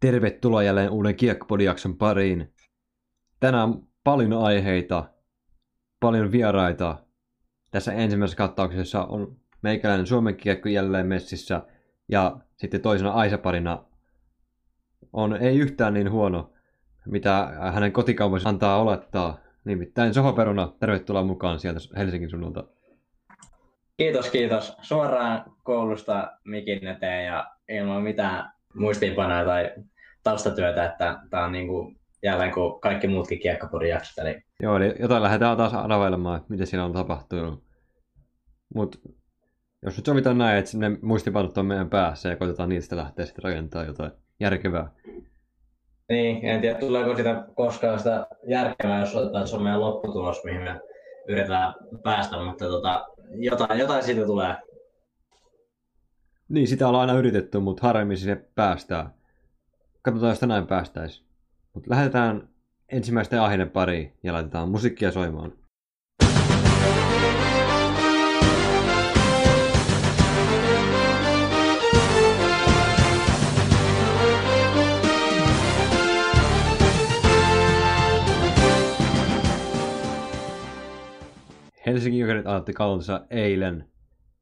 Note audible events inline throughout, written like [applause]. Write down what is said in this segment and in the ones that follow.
Tervetuloa jälleen uuden Kiekkopodijakson pariin. Tänään paljon aiheita, paljon vieraita. Tässä ensimmäisessä kattauksessa on meikäläinen Suomen kiekko jälleen messissä ja sitten toisena Aisa-parina on ei yhtään niin huono, mitä hänen kotikaupunsa antaa olettaa. Nimittäin Soho Peruna, tervetuloa mukaan sieltä Helsingin suunnalta. Kiitos, kiitos. Suoraan koulusta mikin eteen ja ilman mitään muistiinpanoja tai taustatyötä, että tämä on niin kuin jälleen kuin kaikki muutkin kiekkapodin jaksot. Eli... Joo, eli jotain lähdetään taas arvailemaan, mitä siinä on tapahtunut. Mutta jos nyt sovitaan näin, että ne muistipanot on meidän päässä ja koitetaan niistä lähteä sitten rakentaa jotain järkevää. Niin, en tiedä tuleeko sitä koskaan sitä järkevää, jos otetaan, että se on meidän lopputulos, mihin me yritetään päästä, mutta tota, jotain, jotain siitä tulee. Niin, sitä ollaan aina yritetty, mutta harvemmin sinne päästään. Katsotaan, jos tänään päästäisiin. Mutta lähdetään ensimmäisten aiheiden pariin ja laitetaan musiikkia soimaan. Helsingin Jokerit aloitti kautensa eilen.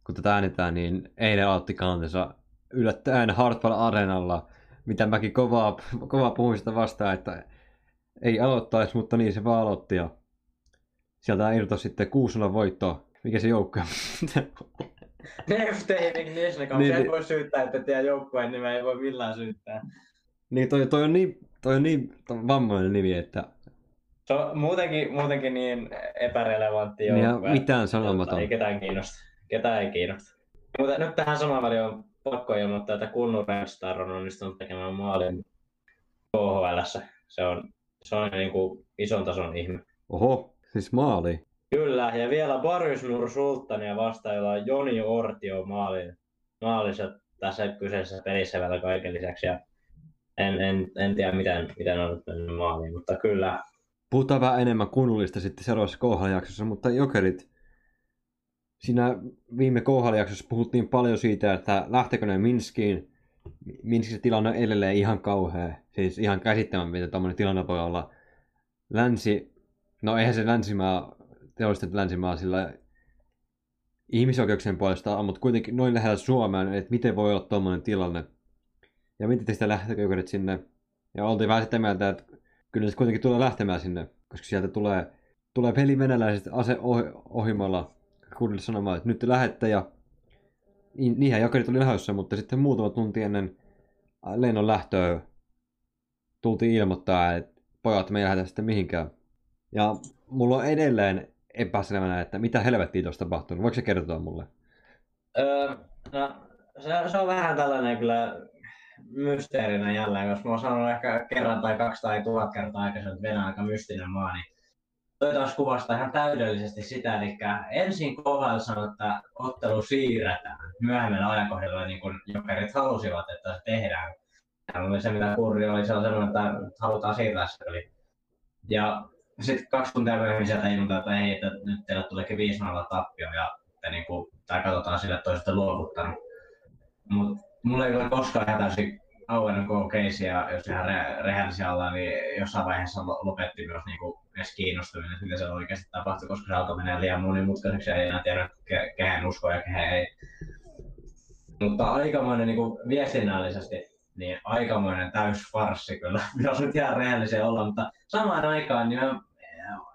Kun tätä äänitään, niin eilen aloitti kautensa yllättäen Hartwell Arenalla, mitä mäkin kovaa, kovaa puhuin sitä vastaan, että ei aloittaisi, mutta niin se vaan aloitti. Ja sieltä irtosi sitten 6 voitto. Mikä se joukko [laughs] Nefteinik Nisnikov, niin, ei voi syyttää, että tiedä joukkueen nimeä ei voi millään syyttää. Niin, toi, toi on niin, toi on niin vammainen nimi, että... Se on muutenkin, muutenkin niin epärelevantti joukkue. Niin, mitään sanomaton. Ei ketään kiinnosta. Ketään ei kiinnosta. Mutta nyt tähän samaan väliin on pakko ilmoittaa, että Kunnu Redstar on onnistunut tekemään maalin KHL. Se on, se on niin kuin ison tason ihme. Oho, siis maali. Kyllä, ja vielä Barys Nur Sultania vastaan, jolla on Joni Ortio maalin, maalissa tässä kyseisessä pelissä vielä kaiken lisäksi. Ja en, en, en tiedä, miten, miten on nyt mennyt maaliin, mutta kyllä. Puhutaan vähän enemmän kunnollista sitten seuraavassa KHL-jaksossa, mutta Jokerit, siinä viime KHL-jaksossa puhuttiin paljon siitä, että lähtekö ne Minskiin. Minskissä tilanne on edelleen ihan kauhea. Siis ihan käsittämään, miten tämmöinen tilanne voi olla. Länsi, no eihän se länsimaa, teollistettu länsimaa sillä ihmisoikeuksien puolesta mutta kuitenkin noin lähellä Suomeen, että miten voi olla tuommoinen tilanne. Ja miten sitä lähtekö sinne. Ja oltiin vähän sitä mieltä, että kyllä se kuitenkin tulee lähtemään sinne, koska sieltä tulee, tulee peli venäläiset ase ohimolla kuudelle sanomaan, että nyt te lähette ja niinhän jokerit oli lähdössä, mutta sitten muutama tunti ennen lennon lähtöä tultiin ilmoittaa, että pojat me ei lähdetä sitten mihinkään. Ja mulla on edelleen epäselvänä, että mitä helvettiä tuossa tapahtunut. Voiko se kertoa mulle? Öö, no, se, se, on vähän tällainen kyllä mysteerinä jälleen, koska mä oon sanonut ehkä kerran tai kaksi tai tuhat kertaa aikaisemmin, että Venäjä on aika mystinen maa, niin toi taas kuvastaa ihan täydellisesti sitä, eli ensin KHL sanoi, että ottelu siirretään myöhemmin ajankohdalla, niin kuin jokerit halusivat, että se tehdään. Ja oli se, mitä Kurri oli, sellainen, että halutaan siirtää se oli. Ja sitten kaksi tuntia myöhemmin sieltä ilmoittaa, että ei, että nyt teille tuleekin 5 tappio ja että niin kuin, tai katsotaan sille, että olisitte luovuttanut. Mutta mulla ei ole koskaan ihan täysin auennut koko case ja jos ihan re- rehellisiä ollaan, niin jossain vaiheessa lopetti myös niin edes kiinnostuminen, mitä se oikeasti tapahtui, koska se alkoi mennä liian monimutkaiseksi ja ei enää tiedä, ke- kehen uskoo ja kehen ei. Mutta aikamoinen niin viestinnällisesti, niin aikamoinen täys farssi kyllä, [laughs] jos nyt ihan rehellisiä olla, mutta samaan aikaan niin mä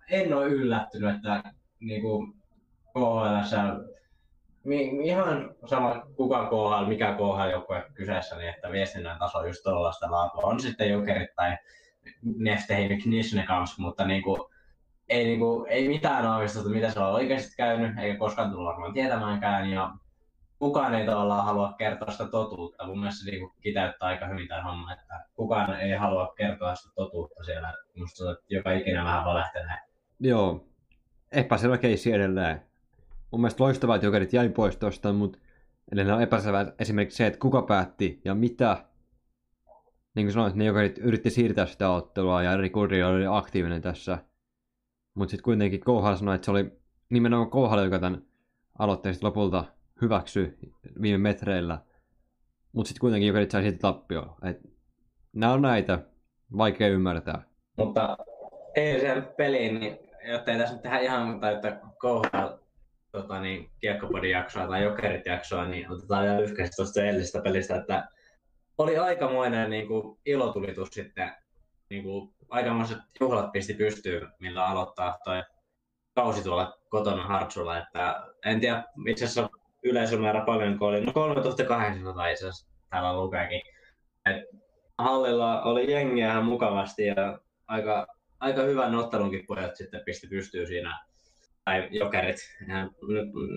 en ole yllättynyt, että niin kuin KHL ihan sama kuka KHL, mikä KHL-joukkue kyseessä, niin että viestinnän taso just tuollaista laatua. On sitten jokerit tai Neftehin Knisnekamsk, mutta niin kuin, ei, niin kuin, ei mitään aavistusta, mitä se on oikeasti käynyt, eikä koskaan tullut varmaan tietämäänkään. Ja kukaan ei tavallaan halua kertoa sitä totuutta. Mun mielestä se niin kiteyttää aika hyvin tämän homman, että kukaan ei halua kertoa sitä totuutta siellä. Musta joka ikinä vähän valehtelee. Joo, epäselvä keissi edelleen mun mielestä loistavaa, että jokerit jäi pois tuosta, mutta edelleen on epäselvää esimerkiksi se, että kuka päätti ja mitä. Niin kuin sanoin, että ne jokerit yritti siirtää sitä ottelua ja Kurri oli aktiivinen tässä. Mutta sitten kuitenkin Kouhal sanoi, että se oli nimenomaan Kouhal, joka tämän aloitteen lopulta hyväksyi viime metreillä. Mutta sitten kuitenkin jokerit sai siitä tappio. Et nämä on näitä. Vaikea ymmärtää. Mutta eiliseen peliin, niin jotta ei tässä nyt tehdä ihan täyttä kouhaa tota, niin, kiekkopodin jaksoa tai jokerit jaksoa, niin otetaan vielä lyhkäisesti tuosta eilisestä pelistä, että oli aikamoinen niin kuin, ilotulitus sitten, niin kuin, aikamoiset juhlat pisti pystyyn, millä aloittaa toi kausi tuolla kotona Hartsulla, että en tiedä itse asiassa yleisömäärä paljon, oli no 3800 itse asiassa täällä lukeekin. Et hallilla oli jengiä ihan mukavasti ja aika, aika hyvän ottelunkin pojat sitten pisti pystyyn siinä tai jokerit,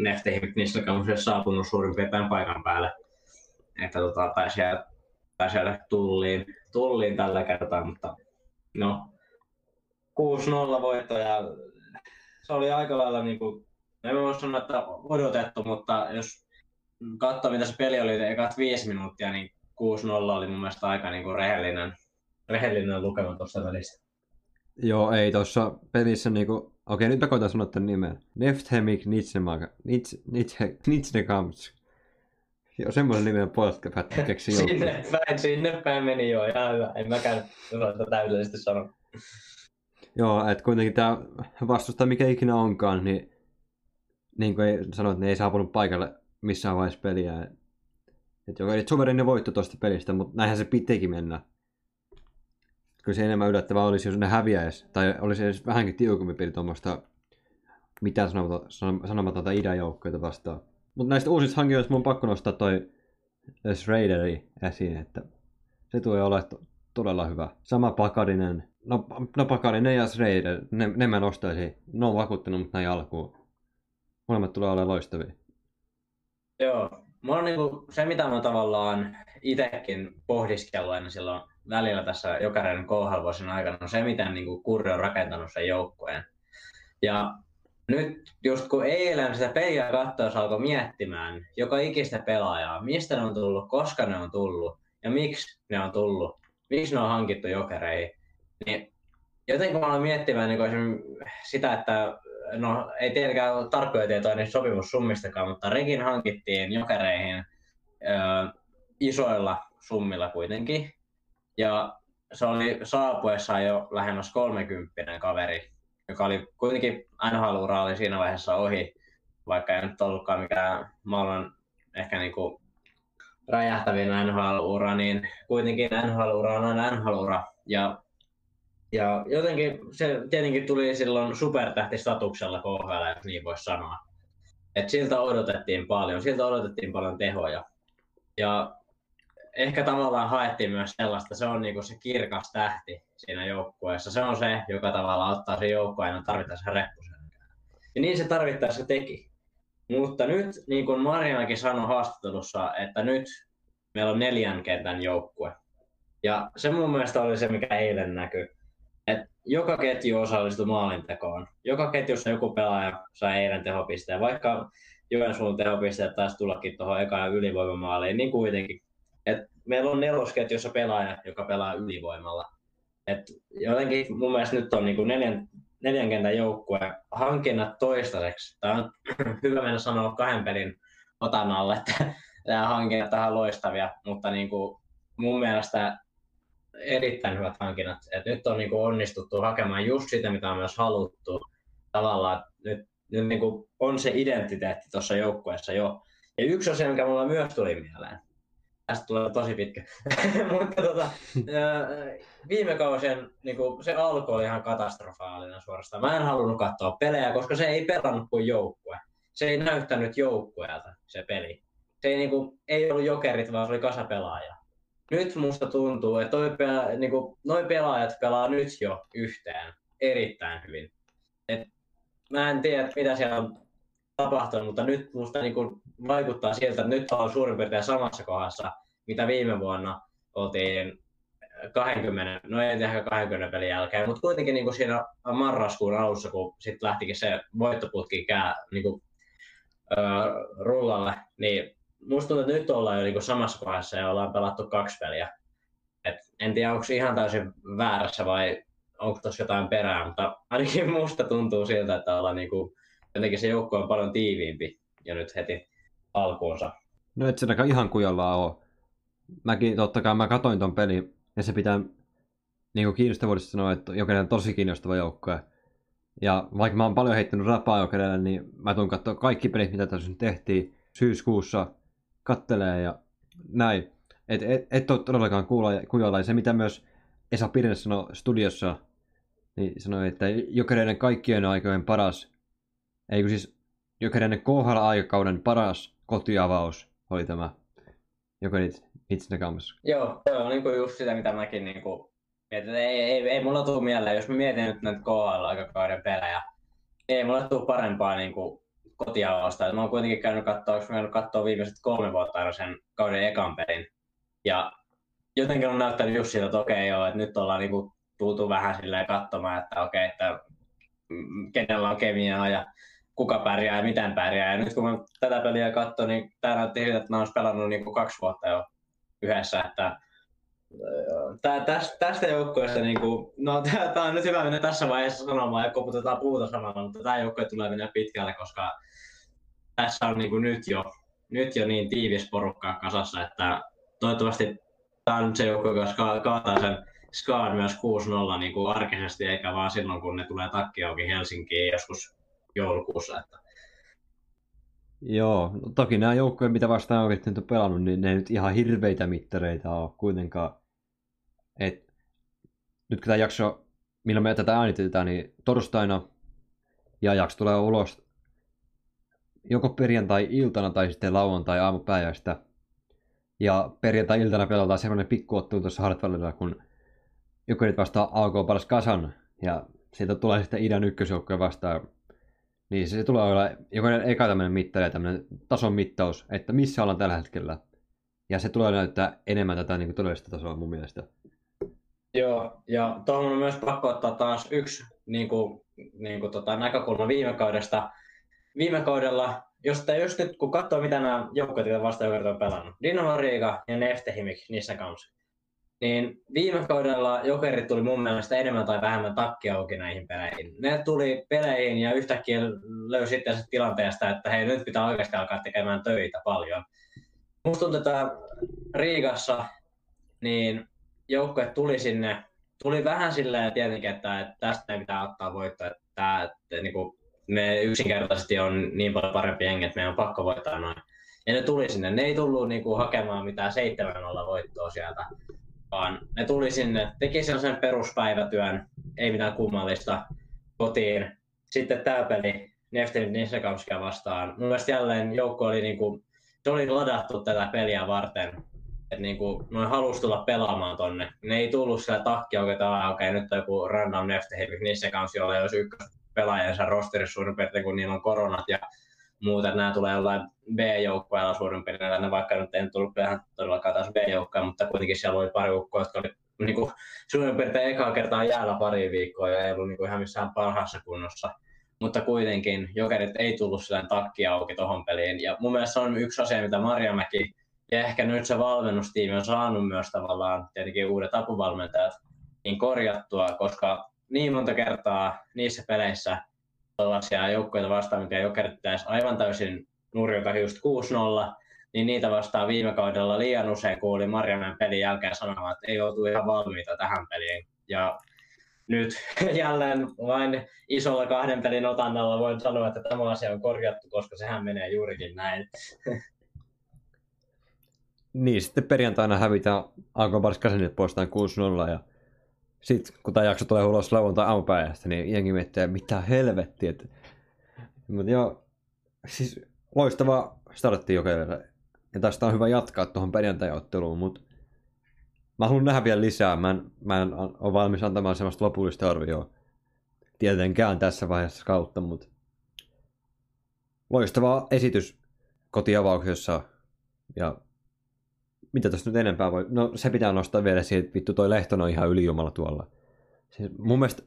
nefteihin niissä on saapunut suurin piirtein paikan päälle. Että tota, taisi jäädä, taisi jäädä tulliin, tulliin tällä kertaa, mutta no 6-0 voitto ja se oli aika lailla niin kuin, en voi sanoa, että odotettu, mutta jos katsoo mitä se peli oli ekat viisi minuuttia, niin 6-0 oli mun mielestä aika niin kuin rehellinen, rehellinen lukema tuossa välissä. Joo, ei tuossa pelissä niinku... Okei, nyt mä koitan sanoa tämän nimen. Nefthemik Nitsnemaka... Nits... Nitse... Nitsnekams. Joo, semmoinen nimen puolesta päätti keksiä Sinne päin, sinne päin meni joo, ihan hyvä. En mäkään osata täydellisesti sanoa. Joo, että kuitenkin tämä vastusta mikä ikinä onkaan, niin niin kuin sanoit, ne ei saapunut paikalle missään vaiheessa peliä. Että joka oli suverinen voitto tuosta pelistä, mutta näinhän se pitikin mennä. Kyllä se enemmän yllättävää olisi, jos ne häviäisi, tai olisi edes vähänkin tiukempi peli tuommoista mitään sanomatonta idäjoukkoita vastaan. Mutta näistä uusista hankinnoista mun on pakko nostaa toi Raideri esiin, että se tulee olemaan to- todella hyvä. Sama Pakarinen, no, no Pakarinen ja Raider, ne, ne mä nostaisin. Ne on vakuuttanut mut näin alkuun. Molemmat tulee olemaan loistavia. Joo, mulla on niinku se, mitä mä tavallaan itsekin pohdiskellut aina silloin välillä tässä Jokareiden KHL aikana, on se, miten niinku Kurri on rakentanut sen joukkueen. Ja nyt just kun eilen sitä peliä katsoa, alkoi miettimään joka ikistä pelaajaa, mistä ne on tullut, koska ne on tullut ja miksi ne on tullut, miksi ne on hankittu jokereihin, niin jotenkin mä aloin miettimään niin sitä, että no ei tietenkään ole tarkkoja tietoja niistä sopimussummistakaan, mutta Regin hankittiin jokereihin ö, isoilla summilla kuitenkin. Ja se oli saapuessaan jo lähemmäs 30 kaveri, joka oli kuitenkin nhl oli siinä vaiheessa ohi, vaikka ei nyt ollutkaan mikään maailman ehkä niinku räjähtävin NHL-ura, niin kuitenkin NHL-ura on aina NHL-ura. Ja ja jotenkin se tietenkin tuli silloin supertähtistatuksella KHL, jos niin voisi sanoa. Et siltä odotettiin paljon, siltä odotettiin paljon tehoja. Ja ehkä tavallaan haettiin myös sellaista, se on niinku se kirkas tähti siinä joukkueessa. Se on se, joka tavallaan ottaa se joukkueen ja tarvittaessa reppusen. Ja niin se tarvittaessa teki. Mutta nyt, niin kuin Marjanakin sanoi haastattelussa, että nyt meillä on neljän kentän joukkue. Ja se mun mielestä oli se, mikä eilen näkyi että joka ketju osallistui maalintekoon. Joka ketjussa joku pelaaja sai eilen tehopisteen, vaikka Joensuun tehopisteet taisi tullakin tuohon ekaan ylivoimamaaliin, niin kuitenkin. Et meillä on nelosketjussa pelaaja, joka pelaa ylivoimalla. Et jotenkin mun mielestä nyt on niinku neljän, neljän kentän joukkue hankinnat toistaiseksi. Tämä on [clears throat] hyvä mennä sanoa kahden pelin otan alle, että [laughs] nämä hankinnat ovat loistavia, mutta niinku mun mielestä erittäin hyvät hankinnat. Et nyt on niinku onnistuttu hakemaan just sitä, mitä on myös haluttu. Tavallaan nyt, nyt niinku on se identiteetti tuossa joukkueessa jo. Ja yksi asia, mikä mulla myös tuli mieleen, tästä tulee tosi pitkä, [laughs] mutta tota, viime kausien niin kuin, se alku oli ihan katastrofaalinen suorastaan. Mä en halunnut katsoa pelejä, koska se ei pelannut kuin joukkue. Se ei näyttänyt joukkueelta se peli. Se ei, niin kuin, ei ollut jokerit, vaan se oli kasapelaaja nyt musta tuntuu, että toi pelaa, niin kuin, noi pelaajat pelaa nyt jo yhteen erittäin hyvin. Et mä en tiedä, mitä siellä on tapahtunut, mutta nyt musta niin kuin, vaikuttaa siltä, että nyt on suurin piirtein samassa kohdassa, mitä viime vuonna oltiin 20, no ei ehkä 20 pelin jälkeen, mutta kuitenkin niin kuin siinä marraskuun alussa, kun sitten lähtikin se voittoputki kää, niin kuin, öö, rullalle, niin musta tuntuu, että nyt ollaan jo niin samassa kohdassa ja ollaan pelattu kaksi peliä. Et en tiedä, onko ihan täysin väärässä vai onko tuossa jotain perää, mutta ainakin musta tuntuu siltä, että ollaan niin kuin, jotenkin se joukko on paljon tiiviimpi ja nyt heti alkuunsa. No et sen ihan kujalla ole. Mäkin totta kai mä katoin ton pelin Ja se pitää niin kuin kiinnostavuudesta sanoa, että Jokerit on tosi kiinnostava joukkue. Ja vaikka mä oon paljon heittänyt rapaa Jokerille, niin mä tuun katsoa kaikki pelit, mitä tässä nyt tehtiin syyskuussa, kattelee ja näin. Et, et, et ole todellakaan kuulla, Ja se, mitä myös Esa Pirne sanoi studiossa, niin sanoi, että Jokereiden kaikkien aikojen paras, ei siis Jokereiden KHL-aikakauden paras kotiavaus oli tämä Jokerit itse Joo, se on niin kuin just sitä, mitä mäkin niin kuin mietin. Ei, ei, ei, mulla tule mieleen, jos mä mietin nyt näitä KHL-aikakauden pelejä, ei mulla tule parempaa niin kuin kotiavausta. Mä oon kuitenkin käynyt katsoa, onko käynyt katsoa viimeiset kolme vuotta aina sen kauden ekan pelin. Ja jotenkin on näyttänyt just siltä, että okei joo, että nyt ollaan niinku tultu vähän silleen katsomaan, että okei, että kenellä on kemiaa ja kuka pärjää ja miten pärjää. Ja nyt kun mä tätä peliä katsoin, niin tämä näytti siltä, että mä oon pelannut niinku kaksi vuotta jo yhdessä, että Tää, tästä, tästä joukkueesta, niin kuin, no tämä on nyt hyvä mennä tässä vaiheessa sanomaan ja koputetaan puuta samalla, mutta tämä joukkue tulee mennä pitkälle, koska tässä on niin kuin nyt, jo, nyt jo niin tiivis porukka kasassa, että toivottavasti tämä on se joukkue, joka kaataa sen Skaan myös 6-0 niin kuin arkisesti, eikä vaan silloin, kun ne tulee takki auki Helsinkiin joskus joulukuussa. Että... Joo, no toki nämä joukkoja, mitä vastaan oikeasti nyt on pelannut, niin ne nyt ihan hirveitä mittareita ole kuitenkaan. Et, nyt kun tämä jakso, milloin me tätä äänitetään, niin torstaina ja jakso tulee ulos joko perjantai-iltana tai sitten lauantai-aamupäivästä. Ja perjantai-iltana pelataan semmoinen pikkuottelu tuossa Hartwallilla, kun Jokerit vastaa AK Paras Kasan. Ja siitä tulee sitten idän ykkösjoukkoja vastaan. Niin se, se tulee olla jokainen eka tämmöinen mittari tämmöinen tason mittaus, että missä ollaan tällä hetkellä. Ja se tulee näyttää enemmän tätä niin kuin todellista tasoa mun mielestä. Joo, ja tuohon on myös pakko ottaa taas yksi niin kuin, niin kuin, tota, näkökulma viime kaudesta. Viime kaudella, jos, te, just nyt kun katsoo mitä nämä joukkueet vasta on pelannut, Dinamo Riga ja Neftehimik niissä kanssa, niin viime kaudella Jokerit tuli mun mielestä enemmän tai vähemmän takki auki näihin peleihin. Ne tuli peleihin ja yhtäkkiä löysi sitten tilanteesta, että hei nyt pitää oikeasti alkaa tekemään töitä paljon. Musta tuntuu, että Riigassa niin joukkue tuli sinne, tuli vähän silleen tietenkin, että, että tästä pitää ottaa voittoa, että, että, että niin kuin me yksinkertaisesti on niin paljon parempi jengi, että meidän on pakko voittaa noin. Ja ne tuli sinne, ne ei tullut niin kuin hakemaan mitään 7-0 voittoa sieltä, vaan ne tuli sinne, teki sen peruspäivätyön, ei mitään kummallista, kotiin. Sitten tämä peli, Neftin Nissekamskia vastaan. Mun mielestä jälleen joukko oli, niin kuin, se oli ladattu tätä peliä varten että niinku, noin halusi tulla pelaamaan tonne. Ne ei tullut siellä takki oikein, että okei, okay, nyt on joku random Neftehivik niissä kanssa, joilla jos ykkös pelaajansa rosterissa suurin piirtein, kun niillä on koronat ja muuta, että nämä tulee jollain B-joukkueella suurin piirtein, vaikka nyt ei tullut ihan todellakaan taas B-joukkoja, mutta kuitenkin siellä oli pari ukkoa, jotka oli niin kuin, suurin piirtein ekaa kertaa jäällä pari viikkoa ja ei ollut niin kuin, ihan missään parhaassa kunnossa. Mutta kuitenkin Jokerit ei tullut sillä takki auki tuohon peliin. Ja mun mielestä se on yksi asia, mitä Marjamäki ja ehkä nyt se valmennustiimi on saanut myös tavallaan tietenkin uudet apuvalmentajat niin korjattua, koska niin monta kertaa niissä peleissä tällaisia joukkoja vastaan, mikä jokerit aivan täysin nurjota just 6-0, niin niitä vastaan viime kaudella liian usein kuuli Marjamäen pelin jälkeen sanomaan, että ei oltu ihan valmiita tähän peliin. Ja nyt [laughs] jälleen vain isolla kahden pelin otannalla voin sanoa, että tämä asia on korjattu, koska sehän menee juurikin näin. Niin, sitten perjantaina hävitään Alkon Kasenit poistaan 6-0 ja sitten kun tämä jakso tulee ulos lauantai aamupäivästä, niin jengi miettii, mitä helvettiä. Mutta joo, siis loistava startti jokerille. Ja tästä on hyvä jatkaa tuohon perjantai-otteluun, mutta mä haluan nähdä vielä lisää. Mä en, mä en ole valmis antamaan semmoista lopullista arvioa tietenkään tässä vaiheessa kautta, mutta loistava esitys kotiavauksessa ja mitä tässä nyt enempää voi... No se pitää nostaa vielä siihen, että vittu toi Lehton on ihan ylijumala tuolla. Siis mun mielestä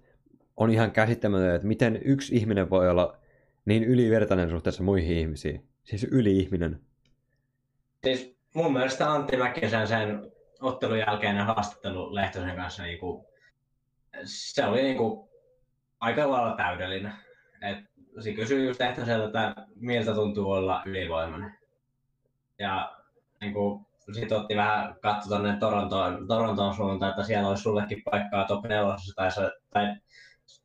on ihan käsittämätöntä, että miten yksi ihminen voi olla niin ylivertainen suhteessa muihin ihmisiin. Siis yli-ihminen. Siis mun mielestä Antti Mäkisen sen ottelun jälkeinen haastattelu Lehtosen kanssa, niin kuin, se oli niin kuin, aika lailla täydellinen. Et, se kysyi just Lehtoselta, että miltä tuntuu olla ylivoimainen. Ja niin kuin, sitten otti vähän katto tonne Torontoon, Torontoon suuntaan, että siellä olisi sullekin paikkaa top 4, tai, tai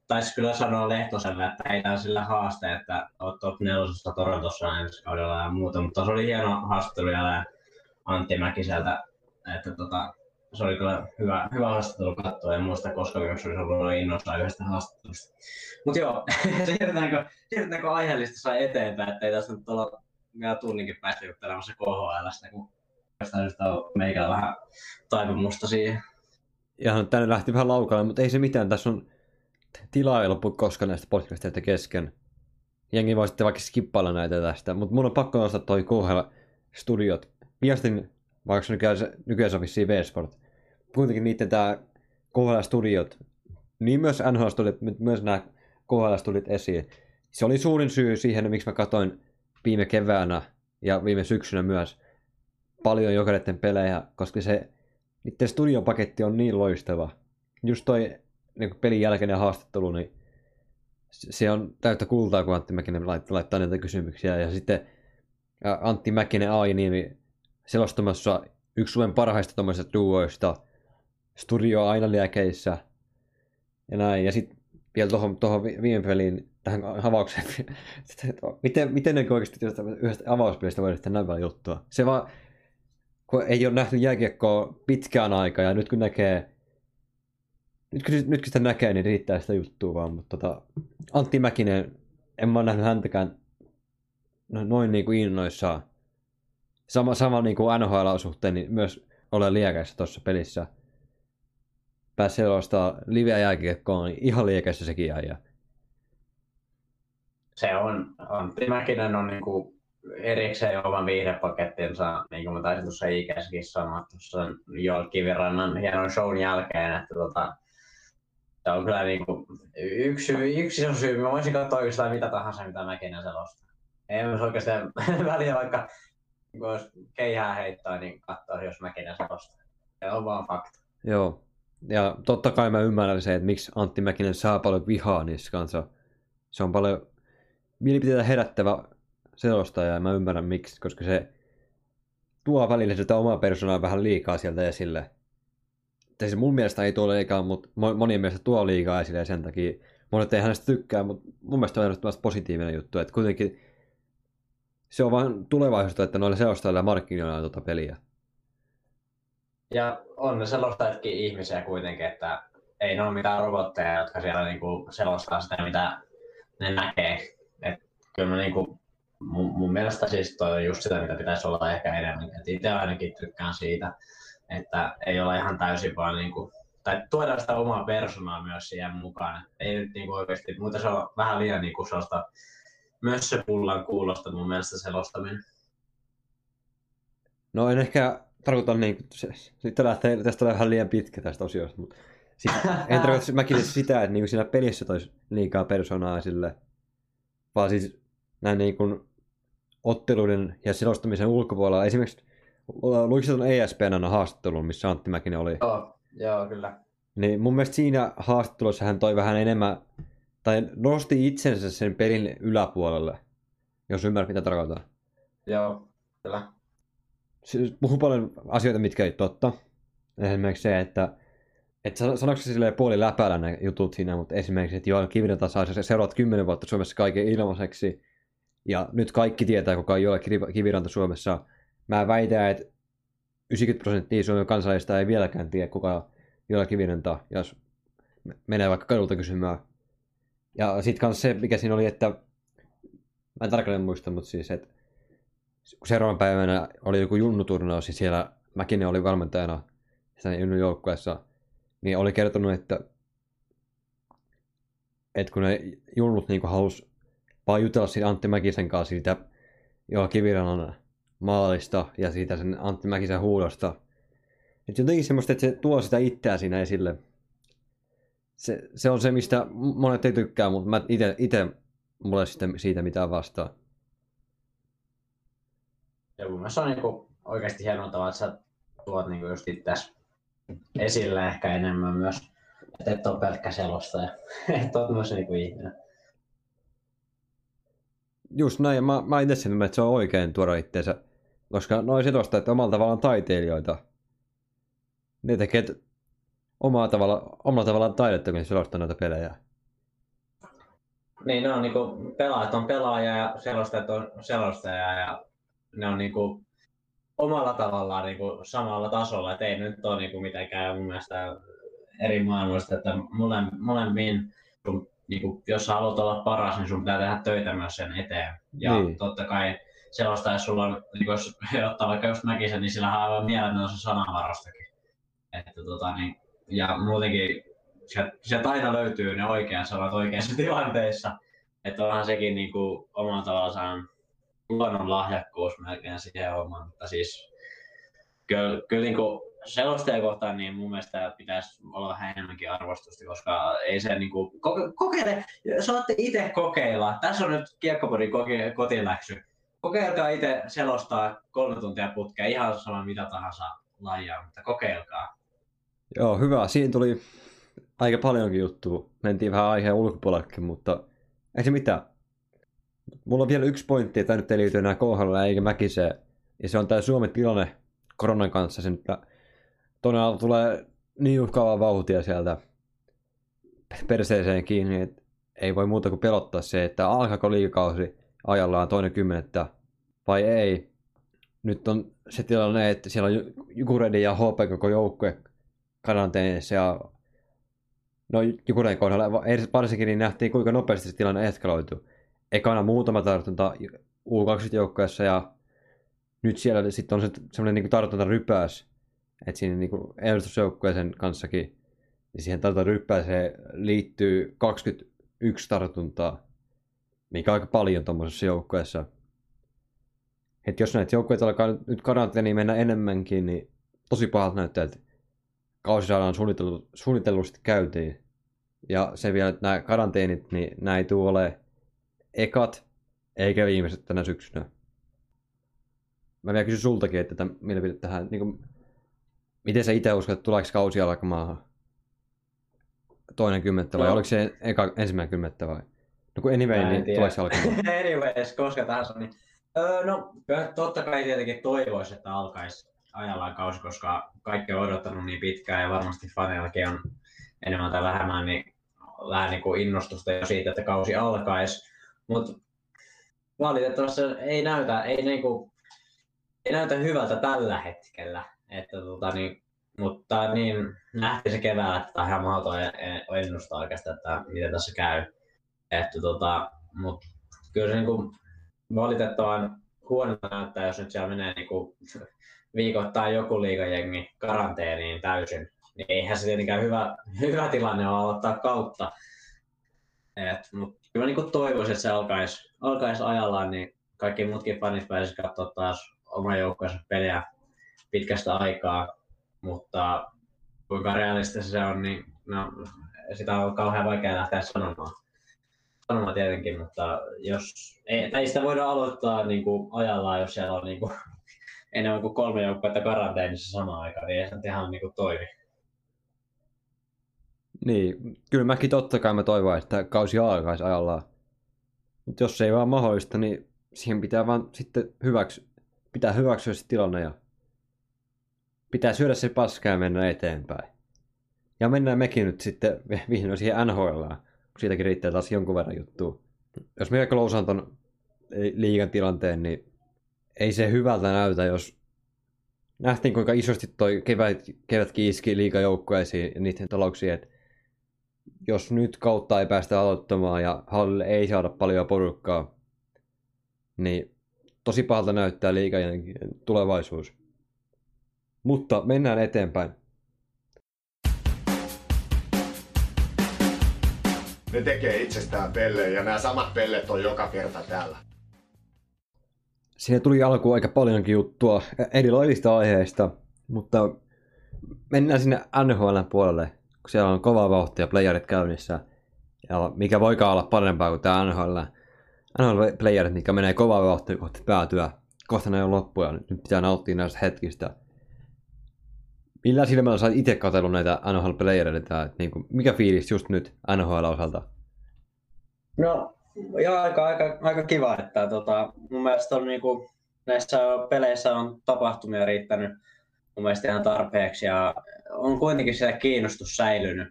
taisi kyllä sanoa Lehtoselle, että heitä sillä haaste, että olet top 4 Torontossa ensi kaudella ja muuta, mutta se oli hieno haastattelu ja Antti Mäkiseltä, että tota, se oli kyllä hyvä, hyvä haastattelu katsoa, en muista koska myös olisi ollut innostaa yhdestä haastattelusta. Mutta joo, [laughs] siirrytäänkö, siirrytäänkö aiheellista sai eteenpäin, ettei tässä nyt olla vielä tunninkin päästä juttelemassa KHLstä, kun tästä on meikällä vähän taipumusta siihen. Ja tänne lähti vähän laukalle, mutta ei se mitään. Tässä on tilaa ei loppu koskaan näistä podcasteista kesken. Jengi voi sitten vaikka skippailla näitä tästä, mutta mun on pakko nostaa toi KHL-studiot. Viestin, vaikka se nykyään, nykyään se on vissiin V-Sport. Kuitenkin niiden tää KHL-studiot, niin myös NHL-studiot, myös nämä KHL-studiot esiin. Se oli suurin syy siihen, miksi mä katsoin viime keväänä ja viime syksynä myös paljon jokereiden pelejä, koska se niiden studiopaketti on niin loistava. Just toi niin pelin jälkeinen haastattelu, niin se on täyttä kultaa, kun Antti Mäkinen laittaa, laittaa näitä kysymyksiä. Ja sitten Antti Mäkinen AI niin selostamassa yksi Suomen parhaista tuommoisista duoista, studio aina liekeissä ja näin. Ja sitten vielä tuohon, tuohon viime peliin, tähän avaukseen, [laughs] miten, miten ne oikeasti yhdestä avauspelistä voi näin paljon juttua. Se vaan, kun ei ole nähty jääkiekkoa pitkään aikaa ja nyt kun näkee nyt kun, nyt kun sitä näkee, niin riittää sitä juttua vaan, mutta tota, Antti Mäkinen, en mä ole nähnyt häntäkään no, noin niin kuin innoissaan. Sama, sama niin kuin NHL-suhteen, niin myös ole liekäissä tuossa pelissä. Pääsi sellaista liveä jääkiekkoon, niin ihan liekäissä sekin jäi. Se on, Antti Mäkinen on niin kuin erikseen oman viihdepakettinsa, niin kuin mä taisin tuossa ikäissäkin sanoa tuossa Joel Kivirannan hienon shown jälkeen, että tota, se on kyllä niin kuin, yksi, yksi on syy. Mä voisin katsoa oikeastaan mitä tahansa, mitä Mäkinen selostaa. Ei myös oikeastaan [laughs] väliä, vaikka jos keihää heittää, niin katsoa, jos Mäkinen selostaa. Se on vaan fakta. Joo. Ja totta kai mä ymmärrän se, että miksi Antti Mäkinen saa paljon vihaa niissä kanssa. Se on paljon mielipiteitä herättävä selostaja ja mä ymmärrän miksi, koska se tuo välillä sitä omaa persoonaa vähän liikaa sieltä esille se mun mielestä ei tuo liikaa, mutta monien mielestä tuo liikaa esille ja sen takia monet ei hänestä tykkää, mutta mun mielestä on ehdottomasti positiivinen juttu, että kuitenkin se on vain tulevaisuutta, että noilla selostajilla markkinoilla tuota peliä. Ja on ne selostajatkin ihmisiä kuitenkin, että ei ne ole mitään robotteja, jotka siellä niinku selostaa sitä, mitä ne näkee. Et kyllä niinku, mun, mun, mielestä siis toi on just sitä, mitä pitäisi olla ehkä enemmän. Itse ainakin tykkään siitä että ei ole ihan täysin vaan niin kuin, tai tuoda sitä omaa persoonaa myös siihen mukaan. Ei nyt niin kuin oikeasti, mutta se on vähän liian niin kuin sellaista, myös se pullan kuulosta mun mielestä selostaminen. No en ehkä tarkoita niin, se, sitten lähtee, tästä tulee vähän liian pitkä tästä osiosta, mutta siis, en tarkoita mäkin sitä, että niin kuin siinä pelissä toisi liikaa persoonaa sille, vaan siis näin niin kuin otteluiden ja selostamisen ulkopuolella. Esimerkiksi Luitko tuon ESPN haastattelun, missä Antti Mäkinen oli? Joo, joo, kyllä. Niin mun mielestä siinä haastattelussa hän toi vähän enemmän, tai nosti itsensä sen pelin yläpuolelle, jos ymmärrät mitä tarkoitan. Joo, kyllä. Siis puhuu paljon asioita, mitkä ei totta. Esimerkiksi se, että et sanoiko se silleen puoli läpäällä ne jutut siinä, mutta esimerkiksi, että Joel Kiviranta saa seuraavat kymmenen vuotta Suomessa kaiken ilmaiseksi. Ja nyt kaikki tietää, kuka on Joel Kiviranta Suomessa mä väitän, että 90 prosenttia Suomen kansalaisista ei vieläkään tiedä, kuka Joella Kivinen jos menee vaikka kadulta kysymään. Ja sitten kanssa se, mikä siinä oli, että mä en tarkalleen muista, mutta siis, että kun seuraavan päivänä oli joku junnuturnaus, niin siellä Mäkinen oli valmentajana sen junnun joukkueessa, niin oli kertonut, että, että kun ne junnut niin halusi vaan jutella siitä Antti Mäkisen kanssa siitä Joella Kivirannan maalista ja siitä sen Antti Mäkisen huudosta. Että jotenkin semmoista, että se tuo sitä itseä siinä esille. Se, se on se, mistä monet ei tykkää, mutta mä ite mulle sitten siitä mitään vastaa. Ja mun mielestä on niinku oikeasti hienoa tavalla, että sä tuot niinku just itseäsi esille ehkä enemmän myös. Että et ole pelkkä selostaja. [laughs] että oot myös niinku ihminen. Just näin, mä, mä itse sen, että se on oikein tuoda itseensä Koska noin selostajat omalla tavallaan taiteilijoita. Ne tekee omalla tavalla, omalla tavallaan taidetta, kun selostaa noita pelejä. Niin, ne on niinku, pelaajat on pelaaja ja selostajat on selostaja ja ne on niinku omalla tavallaan niinku samalla tasolla, et ei nyt ole niinku mitenkään mun mielestä eri maailmoista, että mole, molemmin, niinku, jos sä haluat olla paras, niin sun pitää tehdä töitä myös sen eteen. Ja niin. totta kai selostaja, jos sulla on, niin jos [laughs] ottaa vaikka just Mäkisen, niin sillä on aivan mielenkiintoinen sanavarastakin. Että tota, niin, ja muutenkin sieltä aina löytyy ne oikeat sanat oikeissa [laughs] tilanteissa. Että onhan sekin niin kuin, omalla tavallaan luonnon lahjakkuus melkein siihen hommaan. Mutta siis kyllä, kyllä niin kuin selostajakohtaan niin mun mielestä pitäisi olla vähän enemmänkin arvostusta, koska ei se niin kuin, koke, kokeile, saatte itse kokeilla. Tässä on nyt kiekkopodin kotiläksy. Kokeilkaa itse selostaa kolme tuntia putkea, ihan sama mitä tahansa lajia, mutta kokeilkaa. Joo, hyvä. Siinä tuli aika paljonkin juttua. Mentiin vähän aiheen ulkopuolellekin, mutta ei se mitään. Mulla on vielä yksi pointti, että nyt ei liity enää KHL eikä Mäkiseen. Ja se on tämä Suomen tilanne koronan kanssa. Sen, että todella tulee niin uhkaavaa vauhtia sieltä perseeseen kiinni, että ei voi muuta kuin pelottaa se, että alkaako liikausi ajallaan toinen kymmenettä vai ei. Nyt on se tilanne, että siellä on Jukuredi ja HP koko joukkue karanteenissa ja no Jukuren kohdalla varsinkin niin nähtiin kuinka nopeasti se tilanne eskaloitu. Ekana muutama tartunta U20-joukkueessa ja nyt siellä sitten on se, semmoinen niin tartunta rypäs, että siinä niin edustusjoukkueeseen kanssakin, niin siihen tartunta ryppääseen liittyy 21 tartuntaa, mikä on aika paljon tuommoisessa joukkueessa. Että jos näitä joukkueita alkaa nyt karanteeniin mennä enemmänkin, niin tosi pahalta näyttää, että kausi saadaan suunnitellu, suunnitellusti käytiin. Ja se vielä, että nämä karanteenit, niin nämä ei tule ole ekat eikä viimeiset tänä syksynä. Mä vielä kysyn sultakin, että mielipide tähän, niin kuin, miten sä itse uskot, että tuleeko kausi alkamaan toinen kymmenettä vai no. oliko se eka, ensimmäinen kymmenettä vai? No kun anyway, niin tuleeko se alkamaan? [laughs] Anyways, koska tahansa, niin öö, no totta kai tietenkin toivoisi, että alkaisi ajallaan kausi, koska kaikki on odottanut niin pitkään ja varmasti faneillakin on enemmän tai vähemmän niin vähän niin kuin innostusta jo siitä, että kausi alkaisi. Mutta valitettavasti ei näytä, ei, niin kuin, ei näytä hyvältä tällä hetkellä. Että, tota, niin, mutta niin nähtiin se keväällä, että tämä on ihan mahdoton ennustaa oikeastaan, että miten tässä käy. Että, tota, mutta kyllä se niin kuin, valitettavan huonolta näyttää, jos nyt siellä menee niin kuin, viikoittain joku liikajengi karanteeniin täysin, niin eihän se tietenkään hyvä, hyvä tilanne ole aloittaa kautta. Et, mut kyllä niin toivoisin, että se alkaisi, alkaisi ajallaan, niin kaikki muutkin fanit pääsisivät katsoa taas oman joukkueensa peliä pitkästä aikaa, mutta kuinka realistista se on, niin no, sitä on kauhean vaikea lähteä sanomaan. Sanomaan tietenkin, mutta jos, ei, ei sitä voida aloittaa niin kuin ajallaan, jos siellä on niin kuin [laughs] enemmän kuin kolme joukkuetta karanteenissa samaan aikaan, niin ei se ihan niin kuin toimi. Niin, kyllä mäkin totta kai mä toivon, että kausi alkaisi ajallaan. Mutta jos se ei vaan mahdollista, niin siihen pitää vaan sitten hyväksy, pitää hyväksyä se tilanne ja pitää syödä se paskaa ja mennä eteenpäin. Ja mennään mekin nyt sitten [laughs] vihdoin siihen NHL, kun siitäkin riittää taas jonkun verran juttua. Jos me klousaan ton liigan tilanteen, niin ei se hyvältä näytä, jos nähtiin kuinka isosti toi kevät, kevät kiiski liikajoukkueisiin ja niiden talouksiin, että jos nyt kautta ei päästä aloittamaan ja hallille ei saada paljon porukkaa, niin tosi pahalta näyttää liikajan tulevaisuus. Mutta mennään eteenpäin. Ne tekee itsestään pellejä ja nämä samat pellet on joka kerta täällä. Siinä tuli alkuun aika paljonkin juttua erilaisista aiheista, mutta mennään sinne NHL puolelle, kun siellä on kova vauhtia playerit käynnissä. Ja mikä voikaan olla parempaa kuin tämä NHL. NHL-playerit, mikä menee kovaa vauhtia kohti päätyä. Kohta ne on loppuja, nyt pitää nauttia näistä hetkistä. Millä silmällä sä itse katsellut näitä NHL-playereita? Niin kuin, mikä fiilis just nyt NHL-osalta? No, ja aika, aika, aika kiva, että tota, mun mielestä on niinku, näissä peleissä on tapahtumia riittänyt mun mielestä ihan tarpeeksi ja on kuitenkin siellä kiinnostus säilynyt,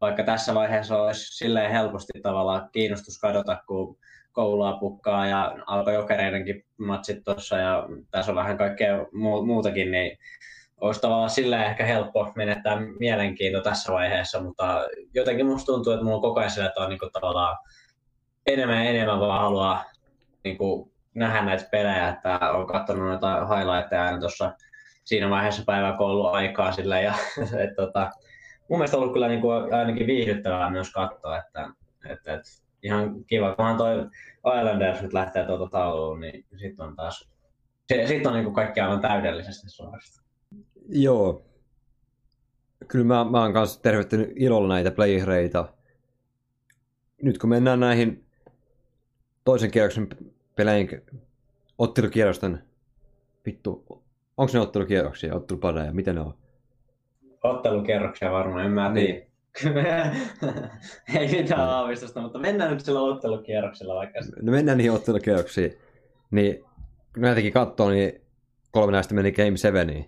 vaikka tässä vaiheessa olisi silleen helposti tavallaan kiinnostus kadota, kun koulua pukkaa ja alkoi jokereidenkin matsit tuossa ja tässä on vähän kaikkea muutakin, niin olisi tavallaan silleen ehkä helppo menettää mielenkiinto tässä vaiheessa, mutta jotenkin musta tuntuu, että mulla on koko ajan sillä, että on niin kuin tavallaan enemmän ja enemmän vaan haluaa niin kuin nähdä näitä pelejä, että on katsonut noita highlightteja aina tuossa siinä vaiheessa päiväkouluaikaa sillä ja [laughs] et, tota, mun mielestä on ollut kyllä niin kuin ainakin viihdyttävää myös katsoa, että, että, että ihan kiva, kunhan toi Islanders nyt lähtee tuota tauluun, niin sitten on taas, sitten on niin kuin kaikki aivan täydellisesti suorasta. Joo. Kyllä mä, mä oon kanssa tervehtynyt ilolla näitä playereita. Nyt kun mennään näihin toisen kierroksen pelein ottelukierrosten, vittu, onko ne ottelukierroksia, ottelupadeja, miten ne on? Ottelukierroksia varmaan, en mä niin. [laughs] Ei mitään no. aavistusta, mutta mennään nyt sillä ottelukierroksella vaikka. No mennään niihin ottelukierroksiin. Niin, kun näitäkin katsoo, niin kolme näistä meni Game 7.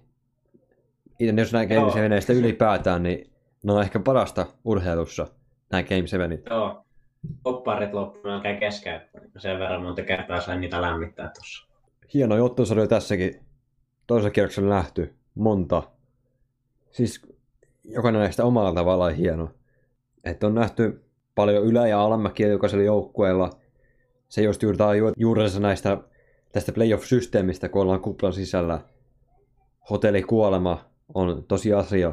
Jos näin Game 7 ylipäätään, niin ne on ehkä parasta urheilussa, näin Game 7. Joo, popparit loppu melkein kesken, sen verran monta kertaa sain niitä lämmittää tuossa. Hieno ottelusarja tässäkin. Toisella kierroksella nähty monta. Siis jokainen näistä omalla tavallaan hieno. Että on nähty paljon ylä- ja alamäkiä jokaisella joukkueella. Se just juurtaa juurensa näistä tästä playoff-systeemistä, kun ollaan kuplan sisällä. Hotellikuolema on tosi asia,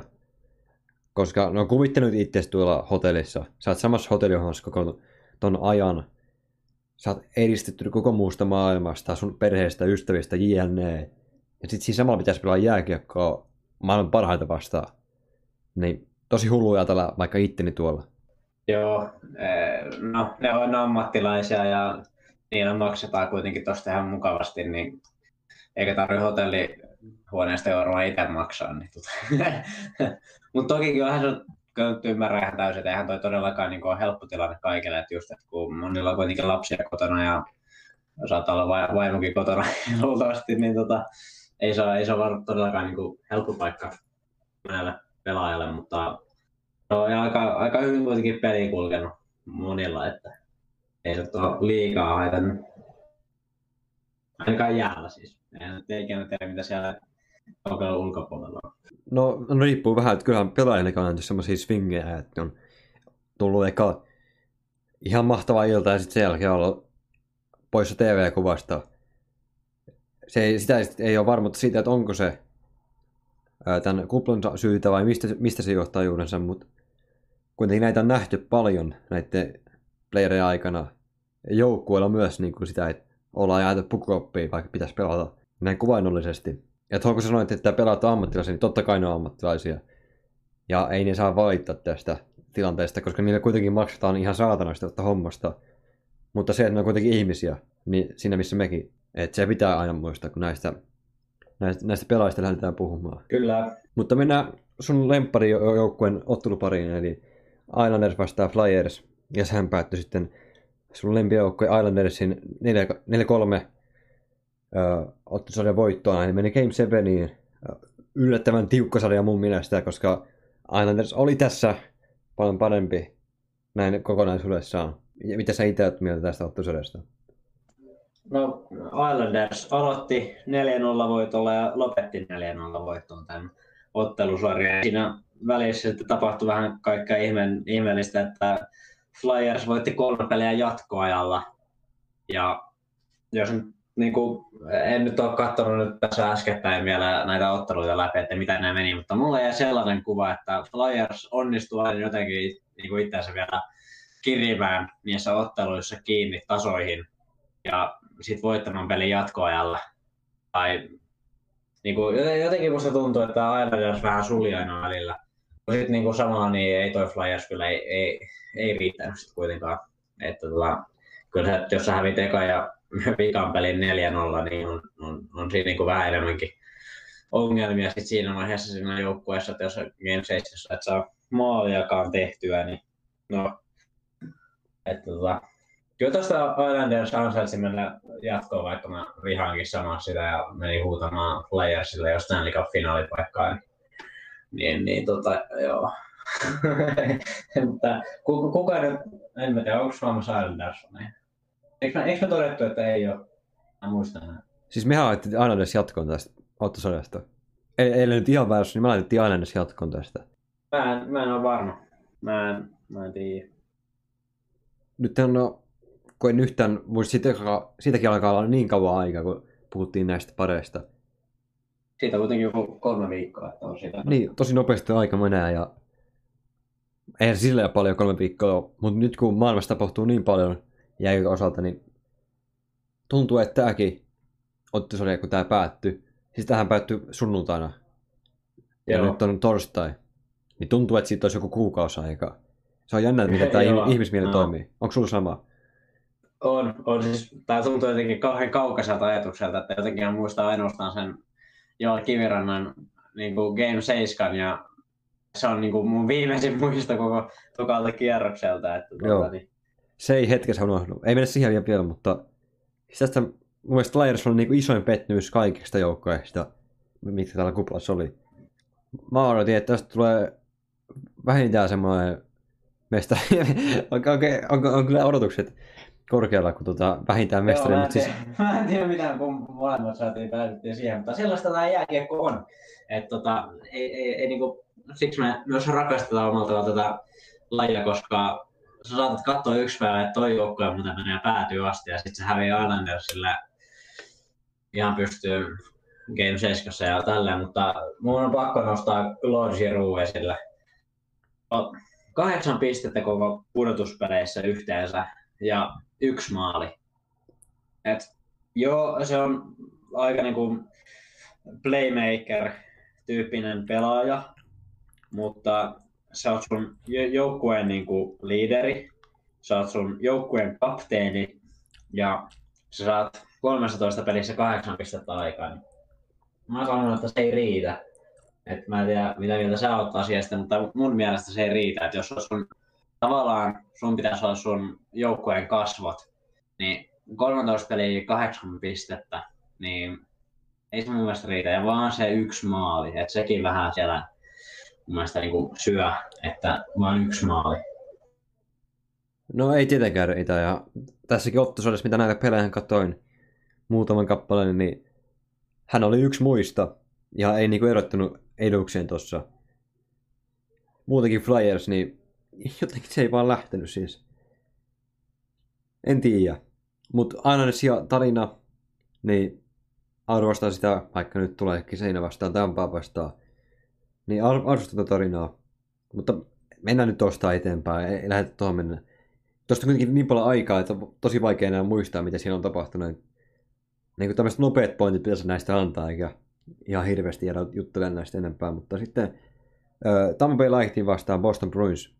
koska ne on kuvittanut itse tuolla hotellissa. Sä oot samassa hotellihommassa koko ton ajan. Sä oot edistetty koko muusta maailmasta, sun perheestä, ystävistä, jne. Ja sit siinä samalla pitäisi pelaa jääkiekkoa maailman parhaita vastaan. Niin tosi hullu ajatella vaikka itteni tuolla. Joo, eh, no ne on ammattilaisia ja niillä maksetaan kuitenkin tosta ihan mukavasti, niin eikä tarvitse hotellihuoneesta euroa itse maksaa. Niin [laughs] tota. Mutta toki kyllähän se on ymmärrän ihan täysin, että eihän toi todellakaan niin ole helppo tilanne kaikille, että just, että kun monilla on kuitenkin lapsia kotona ja saattaa olla vaimokin kotona [laughs] luultavasti, niin tota, ei se ei se ole todellakaan niin kuin helppo paikka monelle pelaajalle, mutta no, ja aika, aika hyvin kuitenkin peli kulkenut monilla, että ei se ole liikaa haitannut. Ainakaan jäällä siis. Nyt ikinä tiedä, mitä siellä kaukalon ulkopuolella on. No, no riippuu vähän, että kyllähän pelaajille on semmoisia swingejä, että on tullut eka ihan mahtava ilta ja sitten sen jälkeen olla poissa TV-kuvasta. Se ei, sitä ei ole varmuutta siitä, että onko se tämän kuplan syytä vai mistä, mistä se johtaa juurensa, mutta kuitenkin näitä on nähty paljon näiden playerien aikana. Joukkueilla myös niin kuin sitä, että ollaan jääty pukuoppiin, vaikka pitäisi pelata näin kuvainnollisesti. Ja tuohon kun sanoit, että pelaat ammattilaisia, niin totta kai ne on ammattilaisia. Ja ei ne saa valittaa tästä tilanteesta, koska niille kuitenkin maksetaan ihan saatanasti ottaa hommasta. Mutta se, että ne on kuitenkin ihmisiä, niin siinä missä mekin. Että se pitää aina muistaa, kun näistä, näistä, näistä pelaajista lähdetään puhumaan. Kyllä. Mutta mennään sun lempparijoukkueen ottelupariin, eli Islanders vastaa Flyers. Ja sehän päättyi sitten sun lempijoukkueen Islandersin 4-3 otti sarjan voittoon, niin meni Game 7 yllättävän tiukka sarja mun mielestä, koska Islanders oli tässä paljon parempi näin kokonaisuudessaan. Ja mitä sä itse mieltä tästä ottusarjasta? No Islanders aloitti 4-0 voitolla ja lopetti 4-0 voittoon tämän ottelusarjan. Siinä välissä sitten tapahtui vähän kaikkea ihme- ihmeellistä, että Flyers voitti kolme peliä jatkoajalla. Ja jos nyt niin kuin, en nyt ole katsonut nyt tässä äskettäin vielä näitä otteluita läpi, että mitä nämä meni, mutta mulle jäi sellainen kuva, että Flyers onnistuu aina jotenkin niin kuin itseänsä vielä kirimään niissä otteluissa kiinni tasoihin ja sitten voittamaan pelin jatkoajalla. Tai niin kuin, jotenkin musta tuntuu, että Islanders vähän suli aina välillä. Sitten niin kuin samalla niin ei toi Flyers kyllä ei, ei, ei riittänyt sit kuitenkaan. Että tota, kyllä se, jos sä hävit eka ja [laughs] vikan pelin 4-0, niin on, on, on siinä niin kuin vähän enemmänkin ongelmia sit siinä vaiheessa siinä joukkueessa, että jos Game 7 et saa maaliakaan tehtyä, niin no, että tota, Kyllä tuosta Islanders ansaitsi mennä jatkoon, vaikka mä vihaankin sanoa sitä ja meni huutamaan Flayersille jos Stanley Cup finaalipaikkaa. Niin, niin, niin tota, joo. [laughs] Mutta kuka nyt, en mä tiedä, onko Suomessa Islanders? Niin. Eikö, me, eikö me todettu, että ei ole? Mä muistan näin. Siis mehän laitettiin Islanders jatkoon tästä Ottosodasta. Ei, ei nyt ihan väärässä, niin me laitettiin Islanders jatkoon tästä. Mä en, mä en ole varma. Mä en, mä en tiedä. Nyt on, no, kun en yhtään muista, siitä, siitäkin alkaa olla niin kauan aikaa, kun puhuttiin näistä pareista. Siitä on kuitenkin joku kolme viikkoa, että on siitä. Niin, tosi nopeasti aika menee ja eihän sillä paljon kolme viikkoa mutta nyt kun maailmassa tapahtuu niin paljon jäi osalta, niin tuntuu, että tämäkin ottisarja, kun tämä päättyi, siis tähän päättyi sunnuntaina, ja Joo. nyt on torstai, niin tuntuu, että siitä olisi joku kuukausi aikaa. Se on jännä, miten [laughs] tämä ihmismieli no. toimii. Onko sulla sama? On, on siis, tämä tuntuu jotenkin kauhean kaukaiselta ajatukselta, että jotenkin muistaa ainoastaan sen Joel Kivirannan niin kuin Game 7 ja se on niin kuin mun viimeisin [laughs] muisto koko tukalta kierrokselta. Että tuota, Joo. Niin... Se ei hetkessä unohdu. Ei mene siihen vielä, mutta siis tästä mun mielestä Flyers on niin kuin isoin pettymys kaikista joukkoista, mitkä täällä kuplassa oli. Mä odotin, että tästä tulee vähintään semmoinen mestari. [laughs] on, on, on, on, kyllä odotukset korkealla kuin tota, vähintään mestari. Joo, mä, en siis... [laughs] mä en tiedä mitään, kun molemmat saatiin päädyttiin siihen, mutta sellaista tämä jääkiekko on. Et, tota, ei, ei, ei, niinku, siksi me myös rakastetaan omalta tätä lajia, koska saatat katsoa yksi päivä, että toi joukkue muuten menee päätyy asti ja sitten se häviää Islandersille ihan pystyy Game 7 ja tälleen, mutta mun on pakko nostaa Claude Giroux esille. Kahdeksan pistettä koko pudotuspeleissä yhteensä ja yksi maali. Et, joo, se on aika niinku playmaker-tyyppinen pelaaja, mutta sä oot sun joukkueen niinku liideri, sä oot sun joukkueen kapteeni ja sä saat 13 pelissä kahdeksan pistettä aikaa. Niin mä sanon, että se ei riitä. Et mä en tiedä, mitä mieltä sä oot asiasta, mutta mun mielestä se ei riitä. Et jos sun, tavallaan sun pitäisi olla sun joukkueen kasvot, niin 13 peliä kahdeksan pistettä, niin ei se mun mielestä riitä. Ja vaan se yksi maali, että sekin vähän siellä mun mielestä niin kuin syö, että vaan yksi maali. No ei tietenkään riitä. Ja tässäkin ottosodassa, mitä näitä pelejä katsoin muutaman kappaleen, niin hän oli yksi muista. Ja ei niinku erottunut edukseen tuossa. Muutenkin Flyers, niin jotenkin se ei vaan lähtenyt siis. En tiedä. Mutta aina se tarina, niin arvostaa sitä, vaikka nyt tuleekin seinä vastaan, Tampaa vastaan. Niin ar- arvostaa tarinaa. Mutta mennään nyt tuosta eteenpäin, ei, lähdetä tuohon mennä. Tuosta kuitenkin niin paljon aikaa, että tosi vaikea enää muistaa, mitä siinä on tapahtunut. Niin kuin tämmöiset nopeat pointit pitäisi näistä antaa, eikä ihan hirveästi jäädä juttelemaan näistä enempää. Mutta sitten äh, Tampa Bay Lightning vastaan Boston Bruins.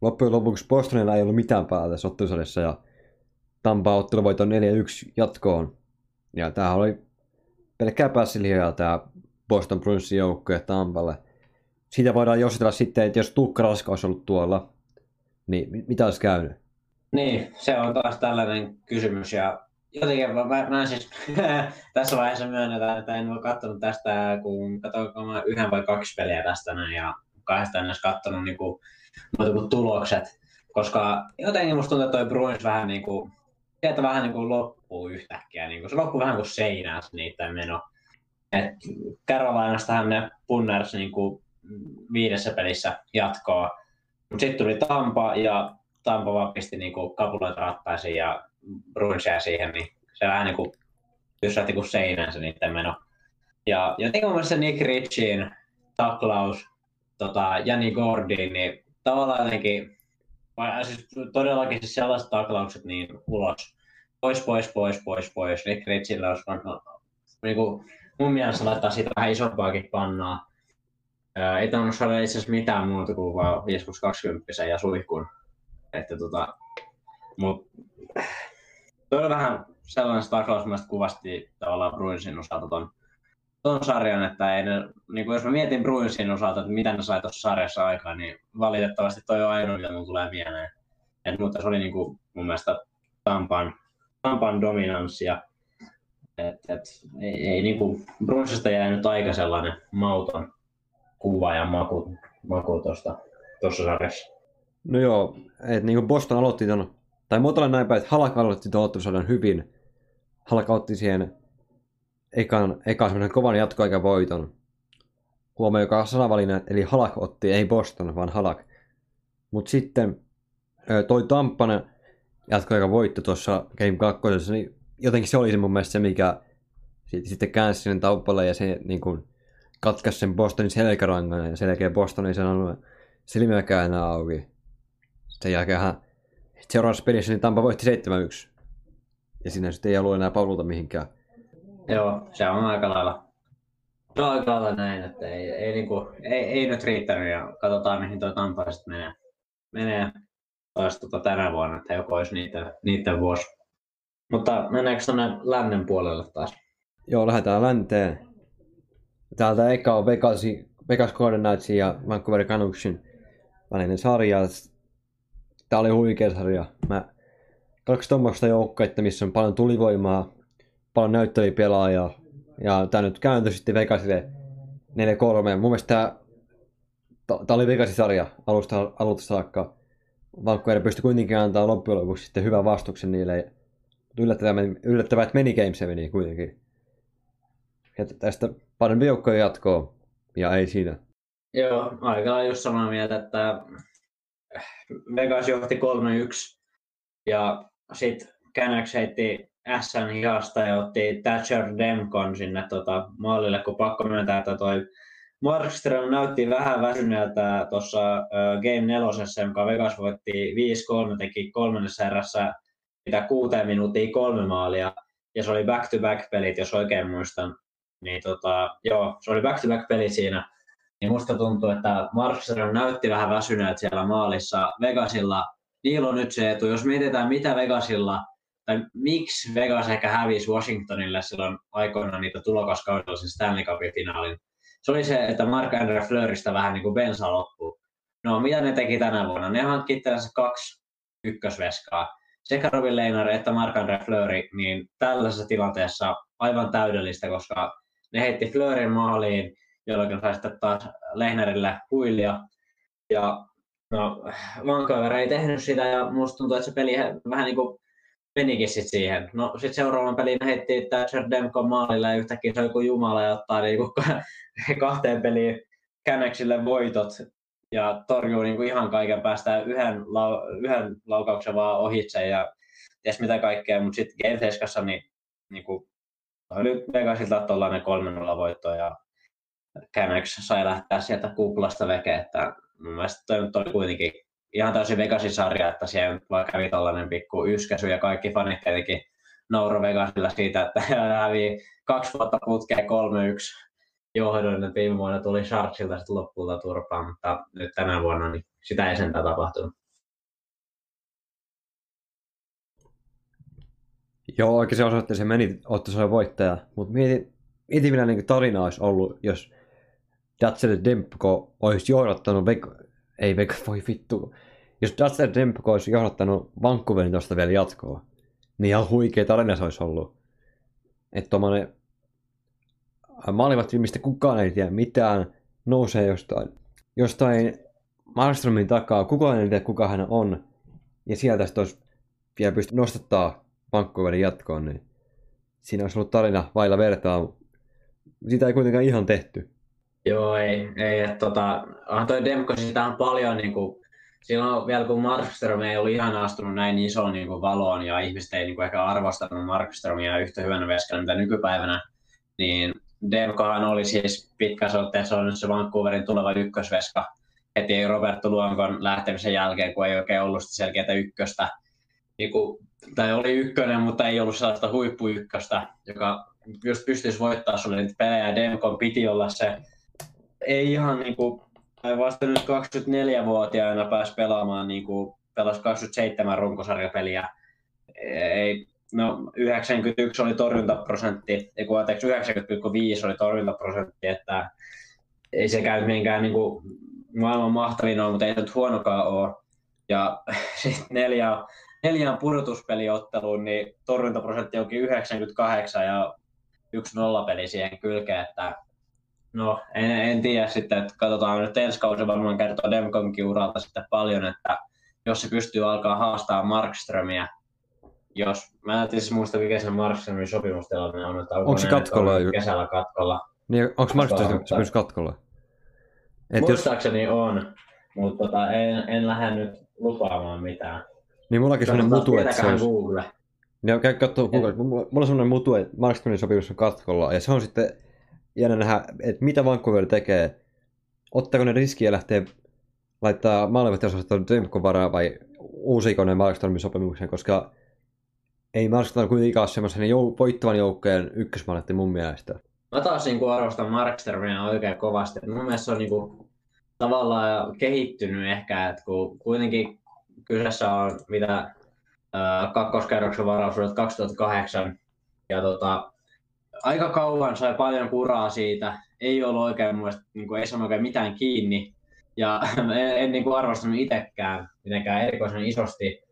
Loppujen lopuksi Bostonilla ei ollut mitään päällä tässä ottelusarjassa ja Tampa ottelu voiton 4-1 jatkoon. Ja tämä oli pelkkää pässilihaa tämä Boston Bruinsin joukkoja Tampalle. Siitä voidaan jositella sitten, että jos Tuukka Raska olisi ollut tuolla, niin mitä olisi käynyt? Niin, se on taas tällainen kysymys ja jotenkin mä, mä, siis [laughs] tässä vaiheessa myönnetään, että en ole katsonut tästä, kun katsoinko mä yhden vai kaksi peliä tästä näin ja kahdesta en edes katsonut niin kuin, kuin tulokset, koska jotenkin musta tuntuu, että toi Bruins vähän niin kuin, sieltä vähän niin kuin loppuu yhtäkkiä, niin kuin, se loppuu vähän kuin seinään niiden meno. Et Carolinastahan ne Punners niin kuin viidessä pelissä jatkoa, mutta sitten tuli Tampa ja Tampa vaan pisti niin kuin kapuloita rattaisiin ja Bruins jää siihen, niin se vähän niin kuin pyssähti kuin seinään se niiden meno. Ja jotenkin mun mielestä Nick Ritchin taklaus tota, Jani Gordin, niin tavallaan jotenkin, vai, siis todellakin siis sellaiset taklaukset niin ulos. Pois, pois, pois, pois, pois. Nick Ritchillä olisi niin kuin, mun mielestä laittaa siitä vähän isompaakin pannaa. Ää, ei tainnut saada itse asiassa mitään muuta kuin vaan 5 20 ja suihkun. Että tota, mut, toi on vähän sellainen taklaus, mistä kuvasti tavallaan Bruinsin osalta ton, ton sarjan, että ei ne, niin kuin jos mä mietin Bruinsin osalta, että mitä ne sai tuossa sarjassa aikaan, niin valitettavasti toi on ainoa, mitä mun tulee mieleen. Et, mutta se oli niin kuin, mun mielestä Tampan, Tampan dominanssia. Et, et, ei, ei niin kuin, Brunsista jäänyt aika sellainen mauton kuva ja maku, maku tuossa sarjassa. No joo, että niin kuin Boston aloitti ton, tai muotoilla näin päin, että Halak aloitti tuon hyvin. Halak otti siihen ekan, ekan semmoinen kovan jatkoaikavoiton. Huomio, joka on sanavalinen, eli Halak otti, ei Boston, vaan Halak. Mutta sitten toi Tamppanen jatkoaika voitto tuossa Game 2, niin jotenkin se oli se mun mielestä se, mikä sitten käänsi sinne Tamppalle ja se niin kuin, katkaisi sen Bostonin selkärangan ja sen jälkeen Boston ei sanonut silmiäkään enää auki. Sen jälkeen seuraavassa pelissä niin Tampa voitti 7-1. Ja siinä sitten ei ollut enää paluuta mihinkään. Joo, se on aika lailla, on aika lailla näin, että ei, ei, niinku, ei, ei nyt riittänyt ja katsotaan mihin tuo Tampa sitten menee. menee taas tota tänä vuonna, että joko olisi niitä, niitä vuosi. Mutta mennäänkö tuonne lännen puolelle taas? Joo, lähdetään länteen. Täältä eka on Vegas, Vegas Golden Knightsin ja Vancouver Canucksin välinen sarja. Tää oli huikea sarja. Mä kaksi tuommoista joukkoa, missä on paljon tulivoimaa, paljon näyttäviä pelaajia. Ja tää nyt kääntyi sitten Vegasille 4-3. Mun mielestä tää, tää oli Vegasin sarja alusta, alusta saakka. Vancouver pystyi kuitenkin antaa loppujen lopuksi sitten hyvän vastuksen niille. Yllättävää, yllättävää että meni Game 7 kuitenkin. Ja tästä parempi joukkoja jatkoa, ja ei siinä. Joo, aika just samaa mieltä, että Vegas johti 3-1 ja sitten Canucks heitti SN hihasta ja otti Thatcher Demkon sinne tota, maalille, kun pakko myöntää, että toi Markström näytti vähän väsyneeltä tuossa uh, Game 4, jonka Vegas voitti 5-3, teki kolmannessa erässä mitä kuuteen minuuttia kolme maalia, ja se oli back-to-back pelit, jos oikein muistan. Niin tota, joo, se oli back-to-back peli siinä niin musta tuntuu, että Markström näytti vähän väsyneet siellä maalissa. Vegasilla, niillä on nyt se etu. Jos mietitään, mitä Vegasilla, tai miksi Vegas ehkä hävisi Washingtonille silloin aikoina niitä tulokaskaudella sen Stanley Cupin finaalin. Se oli se, että Mark Andre Fleuristä vähän niin kuin bensa loppuu. No, mitä ne teki tänä vuonna? Ne hankki kaksi ykkösveskaa. Sekä Robin Leinar että Mark Andre Fleury, niin tällaisessa tilanteessa aivan täydellistä, koska ne heitti Fleurin maaliin, jolloin sai sitten taas Lehnerille huilia. Ja no, Vancouver ei tehnyt sitä ja musta tuntuu, että se peli vähän niin kuin menikin sit siihen. No sitten seuraavan pelin heitti Thatcher Demko maalille ja yhtäkkiä se joku jumala ja ottaa niin kuin [laughs] kahteen peliin Canucksille voitot ja torjuu niin kuin ihan kaiken päästä yhden, lau, yhden laukauksen vaan ohitse ja ties mitä kaikkea, mutta sitten Game 7 niin, niin kuin, oli Vegasilta tuollainen 3-0 voitto ja Canucks sai lähteä sieltä kuplasta veke, että mun mielestä toi nyt oli kuitenkin ihan täysin Vegasin sarja, että siellä kävi tällainen pikku yskäsy ja kaikki fanit tietenkin nauro Vegasilla siitä, että [laughs] hävii kaksi vuotta putkeen 3-1 johdon, että viime vuonna tuli Sharksilta sitten lopulta turpaan, mutta nyt tänä vuonna niin sitä ei sentään tapahtunut. Joo, oikein se osoitti, se meni, otti se voittaja, mutta mieti, mieti millä niin tarina olisi ollut, jos Datsel Dempko olisi johdattanut, ei Vek, voi vittu, jos Datsel Dempko olisi johdattanut Vancouverin tuosta vielä jatkoa, niin ihan huikea tarina se olisi ollut. Että tuommoinen maalivat mistä kukaan ei tiedä mitään, nousee jostain, jostain Markströmin takaa, kukaan ei tiedä kuka hän on, ja sieltä sitten olisi vielä pysty nostattaa Vancouverin jatkoon, niin siinä olisi ollut tarina vailla vertaa. Sitä ei kuitenkaan ihan tehty. Joo, ei. ei että tota, onhan toi Demko sitä on paljon niin kuin, silloin vielä kun Markström ei ollut ihan astunut näin isoon niin kuin, valoon ja ihmiset ei niin kuin, ehkä arvostanut Markströmiä yhtä hyvänä veskana mitä nykypäivänä, niin Demkohan oli siis pitkässä otteessa on se Vancouverin tuleva ykkösveska heti Roberto Luonkon lähtemisen jälkeen, kun ei oikein ollut sitä selkeää ykköstä. Niin kuin, tai oli ykkönen, mutta ei ollut sellaista huippuykköstä, joka just pystyisi voittaa sulle niitä pelejä. Demkon piti olla se ei ihan niin kuin, tai vasta nyt 24-vuotiaana pääsi pelaamaan, niin kuin, pelasi 27 runkosarjapeliä. Ei, no 91 oli torjuntaprosentti, ei kun anteeksi 90,5 oli torjuntaprosentti, että ei se käy minkään niin kuin, maailman mahtavin ole, mutta ei se nyt huonokaan ole. Ja [laughs] sitten neljä, neljään pudotuspeliotteluun, niin torjuntaprosentti onkin 98 ja yksi nollapeli siihen kylkeen, että no en, en tiedä sitten, että katsotaan nyt ensi kausi varmaan kertoo Demkonkin uralta sitten paljon, että jos se pystyy alkaa haastaa Markströmiä, jos, mä en siis muista mikä se Markströmin sopimustilanne on, että onko, onko se katkolla? Kesällä katkolla. Niin, onko Markströmin sopimus katkolla? Et Muistaakseni jos... on, mutta tota, en, en lähde nyt lupaamaan mitään. Niin mullakin sellainen mutu, että se olisi... Google. Niin, käy katsoa Google. Mulla on sellainen mutu, että Markströmin sopimus on katkolla, ja se on sitten jännä nähdä, että mitä Vancouver tekee. Ottaako ne riskiä lähteä laittaa maalivahtiosaston Demko varaa vai uusiko ne Markströmin sopimuksen, koska ei Markström kuitenkaan ole semmoisen jou- voittavan joukkojen ykkösmaaletti mun mielestä. Mä taas niin arvostan Markströmiä oikein kovasti. Mun mielestä se on niin kuin, tavallaan kehittynyt ehkä, että kun kuitenkin kyseessä on mitä äh, kakkoskerroksen varaus 2008 ja tota, aika kauan sai paljon kuraa siitä, ei ollut oikein mielestä, niin kuin, ei saanut oikein mitään kiinni ja [laughs] en, en niin kuin arvostanut itsekään mitenkään erikoisen isosti,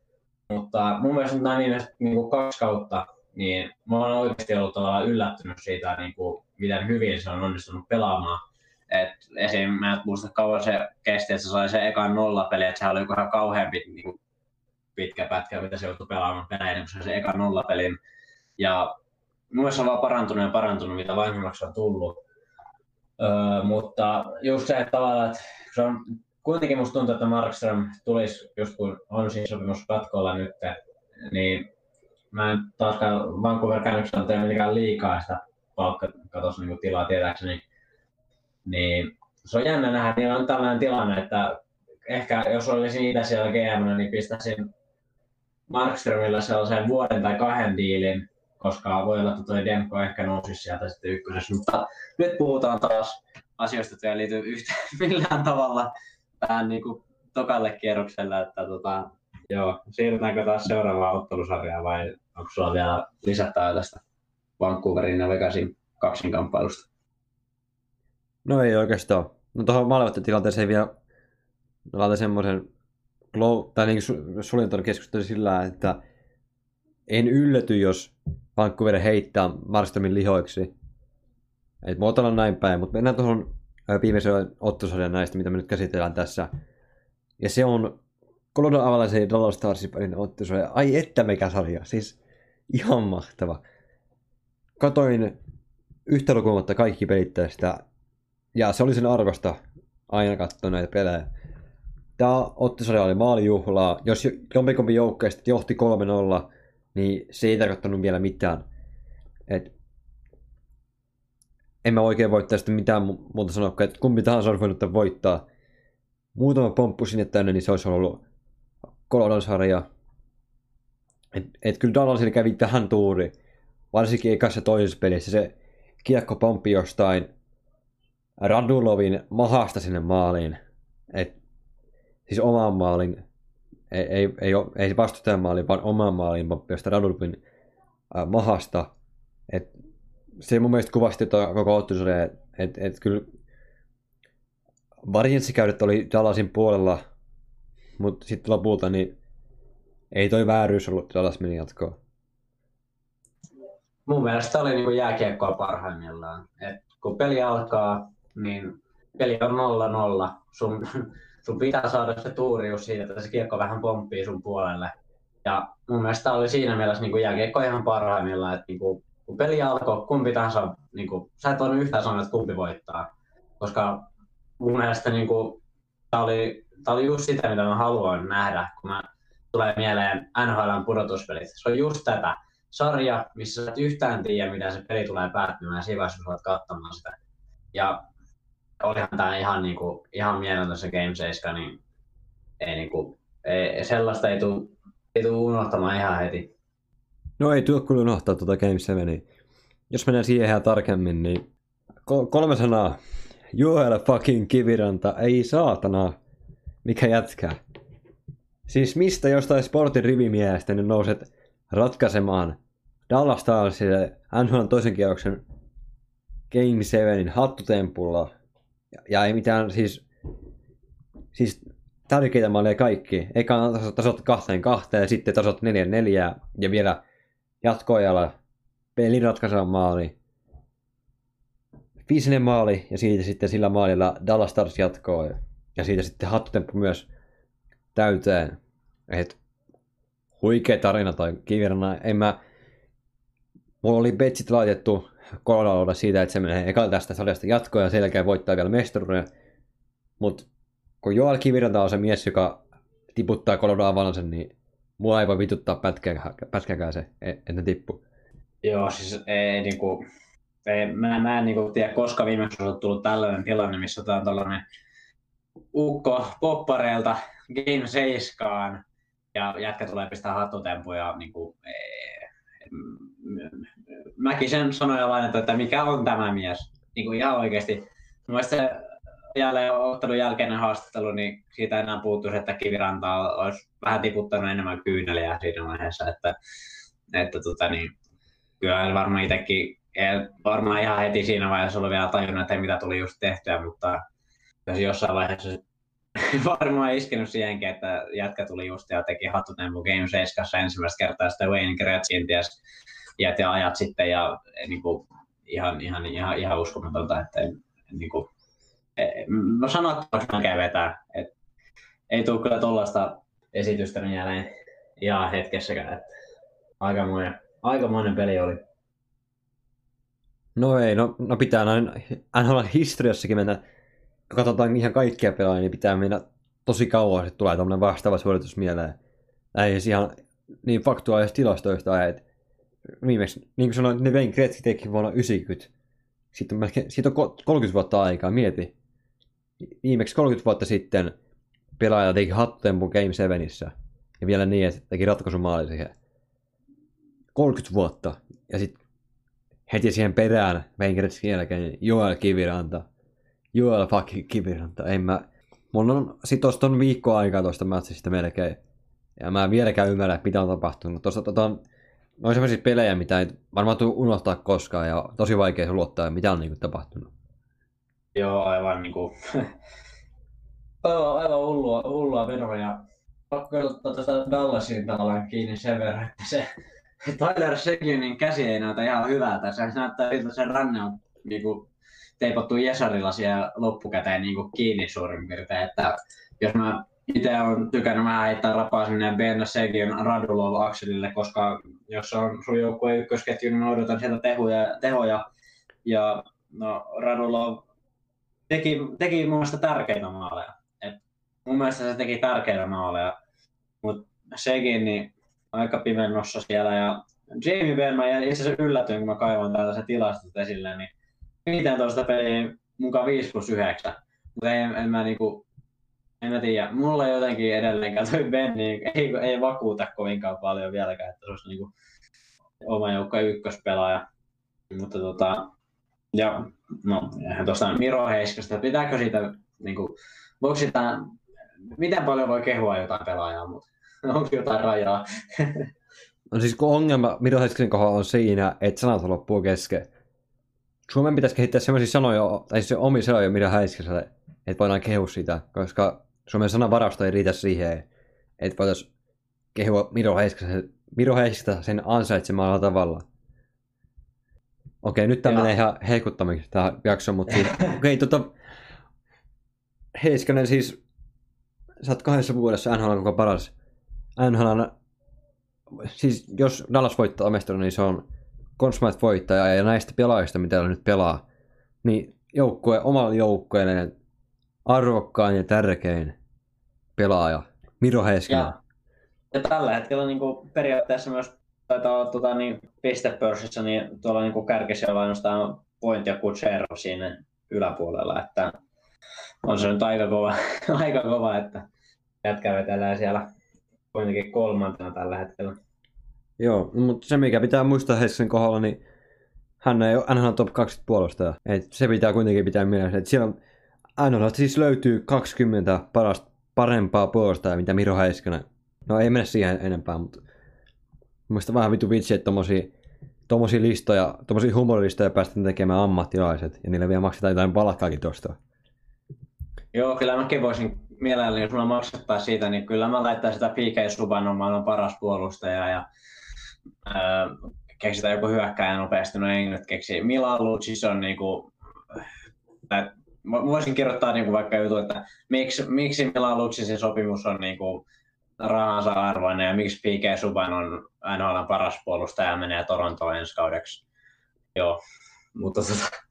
mutta mun mielestä nämä niin, niin kuin kaksi kautta, niin mä oon oikeasti ollut tavallaan yllättynyt siitä, niin kuin, miten hyvin se on onnistunut pelaamaan. Et esim. mä en muista kauan se kesti, että se sai se ekan nollapeli, että sehän oli ihan kauhean pit, niin pitkä pätkä, mitä se joutui pelaamaan pelejä, kun se sai se ekan nollapelin. Ja mun mielestä on vaan parantunut ja parantunut, mitä vanhemmaksi on tullut. Öö, mutta just se, että tavallaan, että se on, kuitenkin musta tuntuu, että Markström tulisi, just kun on siinä sopimus katkolla nyt, niin mä en taaskaan Vancouver Canucksilla tee mitenkään liikaa sitä palkkakatos niin tilaa tietääkseni, niin se on jännä nähdä, että on tällainen tilanne, että ehkä jos olisin itse siellä GM, niin pistäisin Markströmillä sellaisen vuoden tai kahden diilin, koska voi olla, että tuo Demko ehkä nousisi sieltä sitten ykkösessä, mutta nyt puhutaan taas asioista, jotka ei liity yhtään [laughs] millään tavalla tähän niin kuin tokalle kierrokselle, että tota, joo, siirrytäänkö taas seuraavaan ottelusarjaan vai onko sulla vielä lisättävää tästä Vancouverin ja Vegasin kaksinkamppailusta? No ei oikeastaan. No tuohon tilanteeseen vielä laitan semmoisen tai niin suljen tuon keskustelun sillä, että en ylläty, jos Vancouver heittää Marstomin lihoiksi. Et muotoillaan näin päin, mutta mennään tuohon viimeiseen ottelusarjan näistä, mitä me nyt käsitellään tässä. Ja se on Colorado Avalanche ja Dallas Starsin ottelusarja. Ai että mikä sarja, siis ihan mahtava. Katoin yhtä lukumatta kaikki pelit tästä, ja se oli sen arvosta aina katsoa näitä pelejä. Tämä ottelusarja oli maalijuhlaa. Jos jompikumpi joukkeista johti 3-0, niin se ei tarkoittanut vielä mitään. Et en mä oikein voi tästä mitään muuta sanoa, että kumpi tahansa olisi voinut voittaa. Muutama pomppu sinne tänne, niin se olisi ollut Kolodan sarja. Et, et kyllä Dallasille kävi tähän tuuri, varsinkin ekassa toisessa pelissä. Se kiekko pomppi jostain Radulovin mahasta sinne maaliin. Et, siis omaan maalin ei, ei, ei, ei vastustajan maaliin, vaan oman maaliin josta Radulfin äh, mahasta. Et se mun mielestä kuvasti tuota koko ottelusarja, että et, et kyllä varianssikäydet oli Dallasin puolella, mutta sitten lopulta niin ei toi vääryys ollut, Dallas meni jatkoon. Mun mielestä oli niin jääkiekkoa parhaimmillaan. Et kun peli alkaa, niin peli on 0-0. Sun sun pitää saada se tuurius siitä, että se kiekko vähän pomppii sun puolelle. Ja mun mielestä oli siinä mielessä niin jääkiekko ihan parhaimmillaan, että niin kuin, kun peli alkoi, kumpi tahansa, niin kuin, sä et voinut yhtään sanoa, että kumpi voittaa. Koska mun mielestä niin kuin, tää oli, tää oli just sitä, mitä mä haluan nähdä, kun mä tulee mieleen NHLn pudotuspelit. Se on just tätä. Sarja, missä sä et yhtään tiedä, mitä se peli tulee päättymään, siinä vaiheessa sä katsomaan sitä. Ja olihan tämä ihan, niinku, ihan mieletön se Game 7, niin ei, niinku, ei, sellaista ei tule ei unohtamaan ihan heti. No ei tule kyllä unohtaa tuota Game 7. Jos mennään siihen ihan tarkemmin, niin kolme sanaa. Joel fucking Kiviranta, ei saatana. Mikä jätkää? Siis mistä jostain sportin rivimiehestä niin nouset ratkaisemaan Dallas Starsille NHL toisen kierroksen Game 7 hattutempulla ja, ei mitään, siis, siis tärkeitä maaleja kaikki. Eka tasot, tasot kahteen kahteen, sitten tasot neljän neljää ja vielä jatkoajalla pelin ratkaiseva maali. Viisinen maali ja siitä sitten sillä maalilla Dallas Stars jatkoa. Ja siitä sitten hattutemppu myös täyteen. Et huikea tarina tai kivirana. En mä... Mulla oli betsit laitettu Coloradolle siitä, että se menee ekalla tästä sarjasta jatkoa ja sen jälkeen voittaa vielä mestaruuden. Mutta kun Joel Kiviranta on se mies, joka tiputtaa Colorado Avalansen, niin mua ei voi vituttaa pätkääkään, pätkääkään se, että ne tippu. Joo, siis ei, niinku, ei, mä, mä en niinku tiedä, koska viimeksi on tullut tällainen tilanne, missä otetaan tällainen ukko poppareilta Game 7 ja jätkä tulee pistää hattutempuja. ja niinku, mäkin sen sanoja lainattu, että mikä on tämä mies. Niinku ihan oikeasti. Mielestäni se jälleen ottelun jälkeinen haastattelu, niin siitä enää puuttuisi, että Kiviranta olisi vähän tiputtanut enemmän kyyneliä siinä vaiheessa, että, että tota, niin, kyllä varmaan itsekin, varmaan ihan heti siinä vaiheessa ollut vielä tajunnut, että mitä tuli just tehtyä, mutta jos jossain vaiheessa [laughs] varmaan iskenyt siihenkin, että jätkä tuli just ja teki hattutempu Game 7 ensimmäistä kertaa, sitten Wayne Gretzkin ties jäti ajat sitten ja niin kuin, ihan, ihan, ihan, ihan uskomatonta, että niin kuin, no sanottavaksi melkein vetää. Et ei tule kyllä tuollaista esitystä niin jälleen ihan hetkessäkään. Että aikamoinen, aikamoinen peli oli. No ei, no, no pitää noin NHL historiassakin mennä, kun katsotaan ihan kaikkia pelaajia, niin pitää mennä tosi kauan, että tulee tämmöinen vastaava suoritus mieleen. Ei ihan niin faktuaalisista tilastoista, että viimeksi, niin kuin sanoin, ne Wayne Gretzky teki vuonna 90. Sitten on, melkein, siitä on 30 vuotta aikaa, mieti viimeksi 30 vuotta sitten pelaaja teki hattutempun Game 7 ja vielä niin, että teki ratkaisumaali siihen. 30 vuotta. Ja sitten heti siihen perään Wengeritsin jälkeen Joel Kiviranta. Joel fucking Kiviranta. En mä... Mulla on sit tosta on viikko aikaa tuosta matsista melkein. Ja mä en vieläkään ymmärrä, mitä on tapahtunut. Tuossa tota, on sellaisia pelejä, mitä ei varmaan tule unohtaa koskaan ja tosi vaikea luottaa, mitä on niinku tapahtunut. Joo, aivan niinku... [laughs] aivan, aivan hullua, hullua veroa ja pakko ottaa tuosta Dallasin tavallaan kiinni sen verran, että se [laughs] Tyler Seginin käsi ei näytä ihan hyvältä. Se näyttää siltä, se ranne on niinku, teipattu Jesarilla siellä loppukäteen niinku, kiinni suurin piirtein. Että jos mä itse olen tykännyt vähän heittää rapaa sinne Ben Segin Radulov akselille, koska jos on sun joukkueen ykkösketju, niin odotan sieltä tehoja, tehoja ja no, Radulov teki, teki mun mielestä tärkeitä maaleja. Et mun mielestä se teki tärkeitä maaleja, mutta sekin niin aika pimennossa siellä. Ja Jamie Benn, mä itse asiassa yllätyin, kun mä täältä se tilastot esille, niin 15 peliä mukaan 5 plus 9. Mutta ei, en mä niinku, en mä tiedä. Mulla jotenkin edelleenkään toi Ben niin ei, ei vakuuta kovinkaan paljon vieläkään, että se olisi niinku oma joukko ykköspelaaja. Mutta tota, ja no, eihän tuosta Miro Heiskasta, pitääkö siitä, niin kuin, voiko sitä, miten paljon voi kehua jotain pelaajaa, mutta [laughs] onko jotain rajaa? No siis kun ongelma Miro Heiskasen kohdalla on siinä, että sanat loppuu kesken. Suomen pitäisi kehittää sellaisia sanoja, tai se omi sanoja Miro Heiskaselle, että voidaan kehua sitä, koska Suomen sanavarasto ei riitä siihen, että voitaisiin kehua Miro Heiskasen, Miro Heiskasta sen ansaitsemalla tavalla. Okei, nyt tämä menee ihan heikuttamiksi tämä jakso, mutta siis, [laughs] okei, tota, Heiskanen siis, sä oot kahdessa vuodessa NHL koko paras. NHL, siis jos Dallas voittaa mestaruuden, niin se on Consmite voittaja ja näistä pelaajista, mitä nyt pelaa, niin joukkue, omalla joukkueelle arvokkain ja tärkein pelaaja, Miro Heiskanen. Ja, ja tällä hetkellä niin kuin periaatteessa myös taitaa olla tuota, niin pistepörssissä, niin tuolla niin kärkisiä on ainoastaan Point ja Kutsero siinä yläpuolella, että on se nyt aika kova, [laughs] aika kova että jätkä vetelee siellä kuitenkin kolmantena tällä hetkellä. Joo, mutta se mikä pitää muistaa Hessin kohdalla, niin hän ei ole NHL top 20 puolustaja. Et se pitää kuitenkin pitää mielessä, että siellä on NHL siis löytyy 20 parasta, parempaa puolustajaa, mitä Miro Heiskanen. No ei mene siihen enempää, mutta Mielestäni vähän vitu vitsi, että tommosia, tommosia listoja, tommosia humorilistoja päästään tekemään ammattilaiset, ja niille vielä maksetaan jotain palkkaakin tosta. Joo, kyllä mäkin voisin mielelläni, jos mulla maksettaa siitä, niin kyllä mä laittaisin sitä PK Subban on maailman paras puolustaja ja öö, keksitään joku hyökkäjä nopeasti, no ei nyt keksi. Milan Lucis on niinku, voisin kirjoittaa niinku vaikka jutu, että miksi, miksi Milan Lucisin sopimus on niinku rahansa arvoinen ja miksi PK Subban on NHL paras puolustaja ja menee Torontoon ensi kaudeksi. Joo, mutta tota,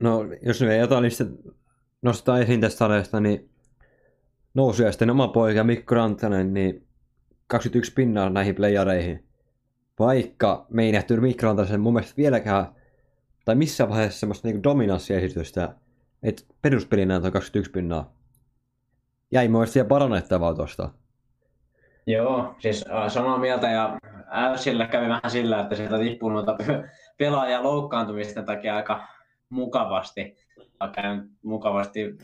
No, jos me jotain niistä nostaa esiin tästä sarjasta, niin sitten oma poika Mikko Rantanen, niin 21 pinnaa näihin playareihin. Vaikka me ei nähty Mikko Rantasen mun mielestä vieläkään, tai missä vaiheessa semmoista niin dominanssiesitystä, että peruspelinä on 21 pinnaa. Jäi mun mielestä parannettavaa tuosta. Joo, siis samaa mieltä ja Äysillä kävi vähän sillä, että sieltä tippui noita pelaajia loukkaantumisten takia aika mukavasti, vaikka mukavasti,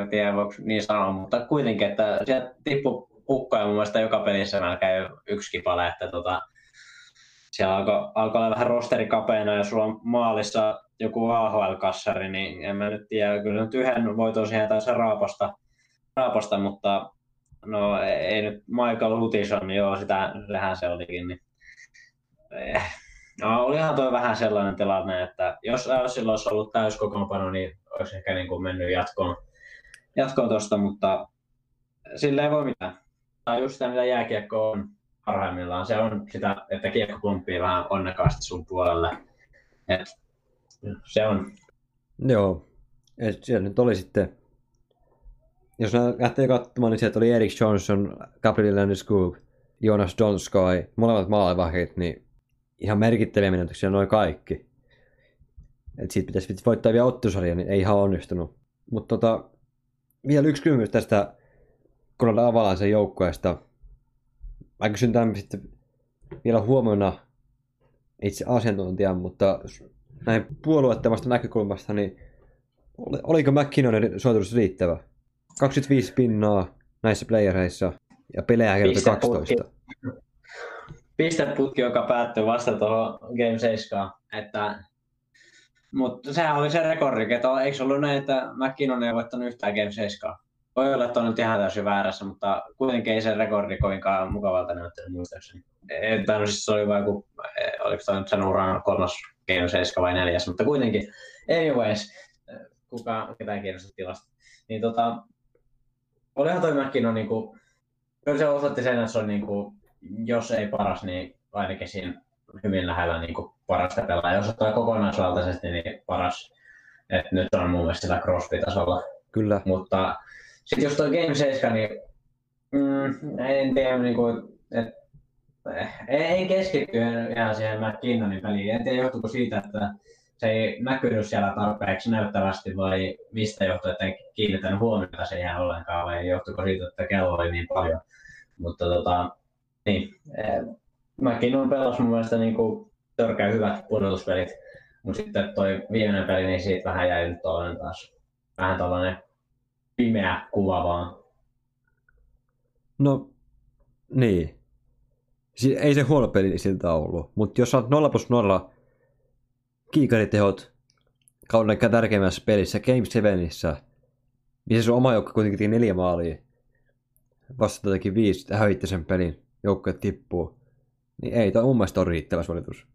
en tiedä voiko niin sanoa, mutta kuitenkin, että sieltä tippui hukkoja mun mielestä joka pelissä melkein yksi kipale, että tota, siellä alkoi, alkoi olla vähän rosteri kapeena ja sulla on maalissa joku AHL-kassari, niin en mä nyt tiedä, kyllä nyt yhden voiton siihen taisi raapasta, raapasta, mutta no ei nyt Michael Hutison, niin joo, sitä, sehän se olikin, niin eh, No olihan tuo vähän sellainen tilanne, että jos sillä olisi ollut täyskokoonpano, niin olisi ehkä niin kuin mennyt jatkoon, jatkoon tuosta, mutta sillä ei voi mitään. Tai just sitä, mitä jääkiekko on parhaimmillaan. Se on sitä, että kiekko pomppii vähän onnekkaasti sun puolelle. Et, se on. Joo. Et siellä nyt oli sitten, jos lähtee katsomaan, niin sieltä oli Erik Johnson, Gabriel Landeskog, Jonas Donskoi, molemmat maalivahdit, niin ihan merkittäviä menetyksiä noin kaikki. Et siitä pitäisi voittaa vielä ottusarja, niin ei ihan onnistunut. Mutta tota, vielä yksi kysymys tästä Colorado Avalaisen joukkueesta. Mä kysyn tämän sitten vielä huomenna itse asiantuntijan, mutta näin puolueettomasta näkökulmasta, niin oliko McKinnonin suoritus riittävä? 25 pinnaa näissä playereissa ja pelejä kertoi 12 pisteputki, joka päättyi vasta tuohon Game 7. Että, mutta sehän oli se rekordi, että eikö ollut näin, että McKinnon ei voittanut yhtään Game 7. Voi olla, että on nyt ihan täysin väärässä, mutta kuitenkin ei se rekordi kovinkaan mukavalta näyttänyt muistaakseni. Että no siis se oli vain joku, oliko tämä nyt sen uran kolmas Game 7 vai neljäs, mutta kuitenkin. Anyways, kuka, ketään kiinnostaa tilasta. Niin tota, olihan toi McKinnon niinku, kyllä se osoitti sen, että se on niinku jos ei paras, niin ainakin siinä hyvin lähellä niin kuin parasta pelaajaa. Jos ottaa kokonaisvaltaisesti, niin paras. Et nyt on mun mielestä sillä Crosby-tasolla. Kyllä. Mutta sitten jos tuo Game 7, niin mm, en tiedä, niin kuin, et, ei keskitty ihan siihen McKinnonin peliin. En tiedä, johtuuko siitä, että se ei näkynyt siellä tarpeeksi näyttävästi vai mistä johtuu, että ei kiinnittänyt huomiota siihen ollenkaan vai johtuuko siitä, että kello oli niin paljon. Mutta tota, niin, mäkin on pelas mun mielestä niin kuin törkeä hyvät pudotuspelit, mutta sitten toi viimeinen peli, niin siitä vähän jäi nyt taas. Vähän tällainen pimeä kuva vaan. No, niin. Si- ei se huono peli siltä ollut, mutta jos saat 0 plus 0 kiikaritehot kauden tärkeimmässä pelissä, Game 7, niin se sun oma joukko kuitenkin teki neljä maalia. Vasta jotenkin viisi, hävitti sen pelin joukkue tippuu, niin ei toi mun mielestä ole riittävä suoritus.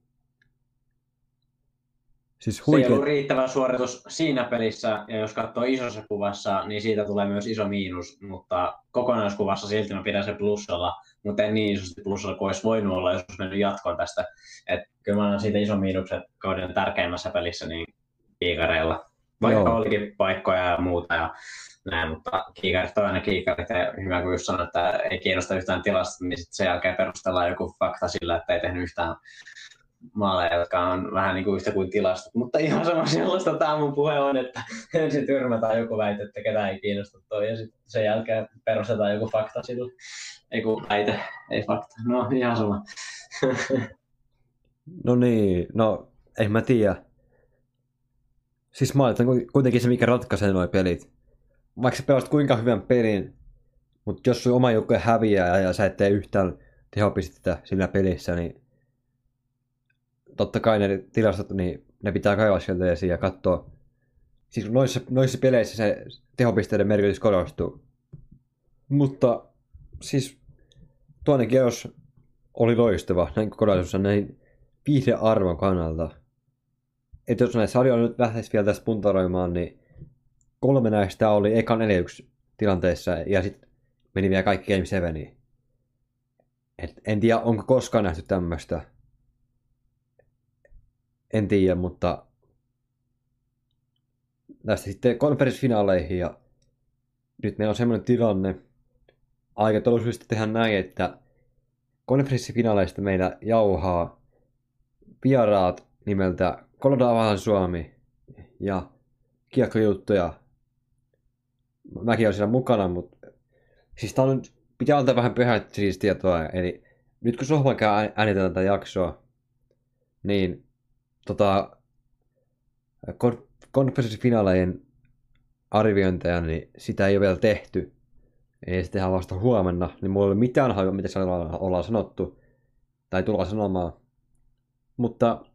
Siis huikea... Se ei ollut riittävä suoritus siinä pelissä, ja jos katsoo isossa kuvassa, niin siitä tulee myös iso miinus, mutta kokonaiskuvassa silti mä pidän se plussalla, mutta en niin isosti plussalla kuin olisi voinut olla, jos olisi mennyt jatkoon tästä. Et kyllä mä annan siitä iso miinukset kauden tärkeimmässä pelissä niin kiikareilla. Vaikka Joo. olikin paikkoja ja muuta, ja näin, mutta kiikarit on aina kiikarit, ja hyvä kun just sanoin, että ei kiinnosta yhtään tilasta, niin sitten sen jälkeen perustellaan joku fakta sillä, että ei tehnyt yhtään maaleja, jotka on vähän niin kuin yhtä kuin tilastot. Mutta ihan sama sellaista tämä mun puhe on, että ensin tyrmätään joku väite, että ketään ei kiinnosta toi, ja sitten sen jälkeen perustetaan joku fakta sillä. Ei kun väite, ei fakta. No ihan sama. [laughs] no niin, no en mä tiedä. Siis mä kuitenkin se, mikä ratkaisee nuo pelit vaikka sä pelasit kuinka hyvän pelin, mutta jos sun oma joukkue häviää ja sä et tee yhtään tehopistettä sillä pelissä, niin totta kai ne tilastot, niin ne pitää kaivaa sieltä esiin ja katsoa. Siis noissa, noissa peleissä se tehopisteiden merkitys korostuu. Mutta siis toinen kierros oli loistava näin kokonaisuudessaan näin viihdearvon kannalta. Että jos näitä sarjoja nyt lähtisi vielä tästä puntaroimaan, niin kolme näistä oli eka 4 tilanteessa ja sitten meni vielä kaikki Game 7. Et en tiedä, onko koskaan nähty tämmöistä. En tiedä, mutta tästä sitten konferenssifinaaleihin ja nyt meillä on semmoinen tilanne, aikataulullisesti tehdään näin, että konferenssifinaaleista meillä jauhaa vieraat nimeltä Colorado Suomi ja kiekkojuttuja. Mäkin olen siellä mukana, mutta siis tää on, pitää antaa vähän pyhät siis tietoa. Eli nyt kun Sohvan käy äänitellä tätä jaksoa, niin tota, konferenssifinaalejen arviointeja, niin sitä ei ole vielä tehty. Ei se tehdään vasta huomenna, niin mulla ei ole mitään hajua, mitä siellä ollaan sanottu tai tullaan sanomaan. Mutta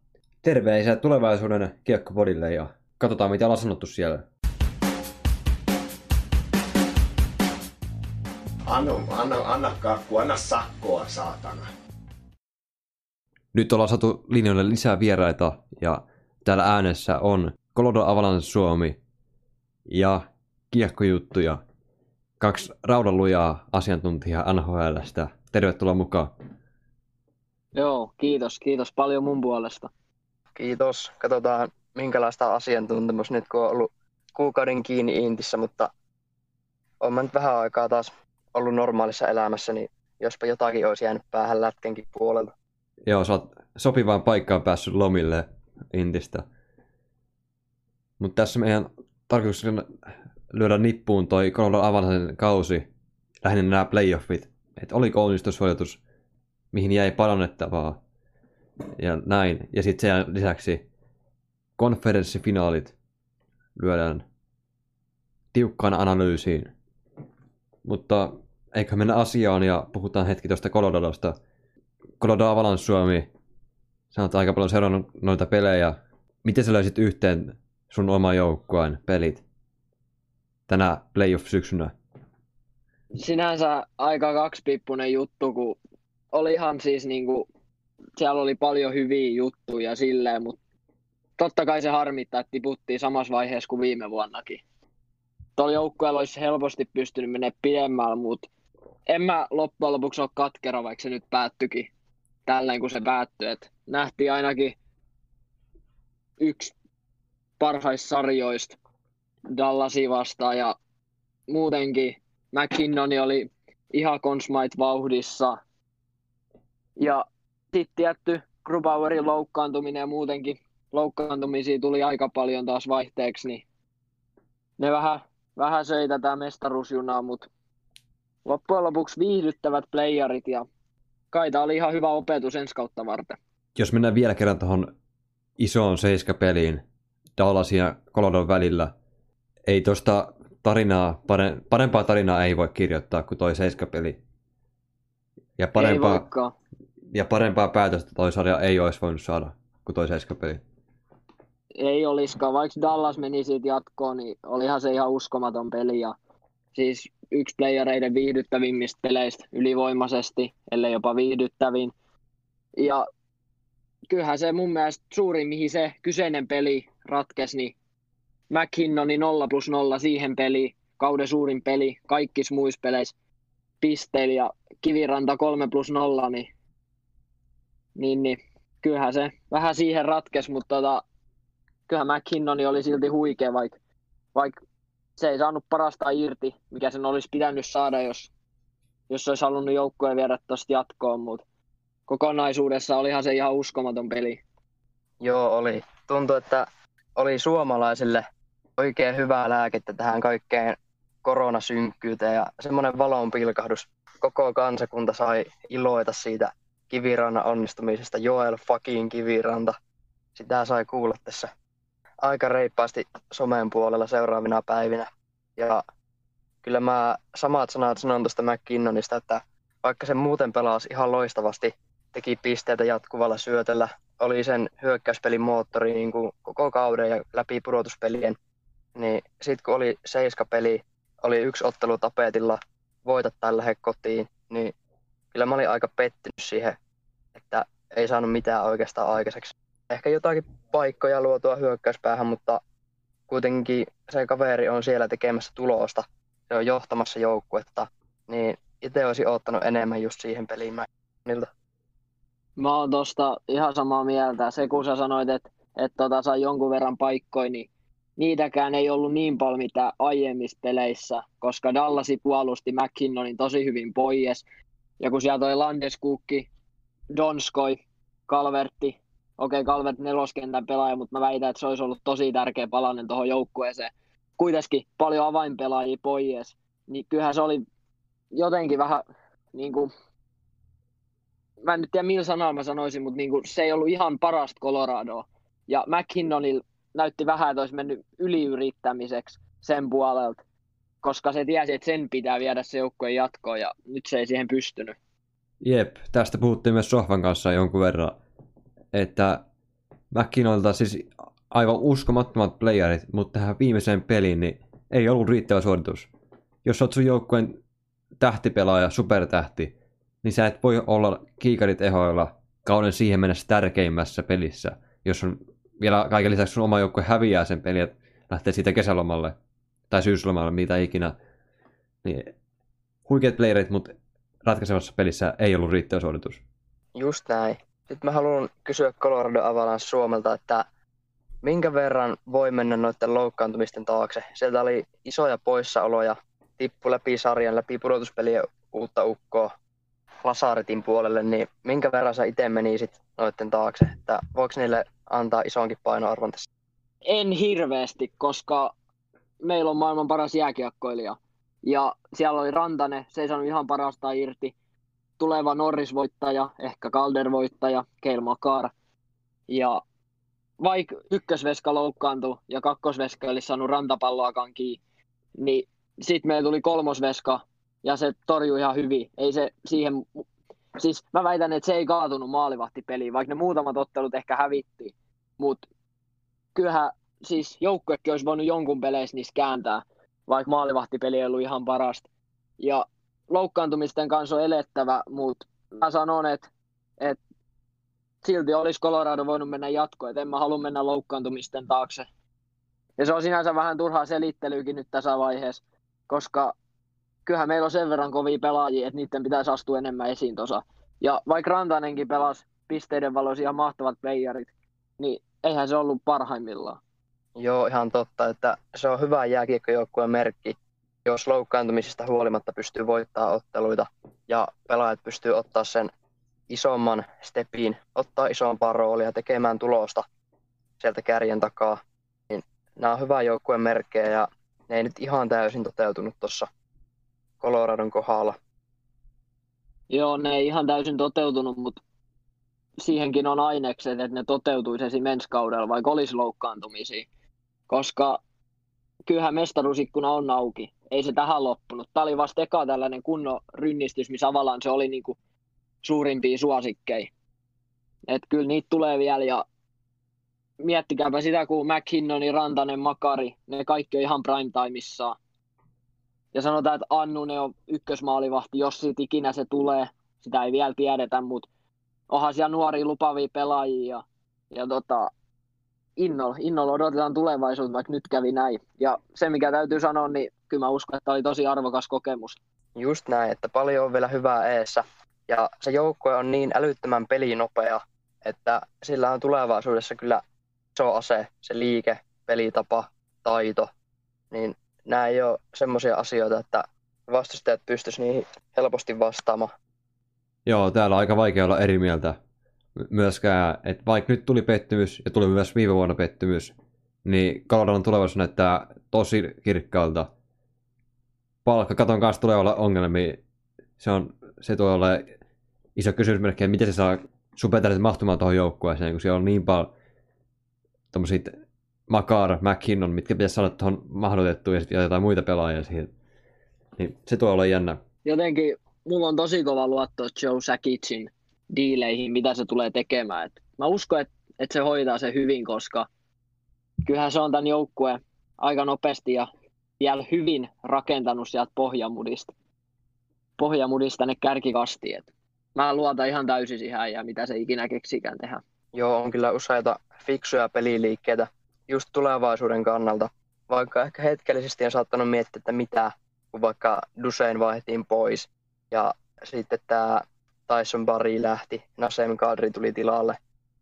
terveisiä tulevaisuuden kiekkopodille ja katsotaan mitä ollaan sanottu siellä. Anna, anna, anna kakku, anna sakkoa, saatana. Nyt ollaan saatu linjoille lisää vieraita ja täällä äänessä on Kolodo Avalan Suomi ja kiekkojuttuja. Kaksi raudanlujaa asiantuntijaa NHLstä. Tervetuloa mukaan. Joo, kiitos. Kiitos paljon mun puolesta. Kiitos. Katsotaan, minkälaista asiantuntemus nyt, kun on ollut kuukauden kiinni Intissä, mutta olen nyt vähän aikaa taas ollut normaalissa elämässä, niin jospa jotakin olisi jäänyt päähän lätkenkin puolelta. Joo, sä oot sopivaan paikkaan päässyt lomille Intistä. Mutta tässä meidän tarkoitus on lyödä nippuun toi Colorado Avalanchen kausi, lähinnä nämä playoffit. Että oliko onnistusvoitus, mihin jäi parannettavaa ja näin. Ja sitten sen lisäksi konferenssifinaalit lyödään tiukkaan analyysiin. Mutta eikö mennä asiaan ja puhutaan hetki tuosta Coloradosta. Colorado Avalanche Suomi, sä oot aika paljon seurannut noita pelejä. Miten sä löysit yhteen sun oma joukkueen pelit tänä playoff-syksynä? Sinänsä aika kaksipippunen juttu, kun olihan siis niinku, siellä oli paljon hyviä juttuja silleen, mutta totta kai se harmittaa, että tiputtiin samassa vaiheessa kuin viime vuonnakin. Tuolla joukkueella olisi helposti pystynyt menemään pidemmällä, mutta en mä loppujen lopuksi ole katkera, vaikka se nyt päättyikin tälleen, kun se päättyi. Et nähtiin ainakin yksi parhaista sarjoista Dallasi vastaan ja muutenkin McKinnoni oli ihan konsmait vauhdissa. Ja sitten tietty Grubauerin loukkaantuminen ja muutenkin loukkaantumisia tuli aika paljon taas vaihteeksi, niin ne vähän, vähän söi tätä mestaruusjunaa, mutta loppujen lopuksi viihdyttävät playerit ja kai tämä oli ihan hyvä opetus ensi kautta varten. Jos mennään vielä kerran tuohon isoon seiskapeliin Dallasin ja Colorado välillä, ei tuosta tarinaa, parempaa tarinaa ei voi kirjoittaa kuin toi seiskapeli. Ja parempaa, ja parempaa päätöstä toi sarja ei olisi voinut saada kuin toi seiskapeli. Ei olisikaan, vaikka Dallas meni siitä jatkoon, niin olihan se ihan uskomaton peli. Ja siis yksi playereiden viihdyttävimmistä peleistä ylivoimaisesti, ellei jopa viihdyttävin. Ja kyllähän se mun mielestä suurin, mihin se kyseinen peli ratkesi, niin McKinnoni 0 plus 0 siihen peliin, kauden suurin peli, kaikissa muissa peleissä pisteillä ja Kiviranta 3 plus 0, niin, niin, niin kyllähän se vähän siihen ratkesi, mutta tota, kyllähän McKinnoni oli silti huikea, vaikka vaik se ei saanut parasta irti, mikä sen olisi pitänyt saada, jos, jos olisi halunnut joukkoja viedä tuosta jatkoon, mutta kokonaisuudessa olihan se ihan uskomaton peli. Joo, oli. Tuntui, että oli suomalaisille oikein hyvää lääkettä tähän kaikkeen koronasynkkyyteen ja semmoinen valon pilkahdus. Koko kansakunta sai iloita siitä kivirannan onnistumisesta. Joel fucking kiviranta. Sitä sai kuulla tässä aika reippaasti somen puolella seuraavina päivinä. Ja kyllä mä samat sanat sanon tuosta McKinnonista, että vaikka se muuten pelasi ihan loistavasti teki pisteitä jatkuvalla syötöllä, oli sen hyökkäyspelin moottori niin kuin koko kauden ja läpi pudotuspelien. Niin sitten kun oli seiskapeli, oli yksi ottelu tapetilla, voita tai lähde kotiin, niin kyllä mä olin aika pettynyt siihen, että ei saanut mitään oikeastaan aikaiseksi. Ehkä jotakin paikkoja luotua hyökkäyspäähän, mutta kuitenkin se kaveri on siellä tekemässä tulosta. Se on johtamassa joukkuetta, niin itse olisin ottanut enemmän just siihen peliin niiltä. Mä oon tosta ihan samaa mieltä. Se kun sä sanoit, että et tota, sai jonkun verran paikkoja, niin niitäkään ei ollut niin paljon mitä aiemmissa peleissä, koska Dallasi puolusti McKinnonin tosi hyvin pois. Ja kun sieltä oli Landeskukki, Donskoi, Kalvertti, okei okay, Kalvert neloskentän pelaaja, mutta mä väitän, että se olisi ollut tosi tärkeä palanen tuohon joukkueeseen. Kuitenkin paljon avainpelaajia pois, niin kyllähän se oli jotenkin vähän niin kuin, mä en nyt tiedä millä sanaa mä sanoisin, mutta niin kuin, se ei ollut ihan parasta Coloradoa. Ja McKinnonil näytti vähän, että olisi mennyt yliyrittämiseksi sen puolelta, koska se tiesi, että sen pitää viedä se joukkojen jatkoon ja nyt se ei siihen pystynyt. Jep, tästä puhuttiin myös Sohvan kanssa jonkun verran, että McKinnonilta siis aivan uskomattomat playerit, mutta tähän viimeiseen peliin niin ei ollut riittävä suoritus. Jos olet sun joukkueen tähtipelaaja, supertähti, niin sä et voi olla kiikarit ehoilla kauden siihen mennessä tärkeimmässä pelissä, jos on vielä kaiken lisäksi sun oma joukkue häviää sen pelin ja lähtee siitä kesälomalle tai syyslomalle, mitä ikinä. Niin huikeat playerit, mutta ratkaisevassa pelissä ei ollut riittävä suoritus. Just näin. Sitten mä haluan kysyä Colorado Avalanche Suomelta, että minkä verran voi mennä noiden loukkaantumisten taakse? Sieltä oli isoja poissaoloja, tippu läpi sarjan, läpi pudotuspelien uutta ukkoa Lasaritin puolelle, niin minkä verran sä itse menisit noiden taakse? Että voiko niille antaa isonkin painoarvon tässä? En hirveästi, koska meillä on maailman paras jääkiekkoilija. Ja siellä oli Rantanen, se ei saanut ihan parasta irti. Tuleva Norris-voittaja, ehkä Calder-voittaja, Keil Makar. Ja vaikka ykkösveska loukkaantui ja kakkosveska oli saanut rantapalloakaan kiinni, niin sitten meillä tuli kolmosveska ja se torjui ihan hyvin. Ei se siihen, siis mä väitän, että se ei kaatunut maalivahtipeliin, vaikka ne muutamat ottelut ehkä hävitti. Mutta kyllähän siis joukkuekin olisi voinut jonkun peleissä niistä kääntää, vaikka maalivahtipeli ei ollut ihan parasta. Ja loukkaantumisten kanssa on elettävä, mutta mä sanon, että, että silti olisi Colorado voinut mennä jatkoon, että en mä halua mennä loukkaantumisten taakse. Ja se on sinänsä vähän turhaa selittelyäkin nyt tässä vaiheessa, koska kyllähän meillä on sen verran kovia pelaajia, että niiden pitäisi astua enemmän esiin tuossa. Ja vaikka Rantanenkin pelasi pisteiden valoisia ihan mahtavat playerit, niin eihän se ollut parhaimmillaan. Joo, ihan totta, että se on hyvä jääkiekkojoukkueen merkki, jos loukkaantumisista huolimatta pystyy voittaa otteluita ja pelaajat pystyy ottaa sen isomman stepin, ottaa isompaa roolia tekemään tulosta sieltä kärjen takaa. Niin nämä on hyvä joukkueen merkkejä ja ne ei nyt ihan täysin toteutunut tuossa Coloradon kohdalla. Joo, ne ei ihan täysin toteutunut, mutta siihenkin on ainekset, että ne toteutuisi esimerkiksi kaudella, vaikka olisi loukkaantumisia. Koska kyllähän mestaruusikkuna on auki. Ei se tähän loppunut. Tämä oli vasta eka tällainen kunnon rynnistys, missä tavallaan se oli niinku suurimpia suosikkeja. Että kyllä niitä tulee vielä ja miettikääpä sitä, kun McKinnoni, Rantanen, Makari, ne kaikki on ihan prime timeissa. Ja sanotaan, että Annunen on ykkösmaalivahti, jos siitä ikinä se tulee. Sitä ei vielä tiedetä, mutta onhan siellä nuoria lupavia pelaajia. Ja, ja tota, innolla, innolla odotetaan tulevaisuutta, vaikka nyt kävi näin. Ja se, mikä täytyy sanoa, niin kyllä mä uskon, että oli tosi arvokas kokemus. Just näin, että paljon on vielä hyvää eessä. Ja se joukkue on niin älyttömän pelinopea, että sillä on tulevaisuudessa kyllä iso ase, se liike, pelitapa, taito. Niin nämä ei ole semmoisia asioita, että vastustajat pystyisi niihin helposti vastaamaan. Joo, täällä on aika vaikea olla eri mieltä myöskään, että vaikka nyt tuli pettymys ja tuli myös viime vuonna pettymys, niin Coloradon tulevaisuus näyttää tosi kirkkaalta. Palkkakaton kanssa tulee olla ongelmia. Se, on, se tulee olla iso kysymysmerkki, miten se saa supertähdet mahtumaan tuohon joukkueeseen, kun siellä on niin paljon tommosia Makar, McKinnon, mitkä pitäisi saada tuohon mahdotettua ja jotain muita pelaajia siihen. Niin se tulee olla jännä. Jotenkin mulla on tosi kova luotto Joe Sakicin diileihin, mitä se tulee tekemään. Et mä uskon, että et se hoitaa se hyvin, koska kyllähän se on tämän joukkueen aika nopeasti ja vielä hyvin rakentanut sieltä pohjamudista, pohjamudista tänne kärkikastiin. Et mä luotan ihan täysin siihen ja mitä se ikinä keksikään tehdä. Joo, on kyllä useita fiksuja peliliikkeitä just tulevaisuuden kannalta. Vaikka ehkä hetkellisesti on saattanut miettiä, että mitä, kun vaikka Dusein vaihdettiin pois ja sitten tämä Tyson Barry lähti, Nasem Kadri tuli tilalle,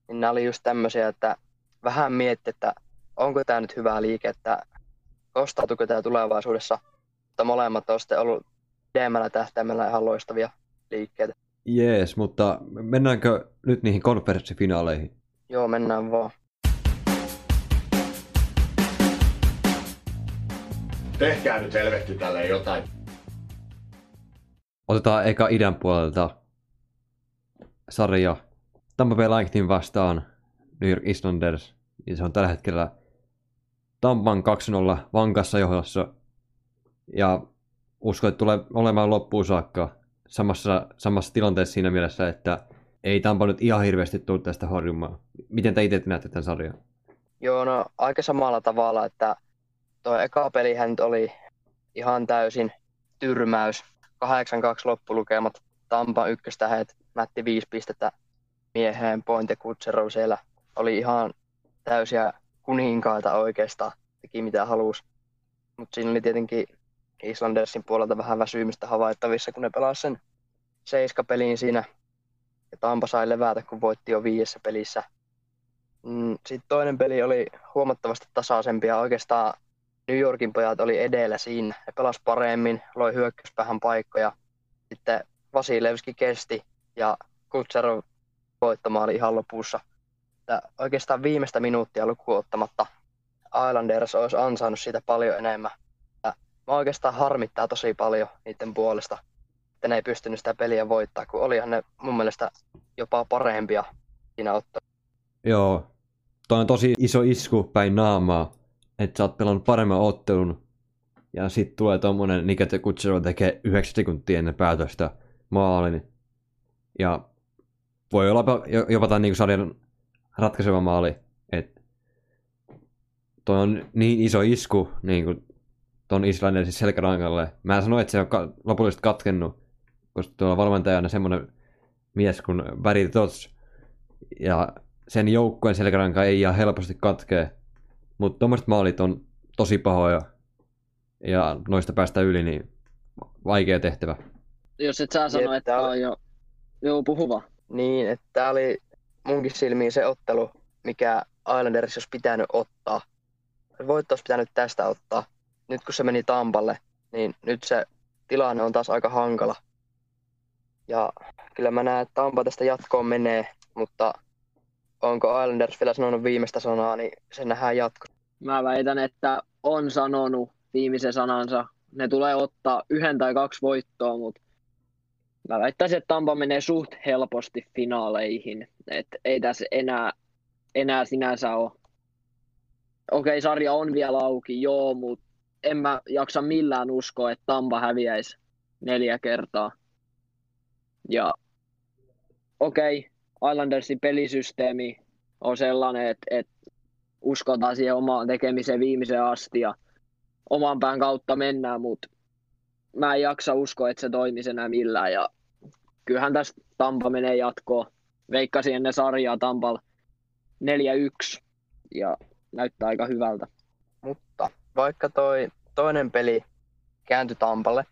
niin nämä oli just tämmöisiä, että vähän mietti, että onko tämä nyt hyvä liike, että kostautuuko tämä tulevaisuudessa, mutta molemmat on sitten ollut pidemmällä tähtäimellä ihan loistavia liikkeitä. Jees, mutta mennäänkö nyt niihin konferenssifinaaleihin? Joo, mennään vaan. Tehkää nyt helvetti tälle jotain. Otetaan eka idän puolelta sarja Tampa Bay Lightning vastaan New York Islanders. Niin se on tällä hetkellä Tampan 2-0 vankassa johdossa. Ja uskon, että tulee olemaan loppuun saakka samassa, samassa tilanteessa siinä mielessä, että ei Tampa nyt ihan hirveästi tule tästä horjumaan. Miten te itse näette tämän sarjan? Joo, no aika samalla tavalla, että tuo eka pelihän nyt oli ihan täysin tyrmäys. 8-2 loppulukemat, Tampa ykköstähet, mätti viisi pistettä mieheen, Pointe Kutserov siellä oli ihan täysiä kuninkaita oikeastaan, teki mitä halusi. Mutta siinä oli tietenkin Islandersin puolelta vähän väsymistä havaittavissa, kun ne pelasivat sen seiskapeliin siinä. Ja Tampa sai levätä, kun voitti jo viidessä pelissä. Mm, Sitten toinen peli oli huomattavasti tasaisempi ja oikeastaan New Yorkin pojat oli edellä siinä. Ne pelas paremmin, loi hyökkäyspäähän paikkoja. Sitten Vasilevski kesti ja Kutserov voittamaali ihan lopussa. Että oikeastaan viimeistä minuuttia lukuun ottamatta Islanders olisi ansainnut siitä paljon enemmän. Ja mä oikeastaan harmittaa tosi paljon niiden puolesta, että ne ei pystynyt sitä peliä voittaa, kun olihan ne mun mielestä jopa parempia siinä ottaa. Joo, toi on tosi iso isku päin naamaa, että sä oot pelannut paremman ottelun ja sitten tulee tommonen Nikita Kutsero tekee 9 sekuntia ennen päätöstä maalin. Ja voi olla jopa tämän niin sarjan ratkaiseva maali. Et toi on niin iso isku niin kuin ton Islandersin selkärangalle. Mä en sano, että se on ka- lopullisesti katkennut, koska tuolla valmentajana semmoinen mies kuin Barry Tots. Ja sen joukkueen selkäranka ei ihan helposti katkee. Mutta tuommoiset maalit on tosi pahoja. Ja noista päästä yli, niin vaikea tehtävä. Jos et sä sano, että on jo... Joo, puhu vaan. Niin, että tämä oli munkin silmiin se ottelu, mikä Islanders olisi pitänyt ottaa. Voitto olisi pitänyt tästä ottaa. Nyt kun se meni Tampalle, niin nyt se tilanne on taas aika hankala. Ja kyllä mä näen, että Tampa tästä jatkoon menee, mutta onko Islanders vielä sanonut viimeistä sanaa, niin se nähdään jatko. Mä väitän, että on sanonut viimeisen sanansa. Ne tulee ottaa yhden tai kaksi voittoa, mutta mä väittäisin, että Tampa menee suht helposti finaaleihin. Et ei tässä enää, enää sinänsä ole. Okei, sarja on vielä auki, joo, mutta en mä jaksa millään uskoa, että Tampa häviäisi neljä kertaa. Ja okei, Islandersin pelisysteemi on sellainen, että, että uskotaan siihen omaan tekemiseen viimeiseen asti ja oman pään kautta mennään, mutta mä en jaksa uskoa, että se toimisi enää millään. Ja kyllähän tästä Tampa menee jatkoon. Veikkasin ennen sarjaa Tampal 4-1 ja näyttää aika hyvältä. Mutta vaikka toi toinen peli kääntyi Tampalle,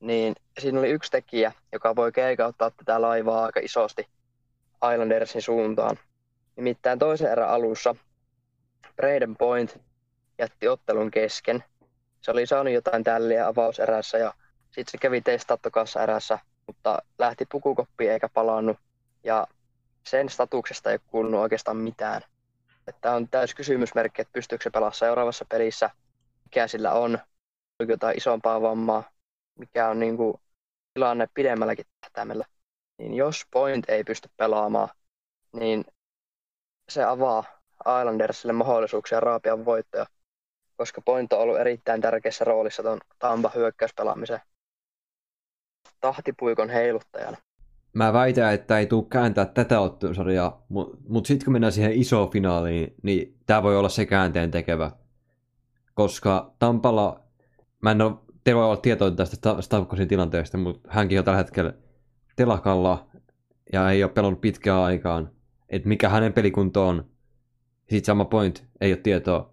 niin siinä oli yksi tekijä, joka voi keikauttaa tätä laivaa aika isosti Islandersin suuntaan. Nimittäin toisen erän alussa Braden Point jätti ottelun kesken. Se oli saanut jotain tälliä avauserässä ja sitten se kävi testattokassa erässä, mutta lähti pukukoppiin eikä palannut. Ja sen statuksesta ei kuulunut oikeastaan mitään. Tämä on täys kysymysmerkki, että pystyykö se pelaamaan seuraavassa pelissä, mikä sillä on, onko jotain isompaa vammaa, mikä on niin kuin tilanne pidemmälläkin tähtäimellä. Niin jos Point ei pysty pelaamaan, niin se avaa Islandersille mahdollisuuksia raapia voittoja, koska Point on ollut erittäin tärkeässä roolissa tuon Tampa hyökkäyspelaamisen tahtipuikon heiluttajana. Mä väitän, että ei tule kääntää tätä ottelusarjaa, mutta mut sitten kun mennään siihen isoon finaaliin, niin tämä voi olla se käänteen tekevä. Koska Tampalla, mä en ole, te voi olla tietoinen tästä Stavkosin tilanteesta, mutta hänkin on tällä hetkellä telakalla ja ei ole pelannut pitkään aikaan. Että mikä hänen pelikunto on. Sitten sama point, ei ole tietoa.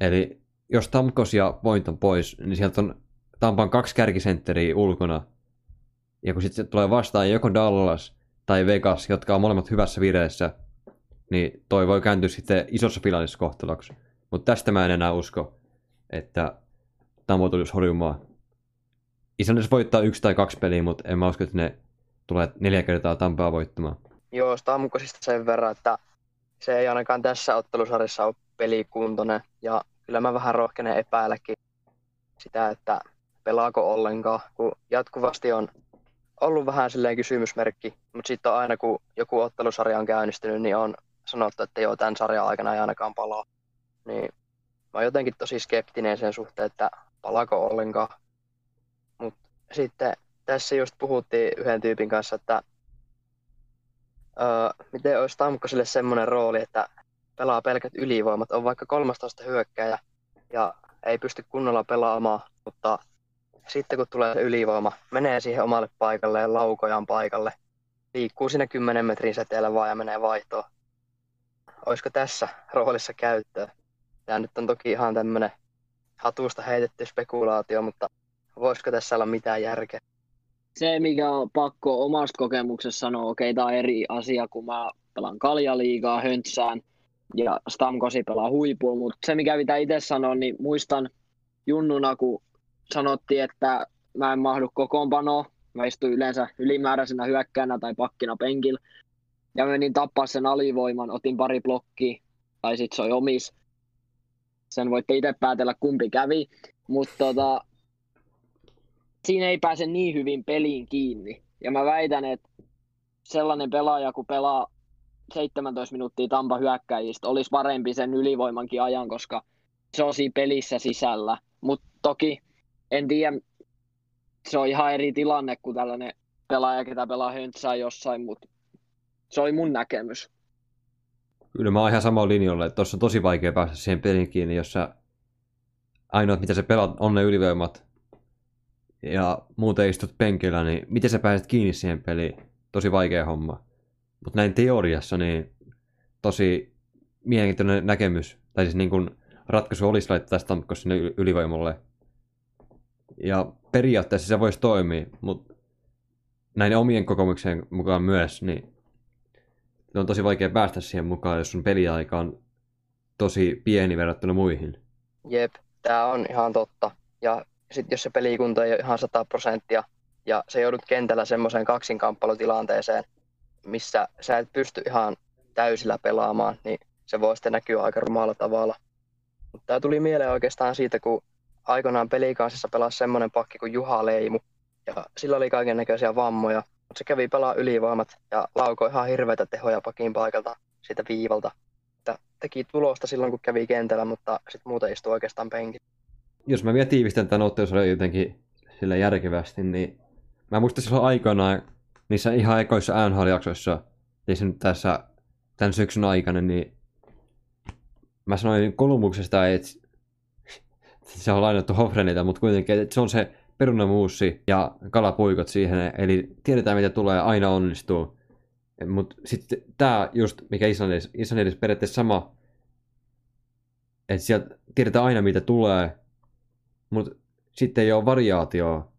Eli jos Tamkos ja Point on pois, niin sieltä on Tampan kaksi kärkisentteriä ulkona. Ja kun sitten tulee vastaan joko Dallas tai Vegas, jotka on molemmat hyvässä vireessä, niin toi voi kääntyä sitten isossa finaalissa kohtaloksi. Mutta tästä mä en enää usko, että Tampo tulisi horjumaan. Islanders voittaa yksi tai kaksi peliä, mutta en mä usko, että ne tulee neljä kertaa Tampaa voittamaan. Joo, Stamkosista sen verran, että se ei ainakaan tässä ottelusarjassa ole pelikuntoinen. Ja kyllä mä vähän rohkenen epäilläkin sitä, että pelaako ollenkaan, kun jatkuvasti on ollut vähän silleen kysymysmerkki, mutta sitten aina kun joku ottelusarja on käynnistynyt, niin on sanottu, että joo, tämän sarjan aikana ei ainakaan palaa. Niin mä oon jotenkin tosi skeptinen sen suhteen, että palaako ollenkaan. Mutta sitten tässä just puhuttiin yhden tyypin kanssa, että öö, miten olisi Tamkoselle semmoinen rooli, että pelaa pelkät ylivoimat, on vaikka 13 hyökkäjä ja ei pysty kunnolla pelaamaan, mutta sitten kun tulee ylivoima, menee siihen omalle paikalle ja laukojan paikalle, liikkuu siinä 10 metrin säteellä vaan ja menee vaihtoon. Olisiko tässä roolissa käyttöä? Tämä nyt on toki ihan tämmöinen hatusta heitetty spekulaatio, mutta voisiko tässä olla mitään järkeä? Se, mikä on pakko omasta kokemuksesta sanoa, okei, okay, tämä on eri asia, kun mä pelaan kaljaliigaa, höntsään ja Stamkosi pelaa huipulla, mutta se, mikä pitää itse sanoa, niin muistan junnuna, kun sanottiin, että mä en mahdu kokoonpanoon. Mä istuin yleensä ylimääräisenä hyökkäänä tai pakkina penkillä. Ja menin tappaa sen alivoiman, otin pari blokkia, tai sit se oli omis. Sen voitte itse päätellä, kumpi kävi. Mutta tota, siinä ei pääse niin hyvin peliin kiinni. Ja mä väitän, että sellainen pelaaja, kun pelaa 17 minuuttia Tampa hyökkäjistä, olisi parempi sen ylivoimankin ajan, koska se on siinä pelissä sisällä. Mutta toki en tiedä, se on ihan eri tilanne kuin tällainen pelaaja, ketä pelaa höntsää jossain, mutta se oli mun näkemys. Kyllä mä oon ihan samalla linjalla, että tuossa on tosi vaikea päästä siihen pelin kiinni, jossa ainoat mitä se pelaat on ne ylivoimat ja muuten istut penkillä, niin miten sä pääset kiinni siihen peliin? Tosi vaikea homma. Mutta näin teoriassa niin tosi mielenkiintoinen näkemys, tai siis niin kuin ratkaisu olisi laittaa Stamkos sinne ylivoimalle ja periaatteessa se voisi toimia, mutta näin omien kokemuksien mukaan myös, niin on tosi vaikea päästä siihen mukaan, jos sun peliaika on tosi pieni verrattuna muihin. Jep, tämä on ihan totta. Ja sitten jos se pelikunta ei ole ihan 100 prosenttia, ja se joudut kentällä semmoiseen kaksinkamppailutilanteeseen, missä sä et pysty ihan täysillä pelaamaan, niin se voi sitten näkyä aika rumalla tavalla. Mutta tämä tuli mieleen oikeastaan siitä, kun aikoinaan pelikansissa pelasi semmoinen pakki kuin Juha Leimu. Ja sillä oli kaiken näköisiä vammoja, mutta se kävi pelaa ylivoimat ja laukoi ihan hirveitä tehoja pakin paikalta siitä viivalta. Että teki tulosta silloin, kun kävi kentällä, mutta sitten muuten istui oikeastaan penkin. Jos mä vielä tiivistän tämän ottelusarjan jotenkin sillä järkevästi, niin mä muistan silloin aikoinaan niissä ihan ekoissa NHL-jaksoissa, niin nyt tässä tämän syksyn aikana, niin mä sanoin Kolumuksesta, että se on lainattu Hofrenilta, mutta kuitenkin että se on se perunamuussi ja kalapuikot siihen, eli tiedetään mitä tulee, aina onnistuu. Mutta sitten tämä just, mikä Islannissa, Islannissa periaatteessa sama, että sieltä tiedetään aina mitä tulee, mutta sitten ei ole variaatioa.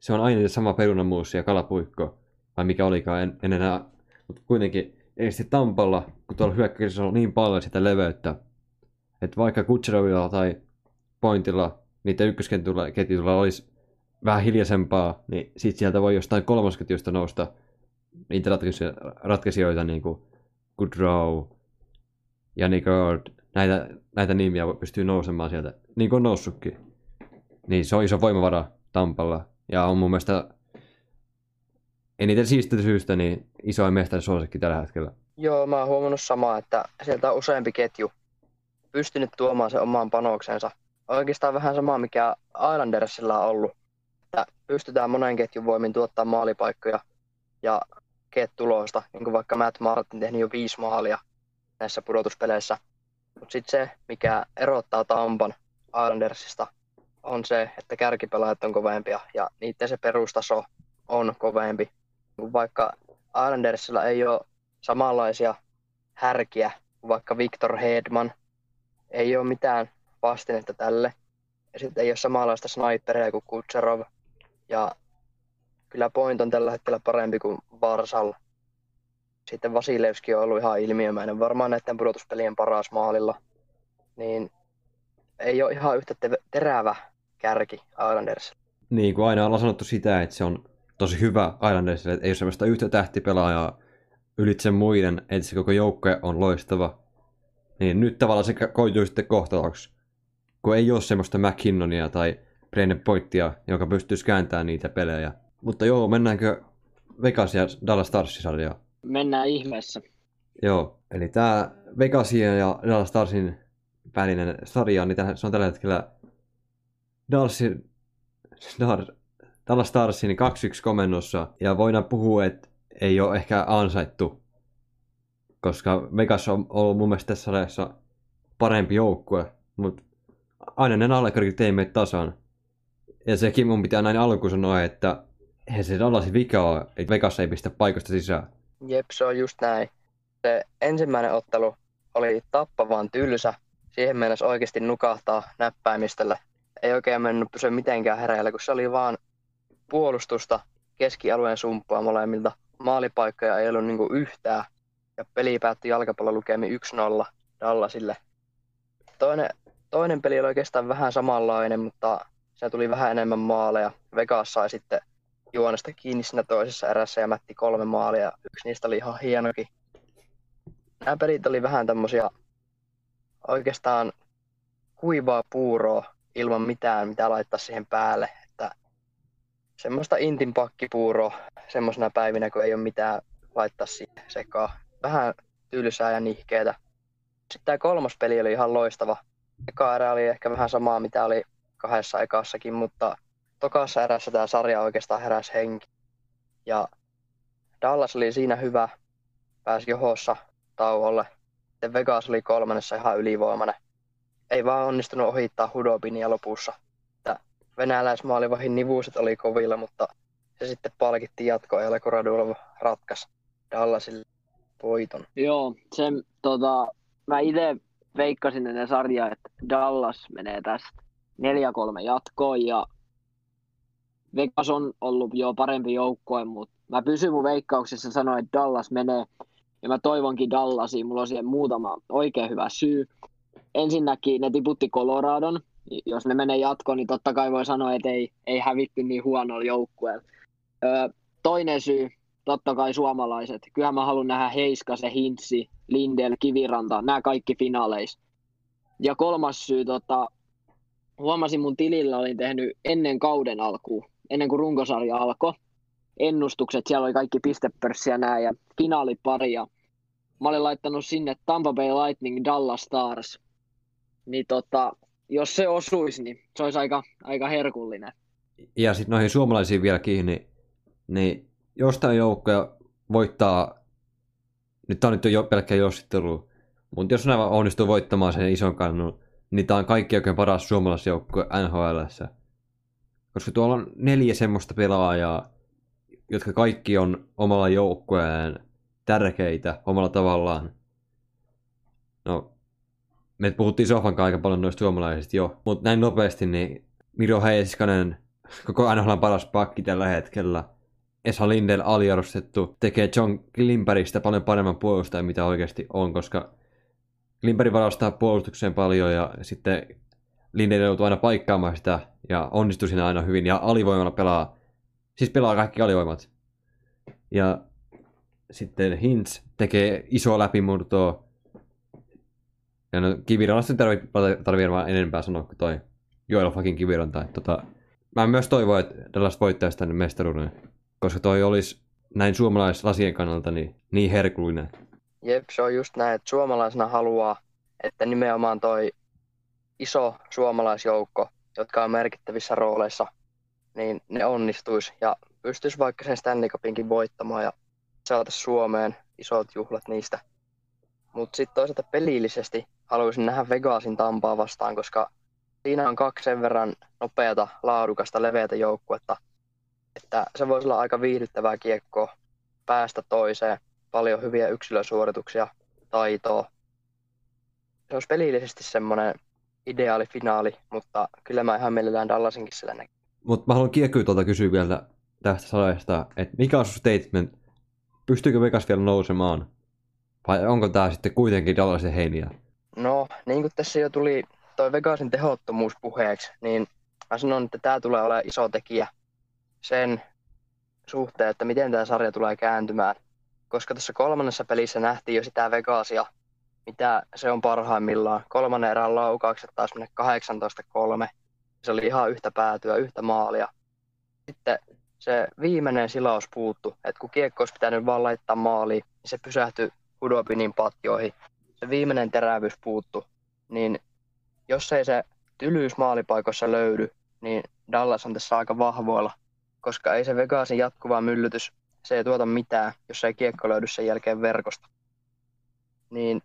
Se on aina se sama perunamuussi ja kalapuikko, vai mikä olikaan, en, en enää, mutta kuitenkin, ei sitten Tampalla, kun tuolla hyökkäyksessä on niin paljon sitä leveyttä, että vaikka Kutserovilla tai pointilla niiden ykkösketjulla olisi vähän hiljaisempaa, niin sitten sieltä voi jostain kolmosketjusta nousta niitä ratkaisijoita, niin kuin Goodrow ja Nicard, näitä, näitä nimiä pystyy nousemaan sieltä, niin kuin on noussutkin. Niin se on iso voimavara Tampalla, ja on mun mielestä eniten siistä syystä niin isoin suosikki tällä hetkellä. Joo, mä oon huomannut samaa, että sieltä on useampi ketju pystynyt tuomaan sen omaan panoksensa oikeastaan vähän sama, mikä Islandersilla on ollut. Että pystytään monen ketjun voimin tuottaa maalipaikkoja ja keet tulosta, niin kuin vaikka Matt Martin tehnyt jo viisi maalia näissä pudotuspeleissä. Mutta sitten se, mikä erottaa Tampan Islandersista, on se, että kärkipelaajat on kovempia ja niiden se perustaso on kovempi. Vaikka Islandersilla ei ole samanlaisia härkiä kuin vaikka Victor Hedman, ei ole mitään vastinetta tälle. Ja sitten ei ole samanlaista sniperia kuin Kutserov. Ja kyllä Point on tällä hetkellä parempi kuin Varsal. Sitten Vasilevski on ollut ihan ilmiömäinen, varmaan näiden pudotuspelien paras maalilla. Niin ei ole ihan yhtä te- terävä kärki Islanders. Niin kuin aina ollaan sanottu sitä, että se on tosi hyvä Islandersille, että ei ole sellaista yhtä tähtipelaajaa ylitse muiden, että se koko joukko on loistava. Niin nyt tavallaan se koituu sitten kohtaloksi, kun ei ole semmoista McKinnonia tai Brennan Poittia, joka pystyisi kääntämään niitä pelejä. Mutta joo, mennäänkö Vegas ja Dallas Starsin? Mennään ihmeessä. Joo, eli tämä Vegasia ja Dallas Starsin välinen sarja, niin se on tällä hetkellä Dalsin, Dar, Dallas Starsin 2-1 komennossa, ja voidaan puhua, että ei ole ehkä ansaittu, koska Vegas on ollut mun mielestä tässä sarjassa parempi joukkue, mutta aina ne allekarikit ei mene tasan. Ja sekin mun pitää näin alkuun sanoa, että he se Dallasin vika on, että Vegas ei pistä paikasta sisään. Jep, se on just näin. Se ensimmäinen ottelu oli tappavan tylsä. Siihen mennessä oikeasti nukahtaa näppäimistöllä. Ei oikein mennyt pysyä mitenkään hereillä, kun se oli vaan puolustusta keskialueen sumppua molemmilta. Maalipaikkoja ei ollut niinku yhtään. Ja peli päättyi jalkapallolukemi 1-0 Dallasille. Toinen, toinen peli oli oikeastaan vähän samanlainen, mutta se tuli vähän enemmän maaleja. Vegas sai sitten juonesta kiinni siinä toisessa erässä ja mätti kolme maalia. Yksi niistä oli ihan hienokin. Nämä pelit oli vähän tämmöisiä oikeastaan kuivaa puuroa ilman mitään, mitä laittaa siihen päälle. Että semmoista intin pakkipuuroa semmoisena päivinä, kun ei ole mitään laittaa siihen sekaan. Vähän tylsää ja nihkeetä. Sitten tämä kolmas peli oli ihan loistava. Eka oli ehkä vähän samaa, mitä oli kahdessa ekassakin, mutta tokassa erässä tämä sarja oikeastaan heräsi henki. Ja Dallas oli siinä hyvä, pääsi johossa tauolle. Sitten Vegas oli kolmannessa ihan ylivoimainen. Ei vaan onnistunut ohittaa Hudobinia lopussa. Venäläismaalivahin nivuuset oli kovilla, mutta se sitten palkittiin jatkoajalla, kun Radulov ratkaisi Dallasille voiton. Joo, sen, tota, mä itse veikkasin ennen sarjaa, että Dallas menee tästä 4-3 jatkoon ja Vegas on ollut jo parempi joukkue, mutta mä pysyn mun veikkauksessa sanoin, että Dallas menee. Ja mä toivonkin Dallasiin, mulla on siihen muutama oikein hyvä syy. Ensinnäkin ne tiputti Coloradon. Jos ne menee jatkoon, niin totta kai voi sanoa, että ei, ei hävitty niin huonolla joukkueella. Öö, toinen syy, totta kai suomalaiset. Kyllähän mä haluan nähdä Heiskase, Hintsi, Lindel, Kiviranta, nämä kaikki finaaleissa. Ja kolmas syy, tota, huomasin mun tilillä, olin tehnyt ennen kauden alkuun ennen kuin runkosarja alkoi. Ennustukset, siellä oli kaikki pistepörssiä nää ja finaalipari. Ja mä olin laittanut sinne Tampa Bay Lightning Dallas Stars. Niin tota, jos se osuisi, niin se olisi aika, aika herkullinen. Ja sitten noihin suomalaisiin vielä kiinni, niin jostain joukkoja voittaa, nyt tämä on nyt jo pelkkä jossittelu, mutta jos nämä onnistuu voittamaan sen ison kannun, niin tämä on kaikki oikein paras suomalaisjoukkue NHLssä. Koska tuolla on neljä semmoista pelaajaa, jotka kaikki on omalla joukkueen tärkeitä omalla tavallaan. No, me puhuttiin Sofan aika paljon noista suomalaisista jo, mutta näin nopeasti, niin Miro Heiskanen, koko NHL paras pakki tällä hetkellä. Esa Lindel aliarvostettu, tekee John Klimperistä paljon paremman puolustajan, mitä oikeasti on, koska Klimperi varastaa puolustukseen paljon ja sitten Lindel joutuu aina paikkaamaan sitä ja onnistuu siinä aina hyvin. Ja alivoimalla pelaa, siis pelaa kaikki alivoimat. Ja sitten Hintz tekee iso läpimurtoa. Ja no, Kivirannasta tarvii, tarvii varmaan enempää sanoa kuin toi Joel fucking Kiviranta. Tota, mä myös toivon, että Dallas voittaisi tänne mestaruuden, koska toi olisi näin suomalaislasien kannalta niin, niin herkullinen. Jep, se on just näin, että suomalaisena haluaa, että nimenomaan toi iso suomalaisjoukko, jotka on merkittävissä rooleissa, niin ne onnistuisi. Ja pystyisi vaikka sen Stanley Cupinkin voittamaan ja saataisiin Suomeen isot juhlat niistä. Mutta sitten toisaalta pelillisesti haluaisin nähdä Vegasin Tampaa vastaan, koska siinä on kaksi sen verran nopeata, laadukasta, leveätä joukkuetta, että se voisi olla aika viihdyttävää kiekkoa päästä toiseen, paljon hyviä yksilösuorituksia, taitoa. Se olisi pelillisesti semmoinen ideaali finaali, mutta kyllä mä ihan mielellään Dallasinkin sillä näkee. Mutta mä haluan kiekkyä tuolta kysyä vielä tästä sarjasta, että mikä on sun statement, pystyykö Vegas vielä nousemaan? Vai onko tämä sitten kuitenkin Dallasin heiniä? No, niin kuin tässä jo tuli toi Vegasin tehottomuus puheeksi, niin mä sanon, että tämä tulee olemaan iso tekijä sen suhteen, että miten tämä sarja tulee kääntymään. Koska tässä kolmannessa pelissä nähtiin jo sitä Vegasia, mitä se on parhaimmillaan. Kolmannen erän laukaukset taas mennä 18-3. Se oli ihan yhtä päätyä, yhtä maalia. Sitten se viimeinen silaus puuttu, että kun kiekko olisi pitänyt vaan laittaa maaliin, niin se pysähtyi Hudopinin patjoihin. Se viimeinen terävyys puuttu, niin jos ei se tylyys maalipaikoissa löydy, niin Dallas on tässä aika vahvoilla, koska ei se Vegasin jatkuva myllytys, se ei tuota mitään, jos ei kiekko löydy sen jälkeen verkosta. Niin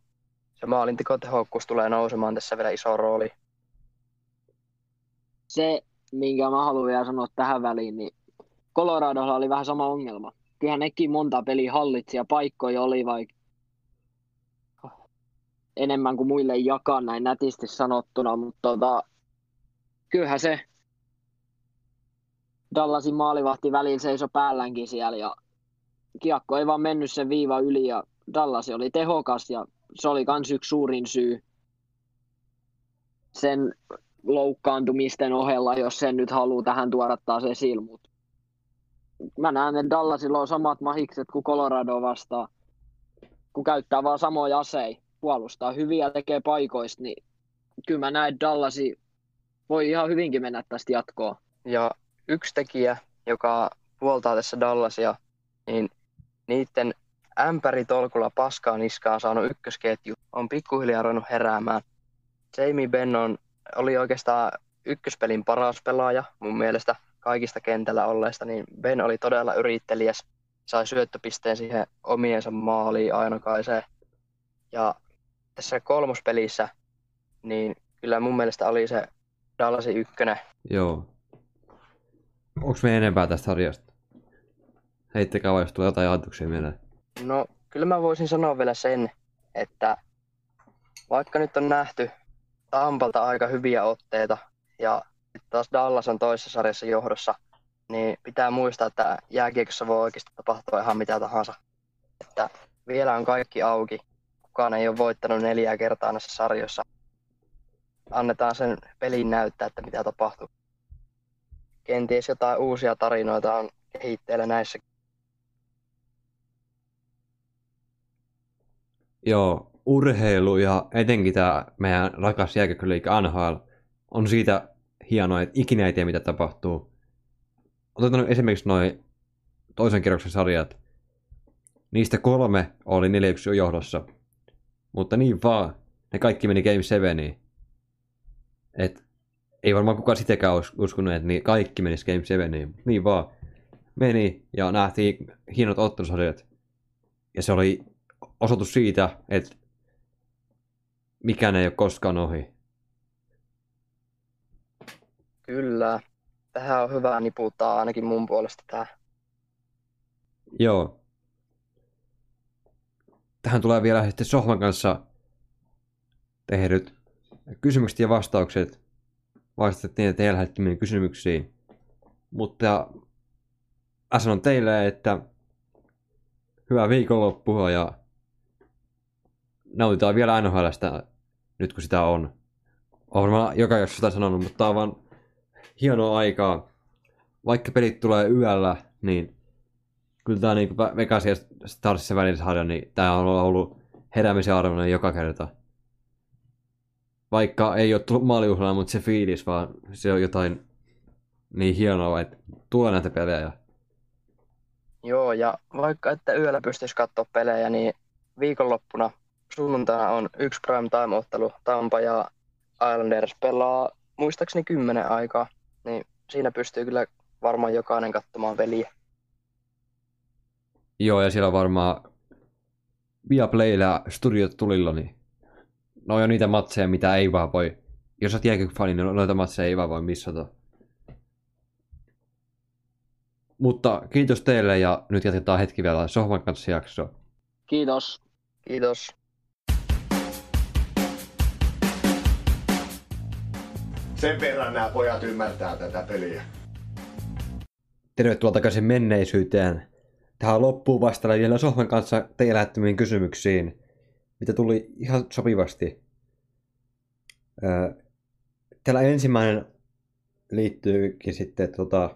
se maalintekotehokkuus tulee nousemaan tässä vielä iso rooli. Se, minkä mä haluan vielä sanoa tähän väliin, niin Coloradolla oli vähän sama ongelma. Kyllähän nekin monta peliä hallitsi ja paikkoja oli vaikka enemmän kuin muille jakaa näin nätisti sanottuna, mutta tota, kyllähän se Dallasin maalivahti välillä seiso päälläänkin siellä ja kiekko ei vaan mennyt sen viiva yli ja Dallas oli tehokas ja se oli myös yksi suurin syy sen loukkaantumisten ohella, jos sen nyt haluaa tähän tuoda taas esille. Mut mä näen, että Dallasilla on samat mahikset kuin Colorado vastaan, kun käyttää vaan samoja aseita, puolustaa hyviä tekee paikoista, niin kyllä mä näen, että Dallasi voi ihan hyvinkin mennä tästä jatkoon. Ja yksi tekijä, joka puoltaa tässä Dallasia, niin niiden ämpäritolkulla paskaa niskaan saanut ykkösketju on pikkuhiljaa ruvennut heräämään. Jamie Bennon oli oikeastaan ykköspelin paras pelaaja mun mielestä kaikista kentällä olleista, niin Ben oli todella yrittelijäs, sai syöttöpisteen siihen omiensa maaliin ainokaiseen. Ja tässä kolmospelissä, niin kyllä mun mielestä oli se Dallasin ykkönen. Joo. Onko me enempää tästä sarjasta? Heittäkää vaan, jos tulee jotain ajatuksia mieleen. No, kyllä mä voisin sanoa vielä sen, että vaikka nyt on nähty Tampalta aika hyviä otteita ja taas Dallas on toisessa sarjassa johdossa, niin pitää muistaa, että jääkiekossa voi oikeasti tapahtua ihan mitä tahansa. Että vielä on kaikki auki. Kukaan ei ole voittanut neljä kertaa näissä sarjoissa. Annetaan sen pelin näyttää, että mitä tapahtuu. Kenties jotain uusia tarinoita on kehitteillä näissä Joo, urheilu ja etenkin tämä meidän rakas jääkäkköliikä NHL on siitä hienoa, että ikinä ei tiedä mitä tapahtuu. Otetaan esimerkiksi noin toisen kierroksen sarjat. Niistä kolme oli 4 johdossa. Mutta niin vaan, ne kaikki meni Game 7. Et ei varmaan kukaan sitäkään olisi uskonut, että niin kaikki menisi Game 7. Niin vaan meni ja nähtiin hienot ottelusarjat. Ja se oli osoitus siitä, että mikään ei ole koskaan ohi. Kyllä. Tähän on hyvä niputtaa ainakin mun puolesta tää. Joo. Tähän tulee vielä sitten Sohvan kanssa tehdyt kysymykset ja vastaukset. Vastattiin teillä lähettämiin kysymyksiin. Mutta mä sanon teille, että hyvää viikonloppua ja nautitaan vielä NHLstä nyt kun sitä on. Olen varmaan joka jakso sitä sanonut, mutta tämä on vaan hienoa aikaa. Vaikka pelit tulee yöllä, niin kyllä tämä niin Vegas ja Starsissa välissä harja, niin tämä on ollut heräämisen arvoinen joka kerta. Vaikka ei ole tullut maaliuhlaa, mutta se fiilis vaan, se on jotain niin hienoa, että tulee näitä pelejä. Joo, ja vaikka että yöllä pystyisi katsoa pelejä, niin viikonloppuna sunnuntaina on yksi prime time-ottelu. Tampa ja Islanders pelaa muistaakseni kymmenen aikaa. Niin siinä pystyy kyllä varmaan jokainen katsomaan veliä. Joo, ja siellä varmaan Viaplaylla studiot tulilla, niin no on niitä matseja, mitä ei vaan voi, jos olet jääkiekko-fani, niin noita matseja ei vaan voi missata. Mutta kiitos teille ja nyt jatketaan hetki vielä Sohvan kanssa jaksoa. Kiitos. Kiitos. Sen verran nämä pojat ymmärtää tätä peliä. Tervetuloa takaisin menneisyyteen. Tähän loppuu vastailla vielä Sohvan kanssa teidän lähettämiin kysymyksiin, mitä tuli ihan sopivasti. Täällä ensimmäinen liittyykin sitten tota,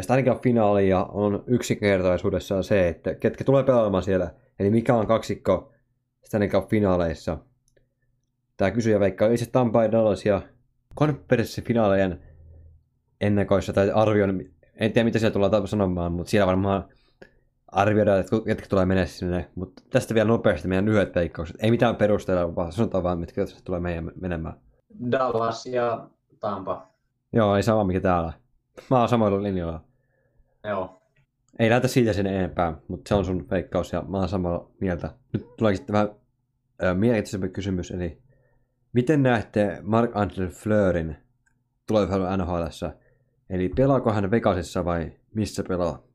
Stanley finaalia on yksinkertaisuudessaan se, että ketkä tulee pelaamaan siellä, eli mikä on kaksikko Stanley finaaleissa. Tämä kysyjä veikkaa itse Tampa ja konferenssifinaalejen ennakoissa tai arvioin, en tiedä mitä siellä tullaan sanomaan, mutta siellä varmaan arvioidaan, että ketkä tulee mennä sinne. Mutta tästä vielä nopeasti meidän lyhyet veikkaukset. Ei mitään perusteella, vaan sanotaan vaan, mitkä tulee meidän menemään. Dallas ja Tampa. Joo, ei sama mikä täällä. Mä oon samoilla linjoilla. Joo. Ei lähdetä siitä sen enempää, mutta se on sun veikkaus ja mä oon samalla mieltä. Nyt tulee sitten vähän mielenkiintoisempi kysymys, eli miten näette Mark Andre Fleurin tulevaisuuden nhl Eli pelaako hän Vegasissa vai missä pelaa?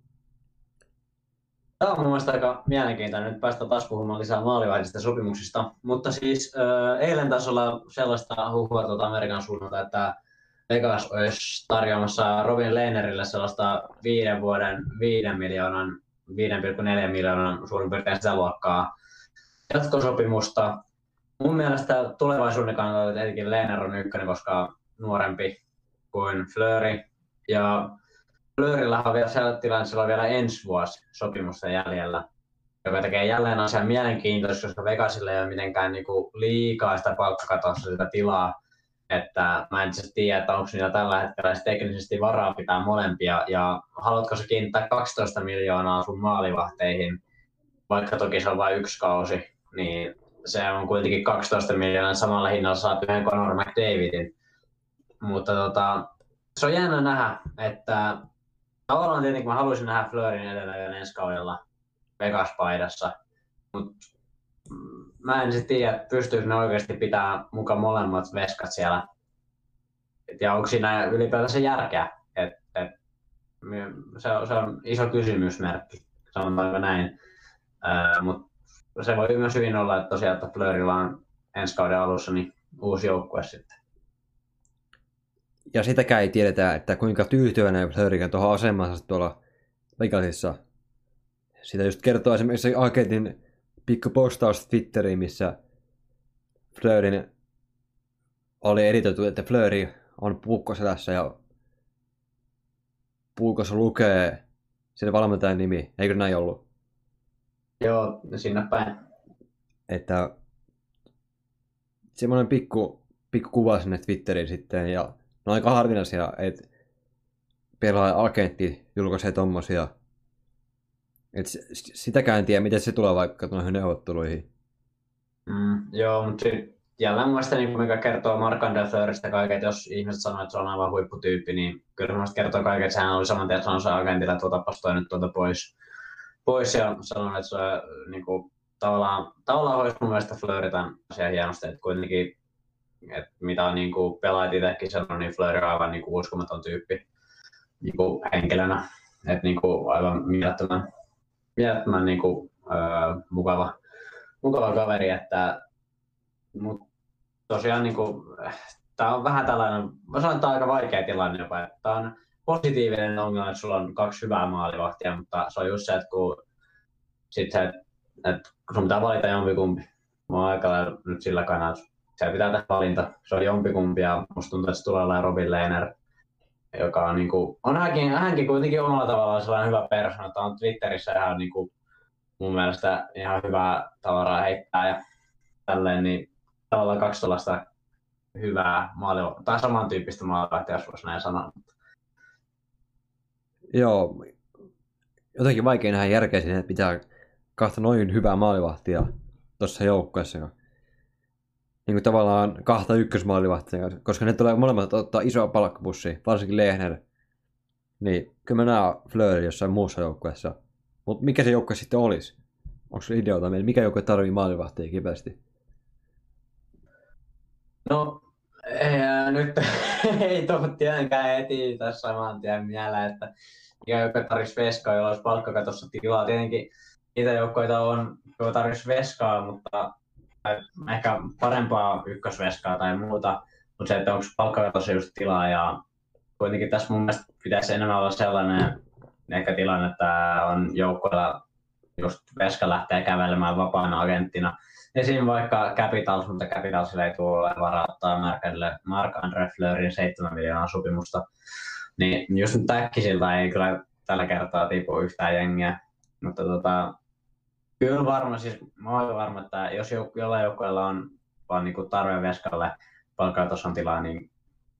Tämä on mun mielestä aika mielenkiintoinen. Nyt päästään taas puhumaan lisää maalivahdista sopimuksista. Mutta siis äh, eilen taas olla sellaista huhua tuolta Amerikan suunnalta, että Vegas olisi tarjoamassa Robin Lehnerille sellaista viiden vuoden, viiden miljoonan, 5,4 miljoonan suurin piirtein sitä luokkaa jatkosopimusta. Mun mielestä tulevaisuuden kannalta tietenkin Lehner on ykkönen, koska nuorempi kuin Fleury. Ja Fleurillä on vielä on vielä ensi vuosi sopimusta jäljellä, joka tekee jälleen asian mielenkiintoista, koska Vegasille ei ole mitenkään niinku liikaa sitä palkkakatossa sitä tilaa, että mä en siis tiedä, että onko niillä tällä hetkellä teknisesti varaa pitää molempia, ja haluatko sä kiinnittää 12 miljoonaa sun maalivahteihin, vaikka toki se on vain yksi kausi, niin se on kuitenkin 12 miljoonaa, samalla hinnalla saat yhden Conor McDavidin. Mutta tota, se on jännä nähdä, että tavallaan tietenkin mä haluaisin nähdä Fleurin edelleen ensi kaudella Vegas-paidassa, mutta mä en sitten tiedä, pystyykö ne oikeasti pitää mukaan molemmat veskat siellä. Ja onko siinä ylipäätänsä järkeä? Et, et, se, on, se on iso kysymysmerkki, sanotaanko näin. Mutta se voi myös hyvin olla, että tosiaan, että Fleurilla on ensi kauden alussa niin uusi joukkue sitten. Ja sitäkään ei tiedetä, että kuinka tyytyväinen Fleury tuohon asemansa tuolla Vegasissa. Sitä just kertoo esimerkiksi agentin pikku postaus Twitteriin, missä Fleurin oli editoitu, että Fleury on puukkoselässä ja puukossa lukee sen valmentajan nimi. Eikö näin ollut? Joo, sinne päin. Että semmoinen pikku, pikku kuva sinne Twitteriin sitten ja on aika harvinaisia, että pelaaja agentti julkaisee tommosia et sitäkään en tiedä, miten se tulee vaikka noihin neuvotteluihin. Mm, joo, mutta jälleen mun niin mikä kertoo Mark Anderflöristä kaiken, että jos ihmiset sanoo, että se on aivan huipputyyppi, niin kyllä mun kertoo kaiken, että sehän oli saman tien sanonut agentille, että tuota toi nyt tuota pois, pois ja sanon, että se niin kuin, tavallaan, tavallaan hoisi mun mielestä Fleury tämän asian hienosti, että kuitenkin että mitä on niin kuin pelaajat itsekin sanonut, niin Fleury on aivan niin kuin uskomaton tyyppi niin kuin henkilönä. Että niin kuin aivan mielettömän mielettömän niin kuin, öö, mukava, mukava kaveri, että mut tosiaan niin kuin, tämä on vähän tällainen, mä sanon, että tämä on aika vaikea tilanne jopa, tämä on positiivinen ongelma, että sulla on kaksi hyvää maalivahtia, mutta se on just se, että kun sit se, että kun sun pitää valita jompikumpi, mä oon aika nyt sillä kannalla, se pitää tehdä valinta, se on jompikumpi ja musta tuntuu, että tulee Robin Lehner, joka on, niin kuin, on hänkin, hänkin kuitenkin omalla tavallaan sellainen hyvä persona, että on Twitterissä ihan niin kuin, mun mielestä ihan hyvää tavaraa heittää ja tälleen, niin tavallaan kaksi tällaista hyvää maali, tai samantyyppistä maalivahtia, jos voisi näin sanoa. Joo, jotenkin vaikea nähdä järkeä siinä, että pitää kahta noin hyvää maalivahtia tuossa joukkueessa. Niin kuin tavallaan kahta ykkösmaalivahtia, koska ne tulee molemmat ottaa isoa palkkapussia, varsinkin Lehner. Niin, kyllä mä näen Fleury jossain muussa joukkueessa Mutta mikä se joukko sitten olisi? Onko se ideota meillä? Mikä joukko tarvii maalivahtia kipeästi? No, [laughs] ei, ää, nyt ei tule tietenkään heti tässä saman tien mieleen, että mikä joukko tarvitsisi veskaa, jolla olisi palkkakatossa tilaa. Tietenkin niitä joukkoita on, joilla tarvitsisi veskaa, mutta ehkä parempaa ykkösveskaa tai muuta, mutta se, että onko palkkakatossa just tilaa ja kuitenkin tässä mun mielestä pitäisi enemmän olla sellainen ehkä tilanne, että on joukkoilla just Veska lähtee kävelemään vapaana agenttina. Esim. vaikka Capitals, mutta Capitalsille ei tule varaa ottaa Mark Andre Fleurin 7 miljoonaa sopimusta. Niin just nyt äkkisiltä ei kyllä tällä kertaa tipu yhtään jengiä. Mutta tota, kyllä varma, siis mä olen varma, että jos jollain joukkueella on vaan niin tarve Veskalle palkkautosan tilaa, niin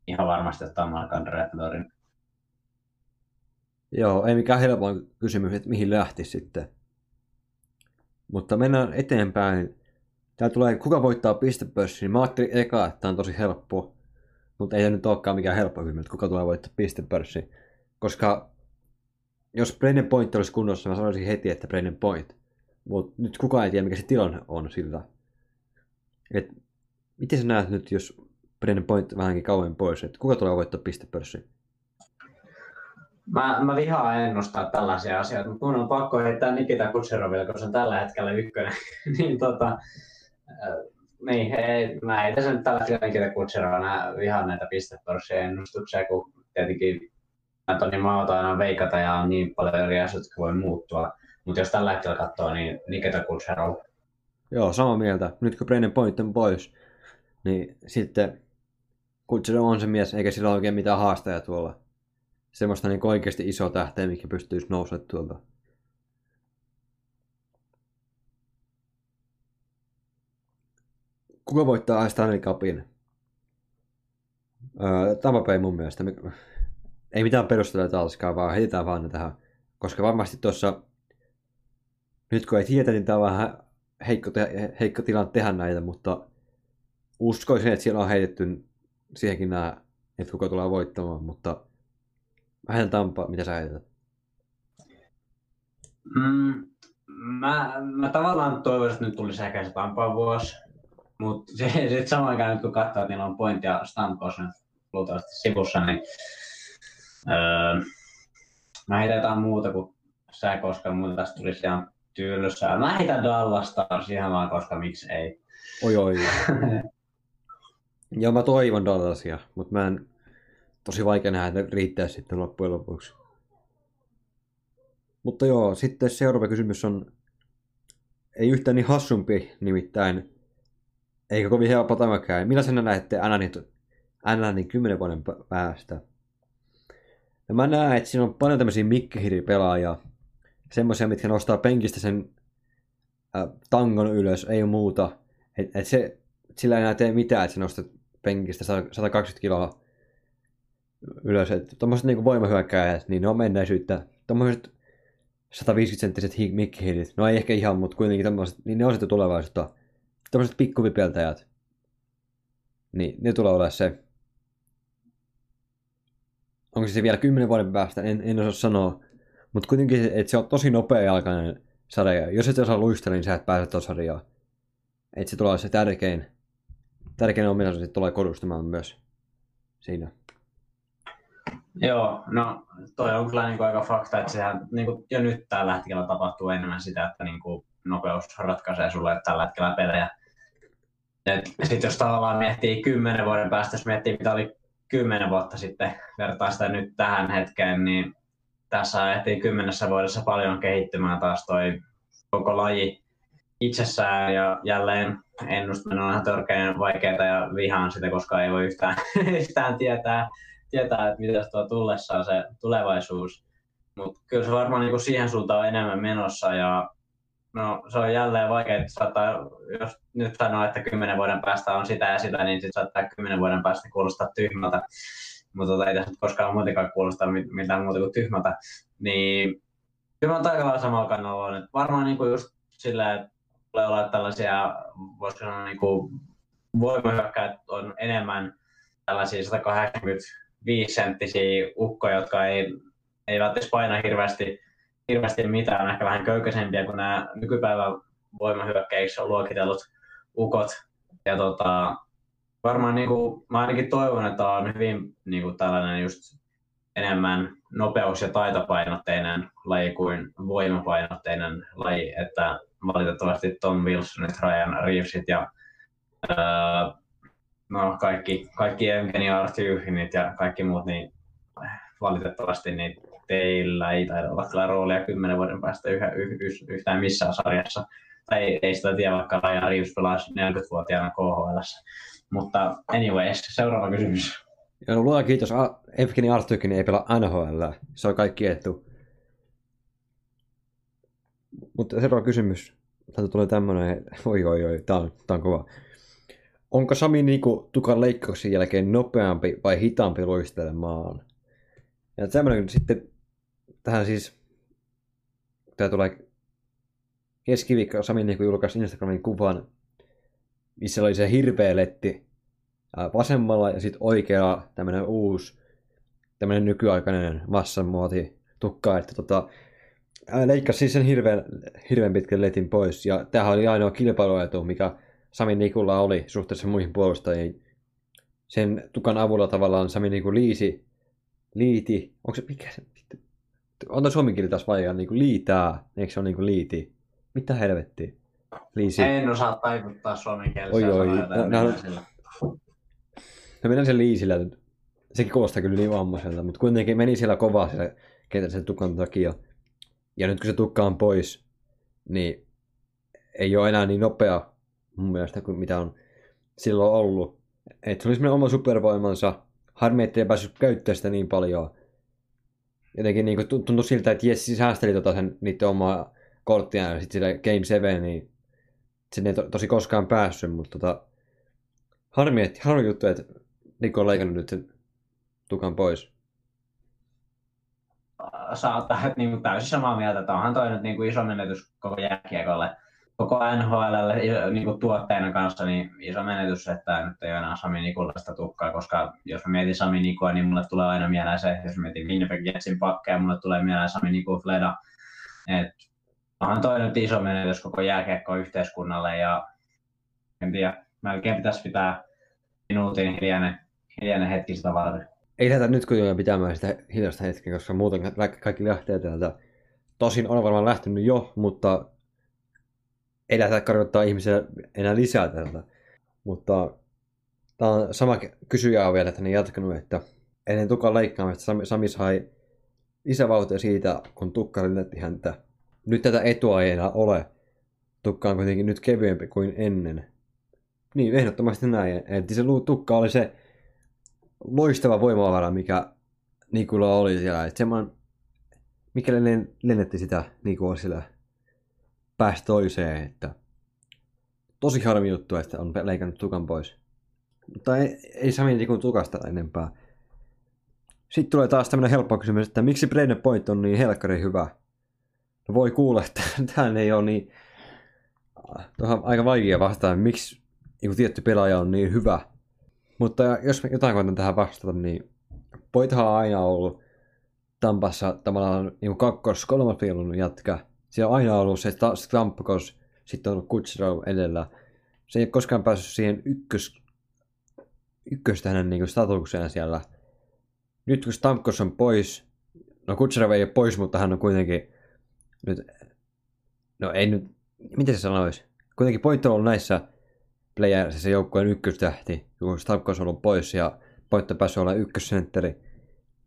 ihan varmasti ottaa Mark Andre Fleurin. Joo, ei mikään helpoin kysymys, että mihin lähti sitten. Mutta mennään eteenpäin. Täällä tulee, kuka voittaa pistepörssin. Mä ajattelin eka, että tämä on tosi helppo. Mutta ei tämä nyt olekaan mikään helppo kysymys, että kuka tulee voittaa pistepörssin. Koska jos Brennan Point olisi kunnossa, mä sanoisin heti, että Brennan Point. Mutta nyt kukaan ei tiedä, mikä se tilanne on sillä. Et, miten sä näet nyt, jos Brennan Point vähänkin kauemmin pois, että kuka tulee voittaa pistepörssin? Mä, mä vihaan ennustaa tällaisia asioita, mutta mun on pakko heittää Nikita Kutseroville, koska se on tällä hetkellä ykkönen. [laughs] niin tota, äh, niin, hei, mä ei tässä nyt tällä hetkellä Nikita Kutserova vihaan näitä pistepörssien ennustuksia, kun tietenkin Toni Mauta aina veikata ja on niin paljon eri asioita, jotka voi muuttua. Mutta jos tällä hetkellä katsoo, niin Nikita Kutserov. Joo, samaa mieltä. Nyt kun Brennan Point on pois, niin sitten Kutserov on se mies, eikä sillä ole oikein mitään haastajaa tuolla semmoista niin oikeasti iso tähteä, mikä pystyisi nousemaan tuolta. Kuka voittaa Stanley Cupin? Öö, Tampa mun mielestä. Ei mitään perusteluja taaskaan, vaan heitetään vaan ne tähän. Koska varmasti tuossa, nyt kun ei tiedä, niin tämä on vähän heikko, te- heikko tilanne tehdä näitä, mutta uskoisin, että siellä on heitetty siihenkin nämä, että kuka tulee voittamaan, mutta Vähän Tampa, mitä sä heität? Mm, mä, mä tavallaan toivoisin, että nyt tulisi ehkä se Tampaan vuosi. Mutta [laughs] sitten samaan aikaan nyt kun katsoo, että niillä on Point ja Stamkos luultavasti sivussa, niin öö, mä heitän jotain muuta kuin sä, koska muuta tästä tulisi ihan tylsää. Mä heitän Dallas Stars ihan vaan, koska miksi ei. Oi oi. [laughs] Joo, mä toivon Dallasia, mutta mä en tosi vaikea nähdä, että riittää sitten loppujen lopuksi. Mutta joo, sitten seuraava kysymys on ei yhtään niin hassumpi, nimittäin eikä kovin helppo tämäkään. Millaisena näette Ananin 10 vuoden päästä? Ja mä näen, että siinä on paljon tämmöisiä mikkihiripelaajia, semmoisia, mitkä nostaa penkistä sen äh, tangon ylös, ei muuta. Et, et se, sillä ei enää tee mitään, että se nostat penkistä 120 kiloa ylös. Tuommoiset niin voimahyökkääjät, niin ne on menneisyyttä. Tuommoiset 150-senttiset mikkihiilit, no ei ehkä ihan, mutta kuitenkin tommoset, niin ne on sitten tulevaisuutta. Tuommoiset pikkuvipeltäjät, niin ne tulee olemaan se. Onko se vielä kymmenen vuoden päästä, en, en osaa sanoa. Mutta kuitenkin, että se on tosi nopea jalkainen sarja. Jos et osaa luistella, niin sä et pääse tuossa sarjaan. Että se tulee se tärkein, tärkein ominaisuus, että tulee korustamaan myös siinä. Joo, no toi on kyllä niin kuin aika fakta, että sehän niin kuin jo nyt tällä hetkellä tapahtuu enemmän sitä, että niin kuin nopeus ratkaisee sulle tällä hetkellä pelejä. Sitten jos tavallaan miettii kymmenen vuoden päästä, jos miettii mitä oli kymmenen vuotta sitten, vertaa sitä nyt tähän hetkeen, niin tässä ehtii kymmenessä vuodessa paljon kehittymään taas toi koko laji itsessään ja jälleen ennustaminen on ihan törkeän vaikeaa ja vihaan sitä, koska ei voi yhtään, [laughs] yhtään tietää, tietää, että mitä tuo tullessaan se tulevaisuus. Mutta kyllä se varmaan niin kuin siihen suuntaan on enemmän menossa ja no, se on jälleen vaikea, että saattaa, jos nyt sanoo, että kymmenen vuoden päästä on sitä ja sitä, niin sitten saattaa kymmenen vuoden päästä kuulostaa tyhmältä. Mutta tota, ei tässä koskaan muutenkaan kuulostaa mitään muuta kuin tyhmältä. Niin kyllä on aika lailla samalla kannalla on. Varmaan niin kuin just silleen, että tulee olla tällaisia, voisiko sanoa niin kuin voimahyökkäät on enemmän tällaisia 180 viisisenttisiä ukkoja, jotka ei, ei välttämättä paina hirveästi, hirveästi mitään, ehkä vähän köykäisempiä kuin nämä nykypäivän voimahyökkäiksi luokitellut ukot. Ja tota, varmaan niin kuin, mä ainakin toivon, että on hyvin niin kuin tällainen just enemmän nopeus- ja taitopainotteinen laji kuin voimapainotteinen laji, että valitettavasti Tom Wilsonit, Ryan Reevesit ja öö, no, kaikki, kaikki Evgeni Artyuhinit ja kaikki muut, niin valitettavasti niin teillä ei taida olla kyllä roolia kymmenen vuoden päästä yhä, yh, yh, yhtään missään sarjassa. Tai ei, sitä tiedä, vaikka Ryan Reeves pelasi 40-vuotiaana KHL. Mutta anyways, seuraava kysymys. Ja no, luoja kiitos, Evgeni Artykin ei pelaa NHL. Se on kaikki etu. Mutta seuraava kysymys. Täältä tulee tämmönen, oi oi oi, tää on, tää on kova. Onko Sami Niku tukan leikkauksen jälkeen nopeampi vai hitaampi luistelemaan? Ja tämmönen sitten tähän siis, tää tulee keskiviikko Sami Niku julkaisi Instagramin kuvan, missä oli se hirveä letti vasemmalla ja sitten oikealla tämmönen uusi, tämmönen nykyaikainen massamuoti tukka, että tota, leikkasi siis sen hirveän, hirveän pitkän letin pois. Ja tämähän oli ainoa kilpailuetu, mikä Sami Nikulla oli suhteessa muihin puolustajiin. Sen tukan avulla tavallaan Sami Niku liisi, liiti, onko se, mikä se, on suomen kieli taas vaikea, niin kuin liitää, eikö se ole niin kuin liiti? Mitä helvettiä? Liisi. En osaa taivuttaa suomen kielessä. Oi, oi. No, no, no mennään sen liisillä. Sekin kuulostaa kyllä niin vammaiselta, mutta kuitenkin meni siellä kovaa siellä, ketä sen tukan takia. Ja nyt kun se tukka on pois, niin ei ole enää niin nopea mun mielestä kuin mitä on silloin ollut. Että se oli semmoinen oma supervoimansa. Harmi, ettei päässyt käyttämään sitä niin paljon. Jotenkin niin tuntui siltä, että Jessi säästeli tota sen, niiden omaa korttia ja sitten sillä Game 7, niin sinne ei to, tosi koskaan päässyt, mutta tota, harmi, että, harmi juttu, että Niko on leikannut nyt sen tukan pois saattaa niin kuin täysin samaa mieltä, että onhan toi nyt niin kuin iso menetys koko jääkiekolle, koko NHL niin tuotteena kanssa niin iso menetys, että nyt ei ole enää Sami Nikullaista tukkaa, koska jos mä mietin Sami Nikua, niin mulle tulee aina mieleen se, jos mä mietin Winnipeg Jetsin pakkeja, mulle tulee mieleen Sami Niku Fleda. Et onhan toi nyt iso menetys koko jääkiekko yhteiskunnalle ja en tiedä, melkein pitäisi pitää minuutin hiljainen, hiljainen hetki sitä varten ei lähdetä nyt kuitenkaan pitämään sitä hiljaista hetkeä, koska muuten kaikki lähtee täältä. Tosin on varmaan lähtenyt jo, mutta ei lähdetä karjoittaa ihmisiä enää lisää täältä. Mutta tämä on sama kysyjä on vielä tänne jatkanut, että ennen tukan leikkaamista Sami, Sami sai lisävauhtia siitä, kun tukka lennätti häntä. Nyt tätä etua ei enää ole. Tukka on kuitenkin nyt kevyempi kuin ennen. Niin, ehdottomasti näin. Että se tukka oli se loistava voimavara, mikä Nikulla oli siellä. Että semmoinen, mikä lennetti sitä Nikua sillä päästä toiseen, että tosi harmi juttu, että on leikannut tukan pois. Mutta ei, ei Sami Nikun tukasta enempää. Sitten tulee taas tämmöinen helppo kysymys, että miksi Brain Point on niin helkkari hyvä? Voi kuulla, että [laughs] tähän ei ole niin... Tuohon aika vaikea vastaa, miksi joku tietty pelaaja on niin hyvä. Mutta jos jotain koitan tähän vastata, niin Poitahan on aina ollut Tampassa tavallaan niin kakkos kolmas jatka. Se on aina ollut se Stamkos, sitten on Kutsero edellä. Se ei ole koskaan päässyt siihen ykkös, ykköstä hänen niin statukseen siellä. Nyt kun Stamkos on pois, no Kutsero ei ole pois, mutta hän on kuitenkin nyt, no ei nyt, miten se sanoisi? Kuitenkin Point on ollut näissä playerissa se joukkueen ykköstähti, kun Stamkos on ollut pois ja Point on päässyt olla ykkössentteri.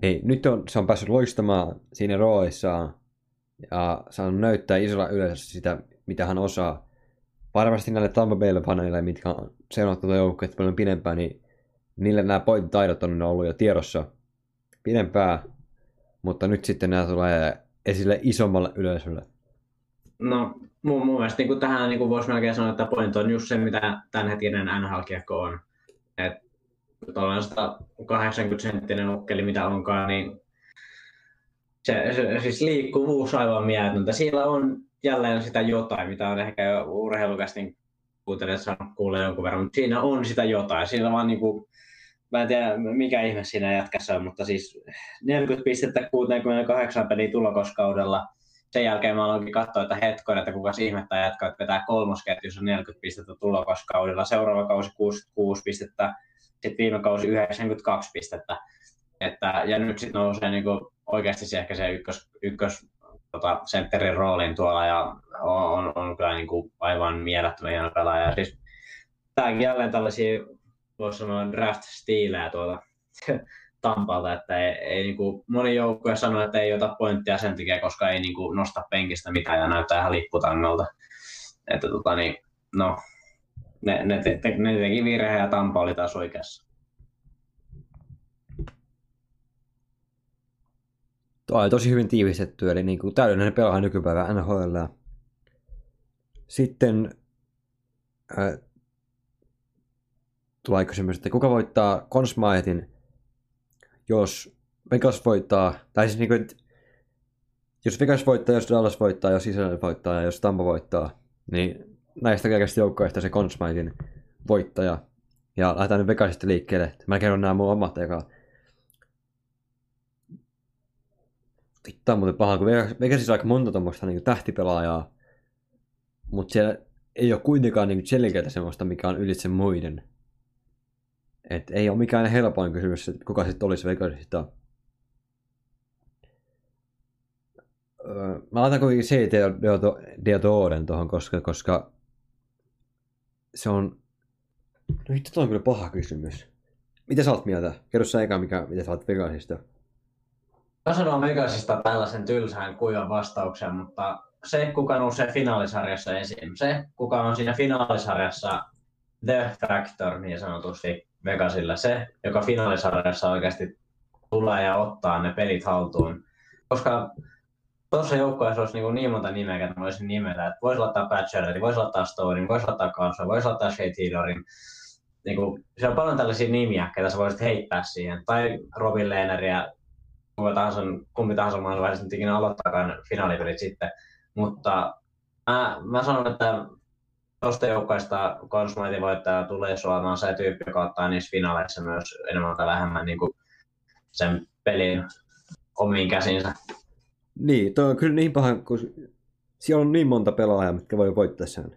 Niin, nyt on, se on päässyt loistamaan siinä roolissaan ja saanut näyttää isolla yleisössä sitä, mitä hän osaa. Varmasti näille Tampa Baylle faneille, mitkä on seurannut tuota joukkuetta paljon pidempään, niin niille nämä point-taidot on ollut jo tiedossa pidempään, mutta nyt sitten nämä tulee esille isommalle yleisölle. No, mun, mun mielestä niin tähän niin voisi melkein sanoa, että point on just se, mitä tämänhetkinen NHL-kiekko on. Et tuollainen 180 senttinen ukkeli, mitä onkaan, niin se, se, siis liikkuvuus aivan mieletöntä. Siellä on jälleen sitä jotain, mitä on ehkä jo urheilukästin kuuntelijat saanut kuulla jonkun verran, mutta siinä on sitä jotain. Siinä vaan niin kuin, mä en tiedä mikä ihme siinä jätkässä on, mutta siis 40 pistettä 68 peliä tulokoskaudella sen jälkeen mä aloinkin katsoa, että hetkonen, että kuka ihmettä jatkaa, että vetää kolmosketjussa 40 pistettä tulokaskaudella, seuraava kausi 66 pistettä, sitten viime kausi 92 pistettä. Että, ja nyt sitten nousee niin kuin oikeasti se ehkä se ykkös, ykkös tota, sentterin roolin tuolla ja on, on, on kyllä niin kuin aivan mielettömän hieno pelaaja. Siis, tämäkin jälleen tällaisia, voisi sanoa draft-stiilejä tuolta [laughs] Tampalta, että ei, ei niin kuin, moni joukkue sanoo, että ei ota pointtia sen takia, koska ei niin kuin, nosta penkistä mitään ja näyttää ihan lipputangolta. Että tota, niin, no, ne, ne, te, ne teki virheen ja Tampa oli taas oikeassa. Tuo oli tosi hyvin tiivistetty, eli niin kuin täydellinen pelaaja nykypäivä NHL. Sitten äh, tulee kysymys, että kuka voittaa Consmaitin, jos Vegas voittaa, tai siis niin kuin, jos Vegas voittaa, jos Dallas voittaa, jos Israel voittaa ja jos Tampa voittaa, niin näistä kaikista joukkoista se Consmaitin voittaja. Ja lähdetään nyt Vegasista liikkeelle. Mä kerron nämä mun omat eka. Vittu on muuten paha, kun Vegasissa on aika monta tuommoista niin tähtipelaajaa, mutta siellä ei ole kuitenkaan niin selkeää semmoista, mikä on ylitse muiden. Et ei ole mikään helpoin kysymys, että kuka sitten olisi Vegasista. Öö, mä laitan kuitenkin C. Deodoren tuohon, koska, koska se on... No vittu, on kyllä paha kysymys. Mitä sä oot mieltä? Kerro sä eka, mikä, mitä sä oot Vegasista. Mä sanon Vegasista tällaisen tylsään kuivan vastauksen, mutta se, kuka nousee finaalisarjassa esiin, se, kuka on siinä finaalisarjassa the factor niin sanotusti Vegasilla, se, joka finaalisarjassa oikeasti tulee ja ottaa ne pelit haltuun. Koska tuossa joukkueessa olisi niin, niin monta nimeä, että voisin nimetä. Että voisi laittaa Batcherin, voisi laittaa Stonein, voisi laittaa Kansa, voisi laittaa Shea Tidorin. Niin kuin, siellä on paljon tällaisia nimiä, ketä sä voisit heittää siihen. Tai Robin Lehneriä, kumpi tahansa, kumpi tahansa maalaisesta nyt ikinä aloittaakaan finaalipelit sitten. Mutta mä, mä sanon, että tuosta joukkueesta Consumate voittaja tulee suomaan se tyyppi, joka ottaa niissä finaaleissa myös enemmän tai vähemmän niin kuin sen pelin omiin käsinsä. Niin, toi on kyllä niin paha, kun siellä on niin monta pelaajaa, mitkä voi voittaa sen.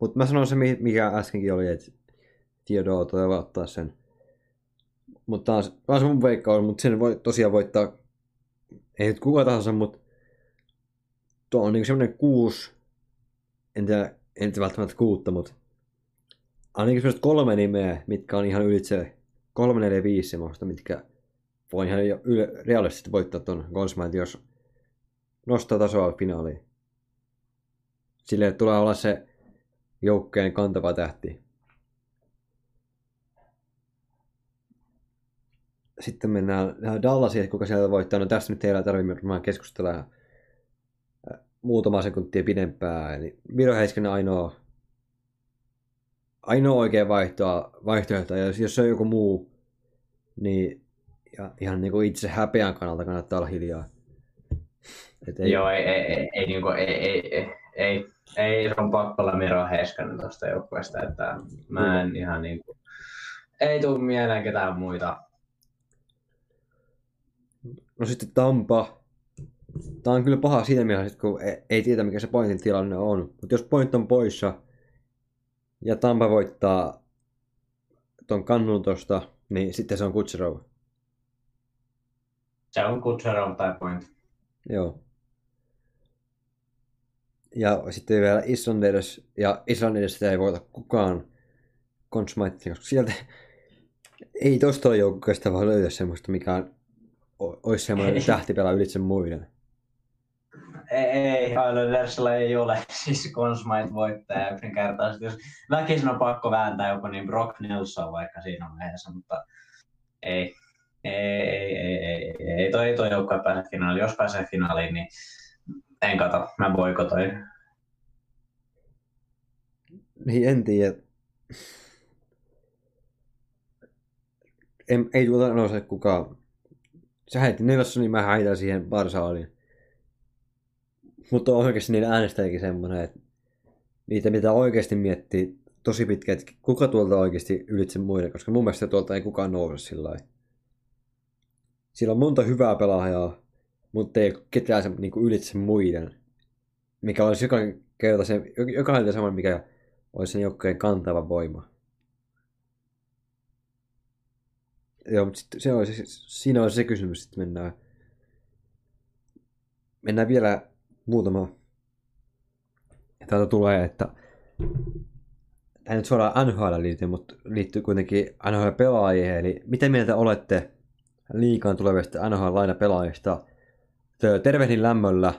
Mutta mä sanon se, mikä äskenkin oli, että Theodore toi ottaa sen. Mutta taas, taas mun veikkaus, mutta sen voi tosiaan voittaa, ei nyt kuka tahansa, mutta tuo on niin semmoinen kuusi, en tiedä, en tiedä välttämättä kuutta, mutta ainakin semmoiset kolme nimeä, mitkä on ihan ylitse kolme, neljä, viisi semmoista, mitkä voi ihan realistisesti voittaa ton Goldsmite, jos nostaa tasoa finaaliin. Sille tulee olla se joukkueen kantava tähti. Sitten mennään Dallasiin, kuka sieltä voittaa. No tässä nyt ei tarvitse varmaan keskustella muutama sekuntia pidempään. Eli Miro Heiskanen ainoa, ainoa oikea vaihtoa, vaihtoehto. Ja jos, jos se on joku muu, niin ja ihan niin kuin itse häpeän kannalta kannattaa olla hiljaa. Et ei... Joo, ei, ei, ei, ei, niin kuin, ei, ei, ei, ei, ei, se on pakko olla Miro Heiskanen tuosta joukkueesta, että mä en mm. ihan niin kuin, ei tule mieleen ketään muita. No sitten Tampa. Tämä on kyllä paha siinä mielessä, kun ei tiedä mikä se pointin tilanne on. Mutta jos point on poissa ja Tampa voittaa ton kannun tosta, niin sitten se on Kutserov. Se on Kutserov tai point. Joo. Ja sitten vielä Islanders, ja Islanders ei voita kukaan Consmite, koska sieltä ei tuosta joukkueesta vaan löytä semmoista, mikä olisi semmoinen [laughs] tähtipelä ylitse muiden. Ei, ei Islandersilla ei ole [laughs] siis Consmite voittaja yksinkertaisesti. Jos väkisin on pakko vääntää joku niin Brock Nelson vaikka siinä vaiheessa, mutta ei. Ei, ei, ei, ei, ei, toi, toi joukkue pääse finaaliin. Jos pääsee finaaliin, niin en kato, mä boikotoin. Niin, en tiedä. En, ei tuota nouse kukaan. Sä heitti nelossa, niin mä häitän siihen Barsaaliin. Mutta on oikeasti niillä äänestäjikin semmoinen, että niitä mitä oikeasti miettii tosi pitkä, että kuka tuolta oikeasti ylitse muiden, koska mun mielestä tuolta ei kukaan nouse sillä. Siellä on monta hyvää pelaajaa, mutta ei ketään se, niin ylitse muiden. Mikä olisi joka kerta se, jokainen sama, mikä olisi sen joukkojen kantava voima. Joo, mutta sit se, siinä on se kysymys, että mennään, mennään vielä muutama. Täältä tulee, että tämä nyt suoraan NHL liittyy, mutta liittyy kuitenkin NHL-pelaajien. Eli miten mieltä olette liikaan tulevista NHL-lainapelaajista? Tervehdin lämmöllä,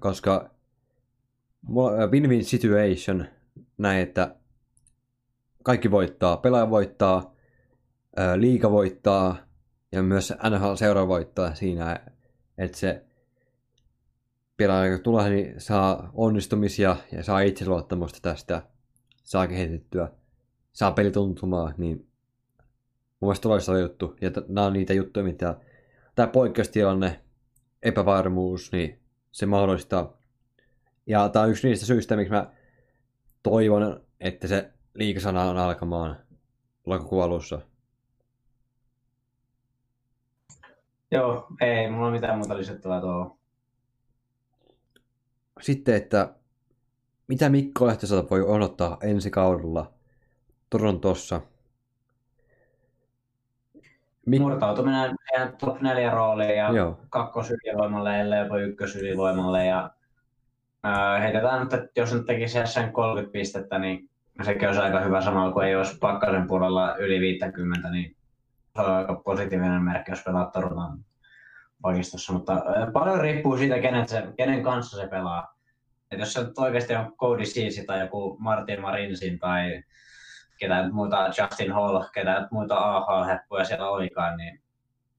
koska win-win situation näin, että kaikki voittaa. Pelaaja voittaa, liiga voittaa ja myös NHL-seura voittaa siinä, että se pelaaja, tulee, niin saa onnistumisia ja saa itseluottamusta tästä, saa kehitettyä, saa pelituntumaa, niin mun mielestä loistava juttu. Ja t- nämä on niitä juttuja, mitä tämä poikkeustilanne, epävarmuus, niin se mahdollistaa. Ja tämä on yksi niistä syistä, miksi mä toivon, että se liikasana on alkamaan lokakuun alussa. Joo, ei mulla mitään muuta lisättävää tuohon. Sitten, että mitä Mikko Lehtosalta voi odottaa ensi kaudella Torontossa? Mik... Murtautuminen top 4 rooliin ja Joo. kakkosylivoimalle, ellei jopa ykkösylivoimalle. Ja, ää, heitetään nyt, että jos nyt tekisi sen 30 pistettä, niin sekin olisi aika hyvä samalla kuin ei olisi pakkasen puolella yli 50, niin se on aika positiivinen merkki, jos pelaa Toronton pakistossa. Mutta paljon riippuu siitä, kenen, se, kenen kanssa se pelaa. Et jos se nyt oikeasti on Cody Ceesay tai joku Martin Marinsin tai ketä nyt muita Justin Hall, ketä nyt muita AHL-heppuja siellä olikaan, niin,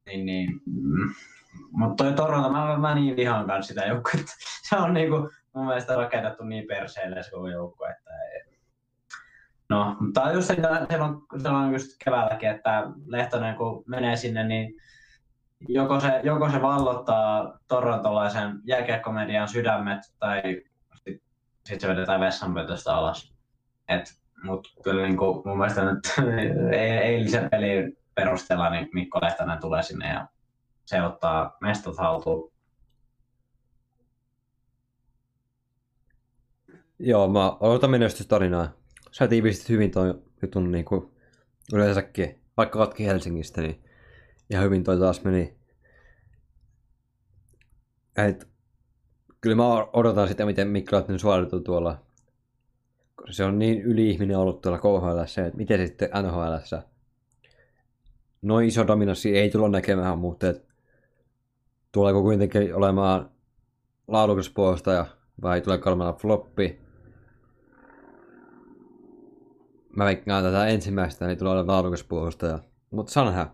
niin, niin mm. mutta toi Toronto, mä, mä niin vihaan kanssa sitä joukkuetta. [laughs] Se on niinku mun mielestä rakennettu niin perseelle se koko joukko, että ei. No, mutta just sitä, silloin, silloin just keväälläkin, että Lehtonen kun menee sinne, niin joko se, joko se vallottaa torontolaisen jääkiekkomedian sydämet tai sitten sit se vedetään vessanpötöstä alas. Et mutta kyllä niin kuin, mun mielestä nyt [laughs] eilisen pelin perusteella niin Mikko Lehtonen tulee sinne ja se ottaa mestat haltuun. Joo, mä odotan menestystarinaa. Sä tiivistit hyvin toi jutun niin yleensäkin, vaikka oletkin Helsingistä, niin ihan hyvin toi taas meni. Et, kyllä mä odotan sitä, miten Mikko Lehtonen suorituu tuolla se on niin yli-ihminen ollut tuolla KHL, että miten sitten NHL. Noin iso dominanssi ei tulla näkemään, mutta et, tuleeko kuitenkin olemaan laadukas puolustaja vai tulee olemaan floppi? Mä veikkaan tätä ensimmäistä, niin tulee olemaan laadukas puolustaja. Mutta sanha.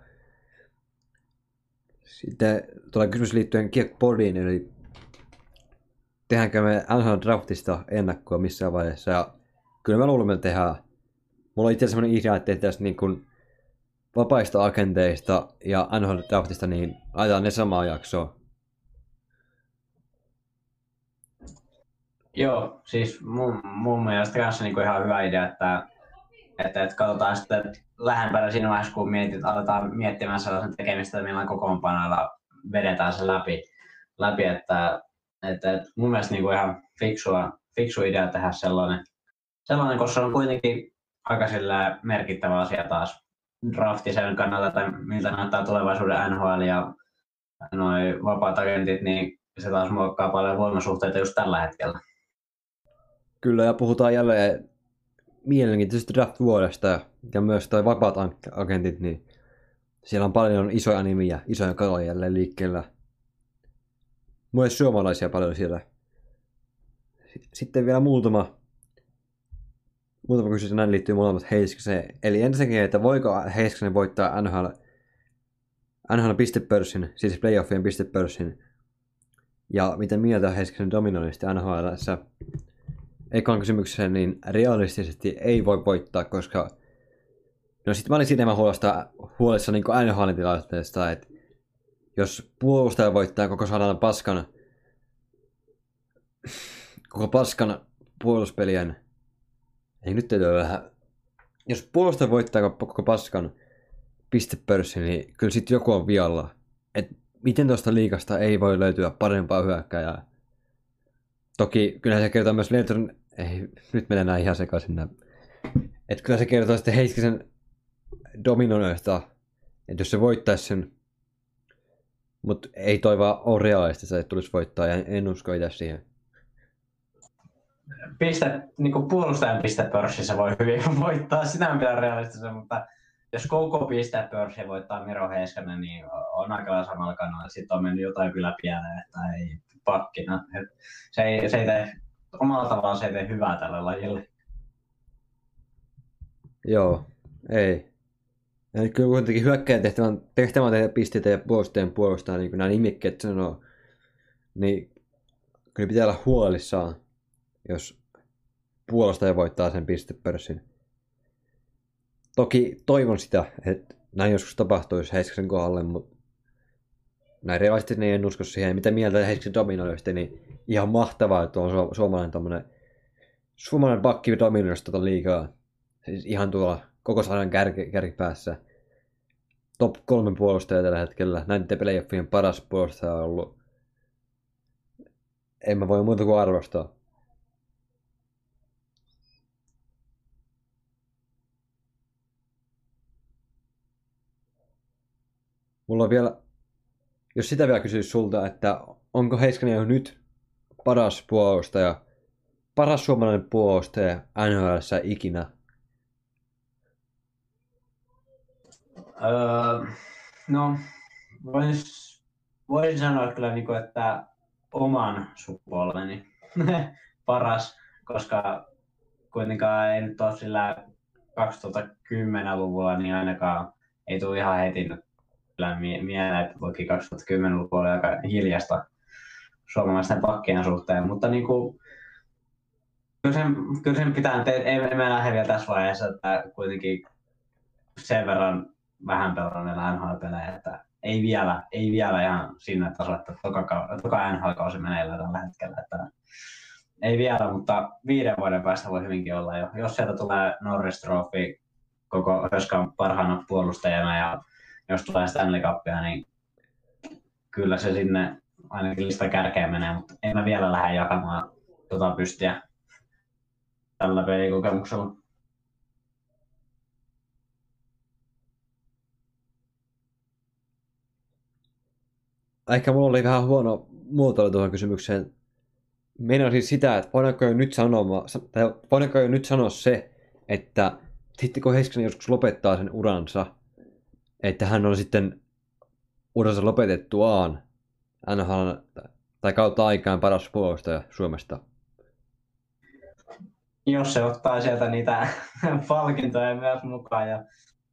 Sitten tulee kysymys liittyen Kiekpodiin, eli tehdäänkö me NHL Draftista ennakkoa missään vaiheessa. Ja kyllä mä luulen, että tehdään. Mulla on itse asiassa sellainen idea, että tehtäisiin niin kuin vapaista agenteista ja NHL Draftista, niin laitetaan ne samaa jaksoa. Joo, siis mun, mun mielestä kanssa niin kuin ihan hyvä idea, että, että, että katsotaan sitten lähempänä siinä vaiheessa, kun mietit, aletaan miettimään sellaisen tekemistä, että millä kokoonpanoilla vedetään se läpi, läpi että, että, että mun mielestä niin kuin ihan fiksua, fiksu idea tehdä sellainen, sellainen, koska se on kuitenkin aika merkittävä asia taas draftisen kannalta, tai miltä näyttää tulevaisuuden NHL ja noin vapaat agentit, niin se taas muokkaa paljon voimasuhteita just tällä hetkellä. Kyllä, ja puhutaan jälleen mielenkiintoisesta draft-vuodesta ja myös toi vapaat agentit, niin siellä on paljon isoja nimiä, isoja kaloja jälleen liikkeellä. Myös suomalaisia paljon siellä. Sitten vielä muutama muutama kysymys, näin liittyy molemmat Heiskaseen. Eli ensinnäkin, että voiko Heiskanen voittaa NHL, NHL pistepörssin, siis playoffien pistepörssin, ja miten mieltä Heiskasen dominoinnista NHLssä? Ekan kysymykseen, niin realistisesti ei voi voittaa, koska No sit mä olin enemmän huolesta, huolessa niin NHLin tilanteesta, että jos puolustaja voittaa koko sadan paskan, koko paskan puoluspelien, ei nyt täytyy vähän... Jos puolustaja voittaa koko paskan pistepörssi, niin kyllä sitten joku on vialla. Et miten tuosta liikasta ei voi löytyä parempaa hyökkäjää. Toki kyllä se kertoo myös Lenton, ei, nyt mennään ihan sekaisin. Että kyllä se kertoo sitten Heiskisen dominoista, että jos se voittaisi sen, mutta ei toi vaan ole realistista, että tulisi voittaa, ja en usko itse siihen. Piste, niin kuin puolustajan pistepörssissä voi hyvin [laughs] voittaa, sitä on pitää realistista, mutta jos koko pistepörssi voittaa Miro Heiskanen, niin on aika samalla kannalla. Sitten on mennyt jotain kyllä pieleen, että ei pakkina. Se ei, se ei tee, omalla tavallaan se ei tee hyvää tälle lajille. Joo, ei. Ja kyllä kuitenkin hyökkäjän tehtävän, tehtävän tehdä pisteitä ja puolustajan puolustaa, niin kuin nämä nimikkeet sanoo, niin kyllä pitää olla huolissaan, jos puolustaja voittaa sen pistepörssin. Toki toivon sitä, että näin joskus tapahtuisi Heiskasen kohdalle, mutta näin realistisesti niin en usko siihen. Mitä mieltä Heiskasen dominoista, niin ihan mahtavaa, että on su- suomalainen tommonen, suomalainen bakki dominoista tota liikaa. Siis ihan tuolla koko sarjan kärki, kärkipäässä. Top kolme puolustaja tällä hetkellä. Näiden playoffien paras puolustaja on ollut. En mä voi muuta kuin arvostaa. Mulla on vielä, jos sitä vielä kysyisi sulta, että onko Heiskanen jo nyt paras puolustaja, paras suomalainen puolustaja NHLssä ikinä? Öö, no, vois, voisin sanoa kyllä, niin kuin, että oman sukupolveni [laughs] paras, koska kuitenkaan ei nyt ole sillä 2010-luvulla, niin ainakaan ei tule ihan heti nyt mieleen, että toki 2010-luku oli aika hiljasta suomalaisten pakkien suhteen, mutta niin kuin, kyllä, sen, kyllä sen pitää, ei, ei me lähde vielä tässä vaiheessa, että kuitenkin sen verran vähän pelanneilla NHL-pelejä, että ei vielä, ei vielä ihan sinne tasolle, että toka, toka NHL-kausi meneillään tällä hetkellä. Että ei vielä, mutta viiden vuoden päästä voi hyvinkin olla jo. Jos sieltä tulee Norris Trophy koko Höskan parhaana puolustajana ja jos tulee Stanley Cupia, niin kyllä se sinne ainakin lista kärkeen menee, mutta en mä vielä lähde jakamaan tota pystiä tällä pelikokemuksella. Ehkä mulla oli vähän huono muotoilu tuohon kysymykseen. Meidän siis sitä, että voidaanko jo nyt sanoa, tai voidaanko jo nyt sanoa se, että sitten kun Heiskanen joskus lopettaa sen uransa, että hän on sitten uransa lopetettuaan NHL tai kautta aikaan paras puolustaja Suomesta. Jos se ottaa sieltä niitä [laughs] palkintoja myös mukaan ja,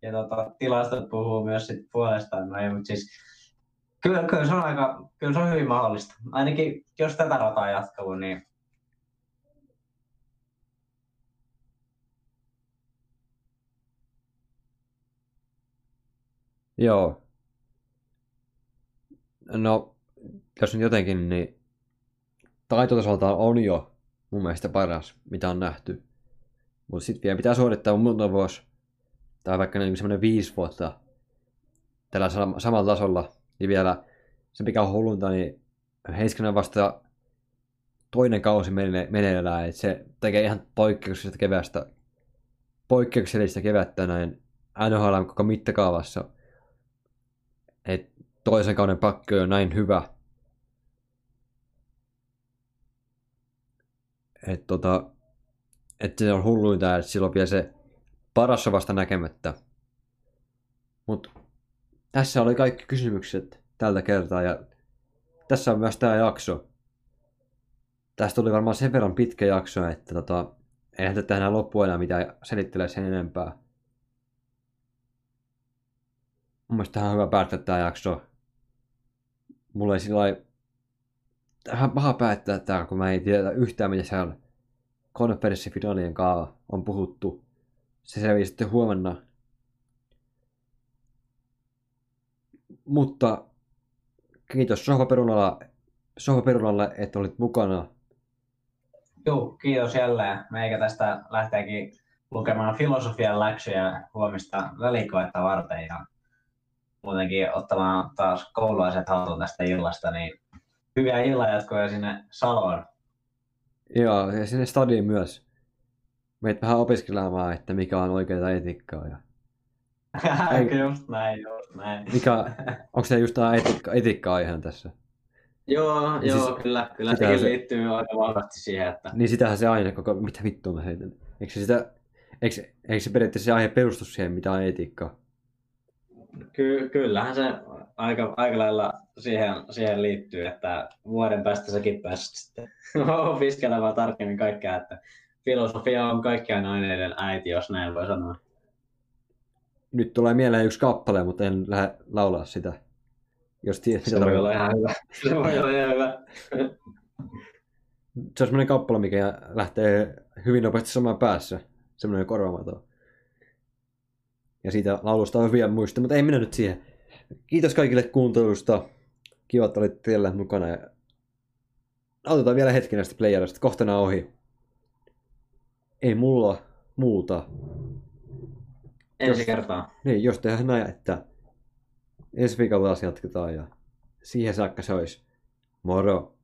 ja tota, tilastot puhuu myös sit puolestaan, no ei, mutta siis kyllä, kyllä, se on aika, kyllä se on hyvin mahdollista. Ainakin jos tätä rataa jatkuu, niin Joo. No, jos nyt jotenkin, niin taitotasolta on jo mun mielestä paras, mitä on nähty. Mutta sitten vielä pitää suorittaa muutama vuosi, tai vaikka niin semmoinen viisi vuotta tällä samalla tasolla, niin vielä se mikä on hullunta, niin Heiskanen vasta toinen kausi meneillään, että se tekee ihan poikkeuksellista kevästä, poikkeuksellista kevättä näin NHL koko mittakaavassa – toisen kauden pakki on näin hyvä. Että tota, et se on hulluinta, että silloin vielä se paras on vasta näkemättä. Mutta tässä oli kaikki kysymykset tältä kertaa ja tässä on myös tämä jakso. Tästä tuli varmaan sen verran pitkä jakso, että tota, ei lähdetä tähän loppuun enää mitään selittelee sen enempää. Mun mielestä tähän on hyvä päättää tämä jakso. Mulla ei sillä vähän paha päättää tää, kun mä ei tiedä yhtään, mitä siellä konferenssifinaalien kanssa on puhuttu. Se selviää sitten huomenna. Mutta kiitos Sohvaperunalle, Sohvaperunalle, että olit mukana. Joo, kiitos jälleen. Meikä tästä lähteekin lukemaan filosofian läksyjä huomista välikoetta varten. Ja muutenkin ottamaan taas koululaiset haltuun tästä illasta, niin hyviä illanjatkoja sinne Saloon. Joo, ja sinne stadiin myös. Meitä vähän opiskelemaan, että mikä on oikeaa etiikkaa. Ja [laughs] Ei. just näin, just näin. mikä, [laughs] onko se just tämä etiikka, etiikka-aihe tässä? Joo, Niin joo, siis kyllä, kyllä sekin se- liittyy aika vahvasti siihen, että Niin sitähän se aine koko, mitä vittua mä heitän. Eikö se sitä, eikö, eikö se periaatteessa se aihe perustu siihen, mitä on etiikkaa? Ky- kyllähän se aika, aika lailla siihen, siihen liittyy, että vuoden päästä säkin pääset sitten [laughs] opiskelemaan tarkemmin kaikkea, että filosofia on kaikkien aineiden äiti, jos näin voi sanoa. Nyt tulee mieleen yksi kappale, mutta en lähde laulaa sitä. Jos tiedät, Se voi olla ihan hyvä. Se voi olla ihan hyvä. Se on semmoinen kappale, mikä lähtee hyvin nopeasti samaan päässä. Semmoinen korvaamaton. Ja siitä laulusta on hyviä muistoja, mutta ei mennä nyt siihen. Kiitos kaikille kuuntelusta. Kiva, että olitte teillä mukana. Ja autetaan vielä hetki näistä playerista. Kohta nää on ohi. Ei mulla muuta. Ensi Jos- kertaa. Niin, jos tehdään näin, että ensi viikolla taas jatketaan ja siihen saakka se olisi moro.